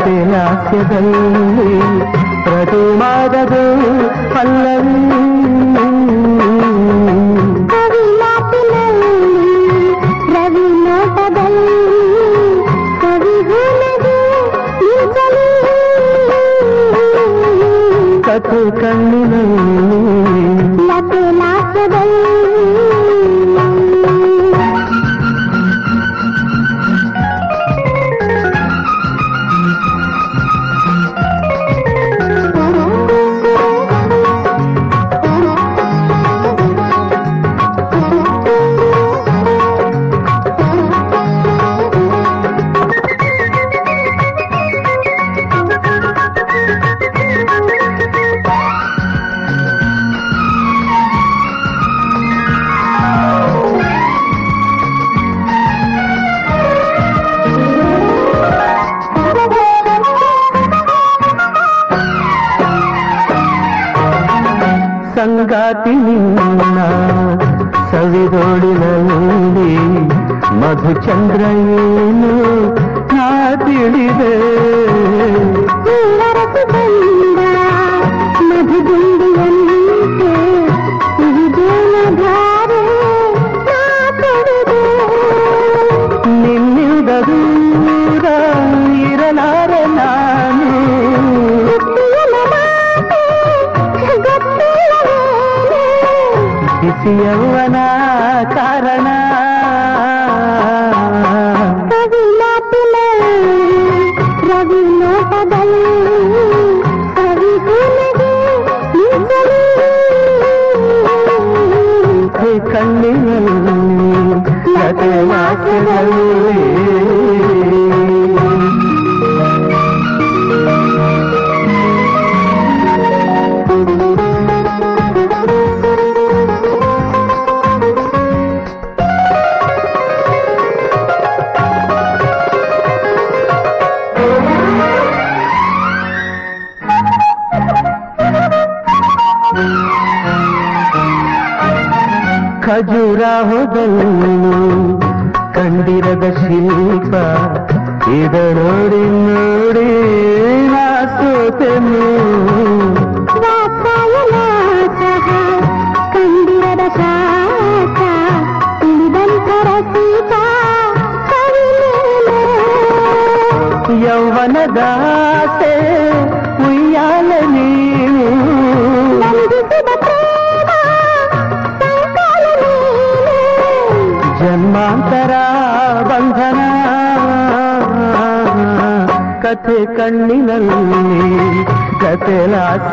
ಕತೆ ಹಾಸ್ಯದಲ್ಲಿ ಪ್ರತಿ ಮಾದದು ಪಲ್ಲವಿ ಕಥೆ ಕಣ್ಣಿ ಹುಚ್ಚನ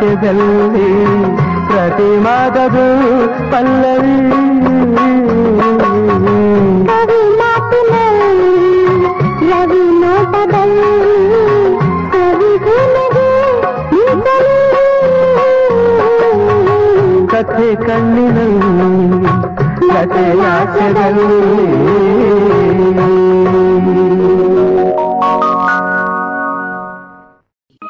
ರಾಜ್ಯದಲ್ಲಿ ಪ್ರತಿ ಮಾದದು ಪಲ್ಲವಿ